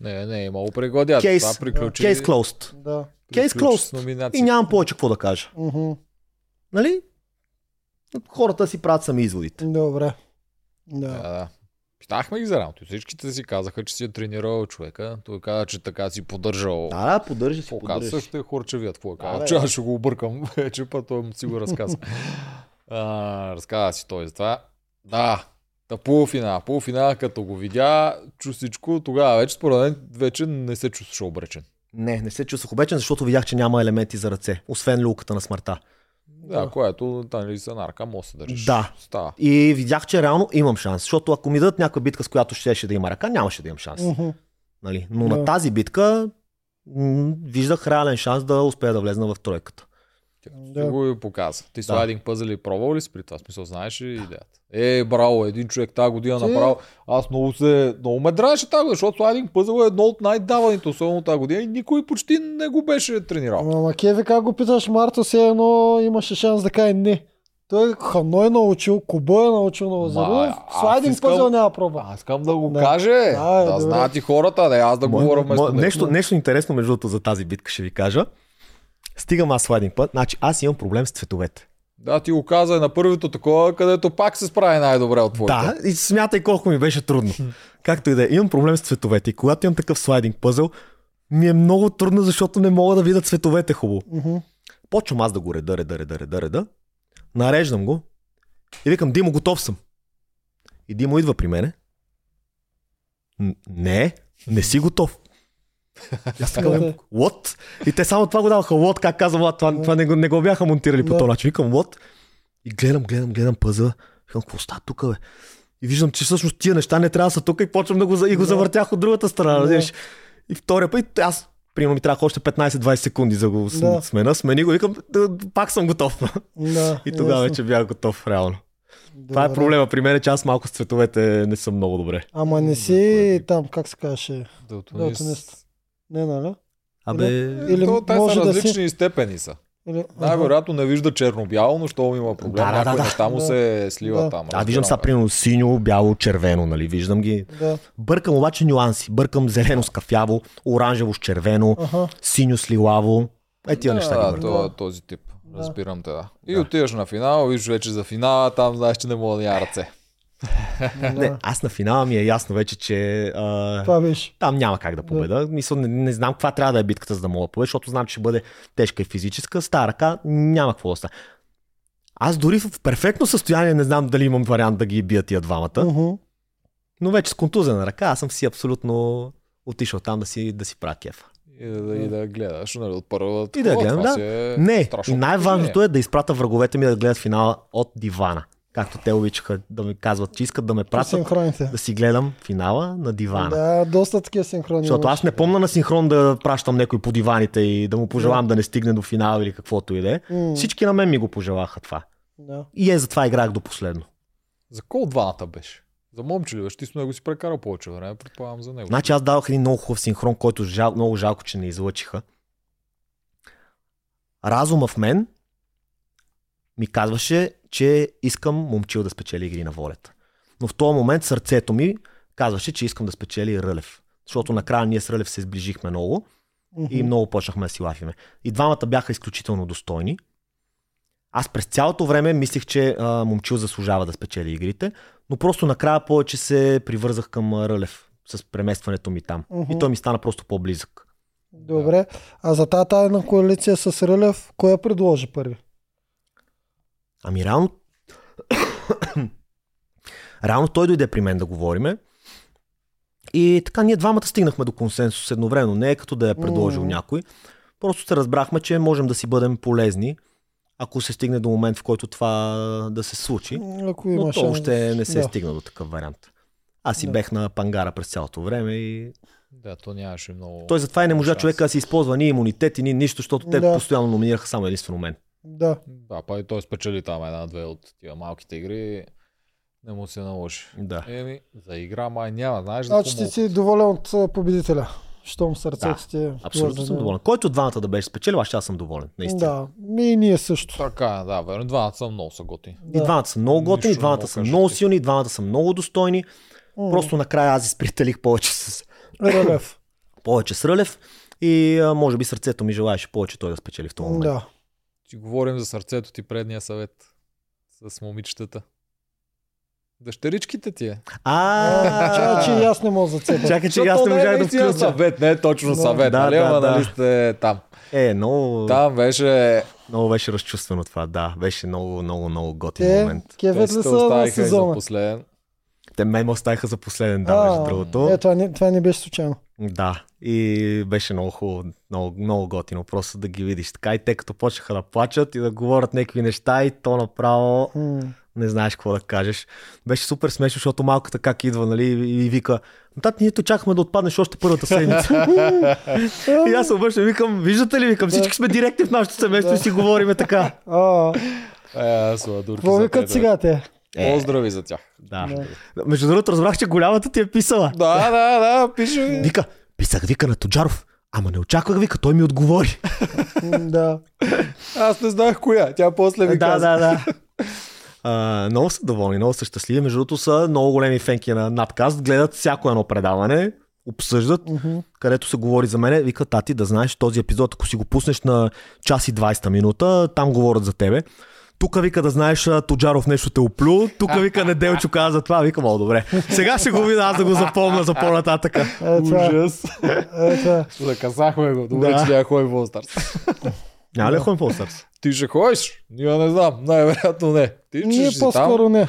Не, не, имало прегладят. Кейс- Това приключи. Case closed. Да. Case приключи с closed. И нямам повече какво да кажа. Мгм. Нали? Хората си правят сами изводите. Добре. Да. Да, да. Питахме ги за работа. Всичките си казаха, че си е тренирал човека. Той каза, че така си поддържал. Да, да, поддържа си, поддържа. Също е хорчевият. Какво каза? Че аз ще го объркам <laughs> вече, път той му си го разказа. <laughs> а, разказа си той за това. Да, Та полуфинал. Полуфинал, като го видя, чу всичко, тогава вече според мен вече не се чувстваше обречен. Не, не се чувствах обечен, защото видях, че няма елементи за ръце, освен люлката на смъртта. Да, Да. което нали са нарка, може да се държиш. Да. Става. И видях, че реално имам шанс, защото ако ми дадат някаква битка, с която щеше да има ръка, нямаше да имам шанс. Нали? Но Да. на тази битка м- виждах реален шанс да успея да влезна в тройката. Ти Да. го и показа. Ти Да. слайдинг пъзели пробвал ли си при това? Смисъл, знаеш ли идеята? Е, браво, един човек тази година Ти- направо. Аз много се, много ме драеше тази година, защото слайдинг пъзел е едно от най-даваните, особено тази година и никой почти не го беше тренирал. Ама, Кеви, как го питаш, Марто, все едно имаше шанс да каже не. Той Хано е научил, Куба е научил на Лазаров, аз слайдинг искам- пъзел няма проба. Аз искам да го Да. каже, Да, да, е, да знаят и хората, да аз да говоря вместо нещо, нещо интересно между другото за тази битка ще ви кажа. Стигам аз слайдинг път, значи аз имам проблем с цветовете. Да, ти го каза на първото такова, където пак се справи най-добре от твоите. Да, и смятай колко ми беше трудно. <laughs> Както и да е, имам проблем с цветовете. И когато имам такъв слайдинг пъзъл, ми е много трудно, защото не мога да видя цветовете хубаво. Мгм. Почвам аз да го реда, реда, реда, реда, реда. Нареждам го и викам, Димо, готов съм. И Димо идва при мене Не, не си готов. <laughs> Аз така, Да, да. what? И те само това го даваха, what, как казвам, Влад, това, това не, го, не го бяха монтирали по Да. този начин. Викам, what? И гледам, гледам, гледам пъза. Викам, какво става тук, бе? И виждам, че всъщност тия неща не трябва да са тук и почвам да го, за- и го Да. завъртях от другата страна, Да. И втория път, аз Примерно ми трябва още 15-20 секунди за го Да. да. смена. Смени го, викам, «Да, пак съм готов. <laughs> Да, И тогава ясно. вече бях готов, реално. Добре. Това е проблема при мен, че аз малко с цветовете не съм много добре. Ама не си там, как се казваше? Далтонист. Не, нали? Абе, Или Или то, те може са да си- различни степени са. Или... Най-вероятно не вижда черно-бяло, но що има проблем. Да, да, Някои да, неща му да. се слива Да. там. аз виждам разбирам, примерно синьо, бяло, червено, нали, виждам ги. Да. Бъркам обаче нюанси. Бъркам зелено с кафяво, оранжево с червено, Аха. синьо с лилаво. Е, тия да, неща ги да, бъркам. Да. е този тип. Да. Разбирам те, да. И Да. отиваш на финал, виждаш вече за финала, там знаеш, че не мога да няма ръце. Не, Да. аз на финала ми е ясно вече, че а, Това беше. там няма как да победа. Мисля, не, не знам каква трябва да е битката, за да мога да победа, защото знам, че ще бъде тежка и физическа. Стара ръка няма какво да стане. Аз дори в перфектно състояние не знам дали имам вариант да ги бия тия двамата, Мгм. но вече с контузена ръка аз съм си абсолютно отишъл там да си, да си правя кефа. И да, и да гледаш, нали, от първа. И да гледам, да. Не, и най-важното е да изпратя враговете ми да гледат финала от дивана. Както те обичаха да ми казват, че искат да ме пратят да си гледам финала на дивана. Да, доста такива синхрони. Защото аз не помня на синхрон да пращам някой по диваните и да му пожелавам да не стигне до финал или каквото и да е. Всички на мен ми го пожелаха това. Да. И е затова играх до последно. За кол от двамата беше? За момче ли беше? Ти с него си прекарал повече време, предполагам за него. Значи аз давах един много хубав синхрон, който жал, много жалко, че не излъчиха. Разума в мен ми казваше, че искам момчил да спечели игри на волята. Но в този момент сърцето ми казваше, че искам да спечели Рълев. Защото накрая ние с Рълев се сближихме много и Мгм. много почнахме да си лафиме. И двамата бяха изключително достойни. Аз през цялото време мислих, че а, момчил заслужава да спечели игрите, но просто накрая повече се привързах към Рълев с преместването ми там. Мгм. И той ми стана просто по-близък. Добре. А за тази тайна коалиция с Рълев, кой я предложи първи? Ами реално... реално той дойде при мен да говориме. И така ние двамата стигнахме до консенсус едновременно. Не е като да е предложил М. някой. Просто се разбрахме, че можем да си бъдем полезни, ако се стигне до момент, в който това да се случи. Ако Но то шанс. още не се е да. стигнал до такъв вариант. Аз си Да. бех на пангара през цялото време и Да, то нямаше много. той затова и не можа шанс. човека да си използва ни имунитет и ни нищо, защото те Да. постоянно номинираха само единствено мен. Да. Да, па и той спечели там една-две от тия малките игри. Не му се наложи. Да. Еми, за игра май няма, знаеш Значи ти си доволен от победителя. Щом сърцето ти е Абсолютно съм доволен. Който от двамата да беше спечелил, аз ще съм доволен. Наистина. Да, ми и ние също. Така, да, верно. Двамата са много са готини. И двамата са много готини, Нищо двамата да са много силни, и двамата са много достойни. М, Просто накрая аз изприятелих повече с, Рълев. повече с Рълев и а, може би сърцето ми желаеше повече той да спечели в този момент. Да. Ти говорим за сърцето ти предния съвет с момичетата. Дъщеричките ти е. А, Чакай, че аз не мога за цепа. Чакай, че аз не не е можах да включа. съвет, не е точно Да. съвет, Да, нали? да, Ама да. нали сте там. Е, много, Там беше... много беше разчувствено това, да. Беше много, много, много готин момент. кевет Те ли се са за сезона? последен. Те мен ме оставиха за последен, да, между другото. Е, това не, това не беше случайно. Да, и беше много хубаво, много, много готино, просто да ги видиш така. И те като почнаха да плачат и да говорят някакви неща и то направо М. не знаеш какво да кажеш. Беше супер смешно, защото малката как идва, нали, и вика, тат, ние те чакахме да отпаднеш още първата седмица. и аз се обръщам и викам, виждате ли, викам, всички сме директни в нашото семейство и си говориме така. Е, сладурки какво викат сега те? Е. Поздрави за тях. Да. Да. Между другото, разбрах, че голямата ти е писала. Да, да, да, пише. Вика, писах, вика на Тоджаров, ама не очаквах, вика, той ми отговори. <laughs> Да. Аз не знаех коя. Тя после ми да, каза. да, да. <laughs> А, много са доволни, много са щастливи. Между другото са много големи фенки на надкаст. Гледат всяко едно предаване, обсъждат, Мгм. където се говори за мене. Вика, тати, да знаеш, този епизод, ако си го пуснеш на час и 20 минута, там говорят за тебе. Тук вика да знаеш, Тоджаров нещо те оплю. Тук вика Неделчо каза за това. Вика, много добре. Сега ще го видя аз да го запомня за по-нататъка. Е, това, Ужас. е. Заказахме го. Добре, че тя ходи в All. Няма ли ходим в All? Ти ще ходиш? Я не знам, най-вероятно не. Ти Ние по-скоро не.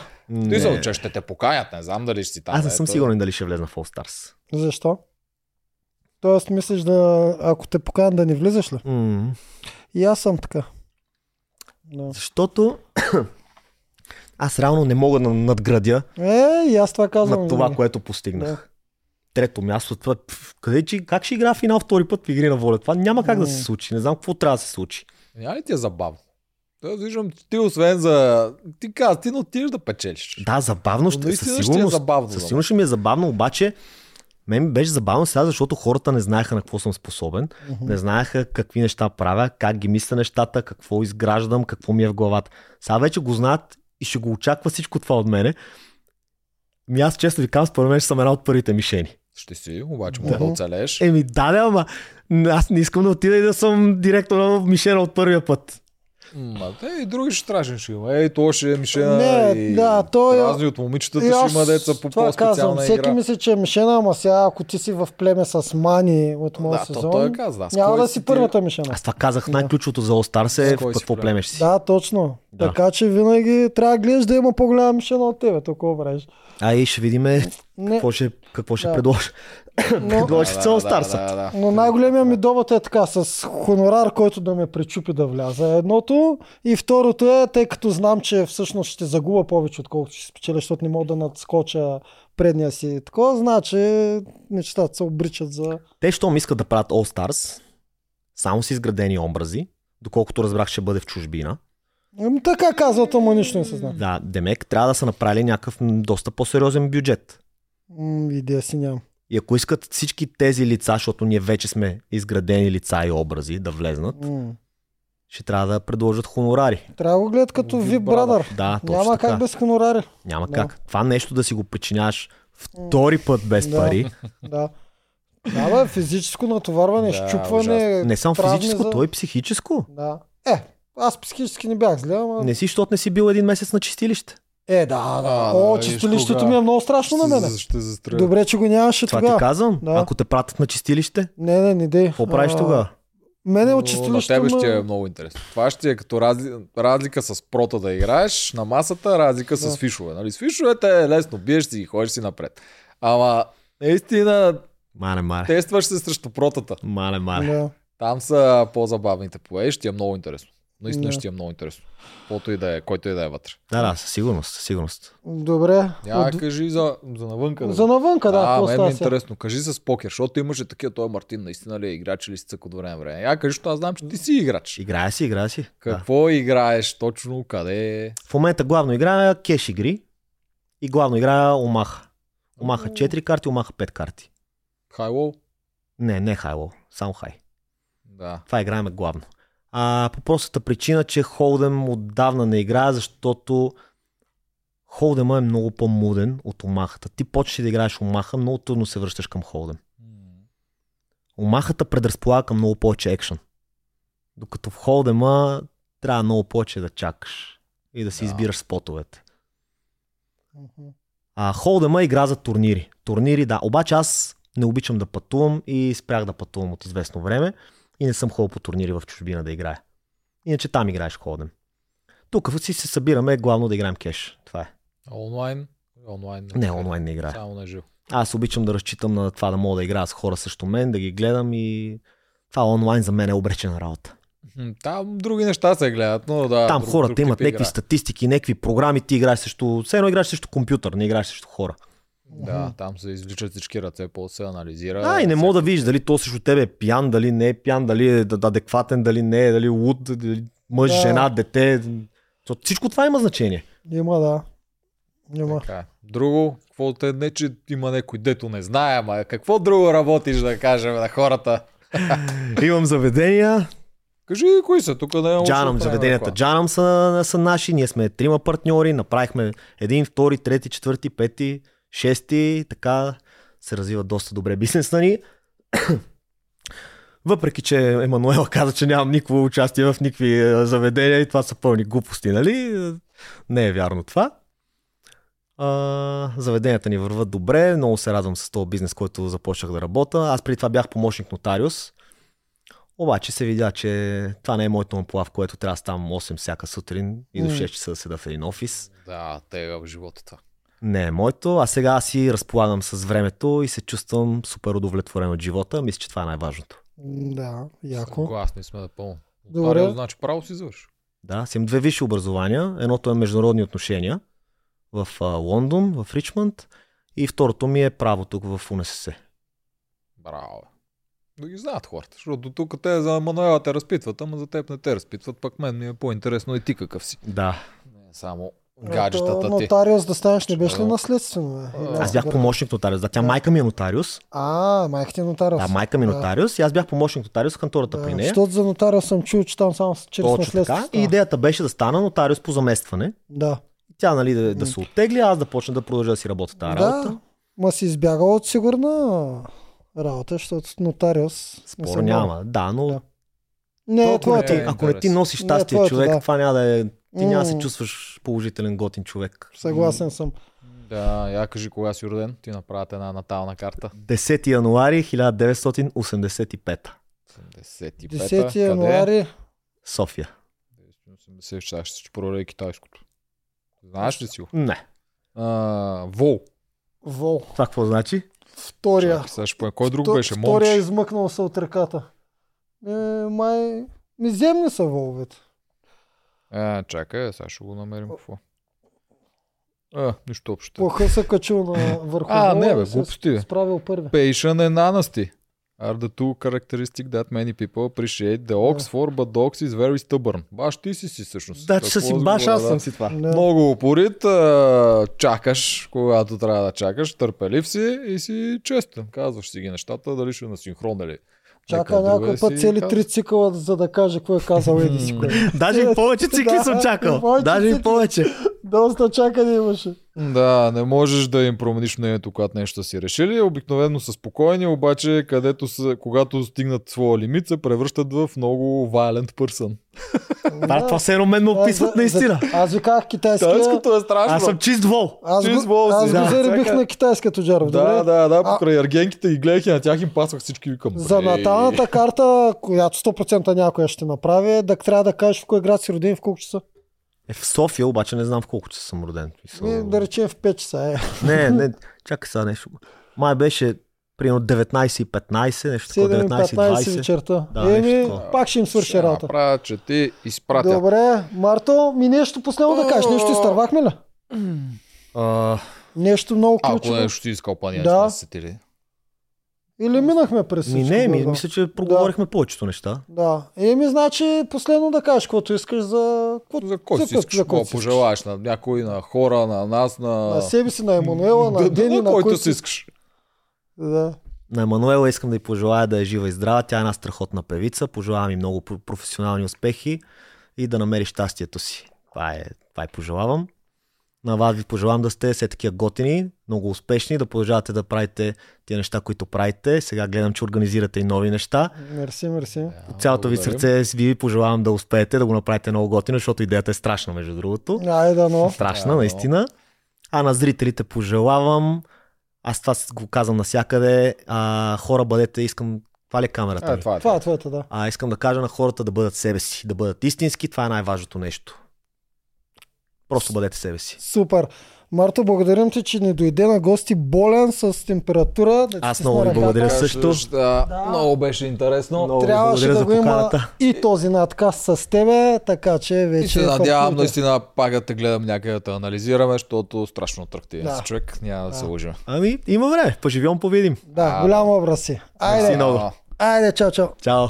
Ти съм, че ще те поканят, не знам дали ще си там. Аз не съм сигурен дали ще влезна в All Stars. Защо? Тоест мислиш да, ако те поканят да не влизаш ли? М, И аз съм така. Да. Защото <clears throat> аз реално не мога да надградя Е, и аз това казвам. на това, винаги. което постигнах. Трето място, това, пф, къде, че, как ще игра финал втори път в игри на воля? Това няма как да се случи. Не знам какво трябва да се случи. Няма ли ти е забавно? Той виждам, ти освен за... Ти каза, ти не отидеш да печелиш. Да, забавно ще, със ще ти е сигурност, забавно, със сигурност ще ми е забавно, обаче мен ми беше забавно сега, защото хората не знаеха на какво съм способен, Мгм. не знаеха какви неща правя, как ги мисля нещата, какво изграждам, какво ми е в главата. Сега вече го знаят и ще го очаква всичко това от мене. Ми аз често ви казвам, според мен ще съм една от първите мишени. Ще си, обаче може да Да. оцелеш. Еми, да, да, ама аз не искам да отида и да съм директор на мишена от първия път. Ма, те и други ще страшен ще има. Ей, то ще е мишена Не, и да, то е- разни от момичетата И ще аз има деца по това казвам. по-специална Всеки игра. мисли, че е мишена, ама сега ако ти си в племе с мани от моят Да, то сезон, той каза. да. С няма да си си ти? първата мишена. Аз това казах, най-ключото за All Stars С е в какво племе? племе ще си. Да, точно. Да. Така че винаги трябва да гледаш да има по-голяма мишена от тебе. Толкова правиш. А и ще видим Не, какво ще, какво ще Да. предложи. но, <laughs> Предложи Да, се All да, Stars. да, да. но най-големия ми довод е така, с хонорар, който да ме причупи да вляза. Едното и второто е, тъй като знам, че всъщност ще загуба повече, отколкото ще спечеля, защото не мога да надскоча предния си. Такова значи нещата се обричат за... Те, щом искат да правят All Stars, само с изградени образи, доколкото разбрах, ще бъде в чужбина. Ами, така казват, ама нищо не се знае. Да, Демек трябва да са направили някакъв доста по-сериозен бюджет. М, идея си нямам. И ако искат всички тези лица, защото ние вече сме изградени лица и образи да влезнат, М. ще трябва да предложат хонорари. Трябва да го гледат като Big VIP Brother. Да, точно Няма така. как без хонорари. Няма Да. как. Това нещо да си го причиняваш втори път без Да. пари. Да. Да, бе, физическо натоварване, Да, щупване. Не само травми физическо, за- то и психическо. Да. Е, аз психически не бях зле, ама... Не си, защото не си бил един месец на чистилище. Е, да, да. А, О, да, чистилището ми е много страшно на мене. Ще, ще застреля. Добре, че го нямаше Това тогава. ти казвам. Да. Ако те пратят на чистилище, Не, не, не дей. какво правиш тогава? Мене от чистилището... На тебе ще е много интересно. Това ще е като разли... разлика с прота да играеш на масата, разлика с Да. фишове. Нали? С фишовете е лесно, биеш си и ходиш си напред. Ама наистина Мале, мале. тестваш се срещу протата. Мале, мале. Да. Там са по-забавните повеи, ще ти е много интересно. Наистина Да. ще ти е много интересно. Който и да е, който и да е вътре. Да, да, със сигурност, със сигурност. Добре. Няма От- кажи за, за навънка. Да За навънка, да. а, мен ми е интересно. Кажи с покер, защото имаше такива, той Мартин наистина ли е играч или си цък от време време. Я кажи, защото аз знам, че ти си играч. Играя си, играя си. Да. Какво играеш точно, къде? В момента главно играя кеш игри и главно играя Омаха. Омаха 4 карти, Омаха 5 карти. Хайлоу? Не, не Хайло, само Хай. Да. Това играем главно. А, по простата причина, че Холдем отдавна не играе, защото Холдема е много по-муден от Омахата. Ти почнеш да играеш Омаха, много трудно се връщаш към Холдем. Омахата предразполага към много повече екшен. Докато в Холдема трябва много повече да чакаш и да си Да. избираш спотовете. А, Холдема игра за турнири. Турнири, да. Обаче аз не обичам да пътувам и спрях да пътувам от известно време и не съм ходил по турнири в чужбина да играя. Иначе там играеш Холдем. Тук си се събираме главно да играем кеш. Това е. Онлайн? Онлайн. Не, онлайн не играя. Само на живо. Аз обичам да разчитам на това да мога да играя с хора също мен, да ги гледам и това онлайн за мен е обречена работа. Там други неща се гледат, но да. Там друг- хората друг имат някакви игра. статистики, някакви програми, ти играеш срещу... Все едно играеш срещу компютър, не играеш срещу хора. Да, там се извличат всички ръце, по се анализира. А, и не мога да видиш дали то срещу тебе е пиян, дали не е пиян, дали е ад- адекватен, дали не е, дали луд, дали мъж, Да. жена, дете. То Всичко това има значение. Има, да. Има. Така. е. Друго, какво те не, че има някой дето не знае, ама какво друго работиш да кажем на хората? <laughs> Имам заведения, Кажи кои са, тук да е Джанам, заведенията Джанам са, са наши, ние сме трима партньори, направихме един, втори, трети, четвърти, пети, шести, така се развива доста добре бизнеса ни. <coughs> Въпреки, че Емануела каза, че нямам никакво участие в никакви е, заведения и това са пълни глупости, нали? Е, Не е вярно това. А, заведенията ни върват добре, много се радвам с този бизнес, който започнах да работя. Аз преди това бях помощник нотариус. Обаче се видя, че това не е моето амплуа, в което трябва да ставам 8 всяка сутрин и до М. 6 часа да седа в един офис. Да, тега в живота това. Не е моето, а сега си разполагам с времето и се чувствам супер удовлетворен от живота. Мисля, че това е най-важното. Да, яко. Съгласни сме напълно. Добре. Това значи право си завърши. Да, аз имам две висши образования. Едното е международни отношения в а, Лондон, в Ричмонд и второто ми е право тук в УНСС. Браво. Да ги знаят хората, защото тук те за Мануела те разпитват, ама за теб не те разпитват, пък мен ми е по-интересно и ти какъв си. Да. Не само Ето, гаджетата ти. Нотариус да станеш не беше ли наследствено? Бе? Аз бях помощник нотариус. Да, тя майка ми е нотариус. А, майка ти е нотариус. Да, майка ми е нотариус и аз бях помощник нотариус в кантората Да, при нея. Защото за нотариус съм чул, че там само чрез Точно наследство. така. И идеята беше да стана нотариус по заместване. Да. Тя, нали, да, да се оттегли, аз да почна да продължа да си работя тази работа. Да, ма си избягал от сигурна работа, защото нотариус... Спор няма. Да, но Да. Не, е ти, е ако не ти носиш щастие, твоето, човек, да. това няма да е... Ти няма да се чувстваш положителен, готин човек. Съгласен съм. Да, я кажи кога си роден, ти направят една натална карта. 10 януари 1985. 85 10 януари. София. 80 чак ще си прорей китайското. Знаеш ли си го? Не. А, Вол. Вол. Това какво значи? Втория. Чакай, сега ще поем. Кой друг Вто- беше? Втория е Момче. измъкнал се от ръката. Е, май... Миземни са воловете. А, чакай, сега ще го намерим какво. А, нищо общо. Плаха се качил на върху <laughs> А, не, бе, глупости. Справил първи. Patient and honesty are the two characteristics that many people appreciate. The ox for but dogs is very stubborn. Баш ти си си всъщност. Да, че си баш, аз съм си това. Да. Много упорит, а, чакаш, когато трябва да чакаш, търпелив си и си честен. Казваш си ги нещата, дали ще е на синхрон или. Чака някой път си цели три цикъла, за да каже кое е казал Еди си. <laughs> Даже и повече цикли <laughs> съм чакал. Даже и повече. Доста чакане имаше. Да, не можеш да им промениш мнението, когато нещо си решили. Обикновено са спокойни, обаче където са, когато стигнат своя лимит, се превръщат в много violent person. <laughs> Това, това се едно мен ме Аз описват наистина. Аз ви казах китайския. Тайското е страшно. Аз съм чист вол. Аз чист го, вол си. аз го заребих на китайския Тоджаров. Да, да, да, покрай аргенките и гледах и на тях им пасвах всички викам. За наталната карта, която 100% някоя ще направи, е да трябва да кажеш в кой град си роден в колко часа. Е, в София, обаче не знам в колко часа съм роден. Мисъл- Ми, да речем в 5 часа. Е. Не, не, <laughs> чакай сега нещо. Май беше примерно 19 и 15, нещо такова, 7 и 19 и 15 20. вечерта. Да, нещо Еми, пак ще им свърши Ще работа. направя, че ти изпратя. Добре, Марто, ми нещо последно да кажеш. Нещо изтървахме ли? А, Нещо много Ако ключово. нещо си искал, па ние Да. се сетили. Или минахме през ми всичко. не, ми, да. мисля, че проговорихме повечето неща. Да. Еми, значи, последно да кажеш, каквото искаш за... какво- За кой си искаш? за кой си пожелаеш на някой, на хора, на нас, на... На себе си, на Емануела, на Да, Дени, на на който си искаш. Да. На Емануела искам да й пожелая да е жива и здрава. Тя е една страхотна певица. Пожелавам и много про- професионални успехи и да намери щастието си. Това е, това е пожелавам. На вас ви пожелавам да сте все такива готини, много успешни, да продължавате да правите тия неща, които правите. Сега гледам, че организирате и нови неща. Мерси, мерси. От цялото ви сърце ви пожелавам да успеете да го направите много готино, защото идеята е страшна, между другото. Айде, но. Страшна, Да, наистина. А на зрителите пожелавам, аз това го казвам навсякъде, а, хора бъдете, искам, това ли е камерата? Е, ми? това е. Това е твоята, да. А, искам да кажа на хората да бъдат себе си, да бъдат истински, това е най-важното нещо. Просто бъдете себе си. Супер. Марто, благодарим ти, че ни дойде на гости болен с температура. Да Аз много ви благодаря също. Да, Да. много беше интересно. Много Трябваше благодаря да за го има и този надказ с тебе, така че вече... И се е надявам наистина пак да те гледам някъде да те анализираме, защото страшно атрактивен Да. си човек. Няма да, Да. се лъжим. Ами, има време, поживем, повидим. Да, А, голям образ си. Айде, много. айде, чао, чао. Чао.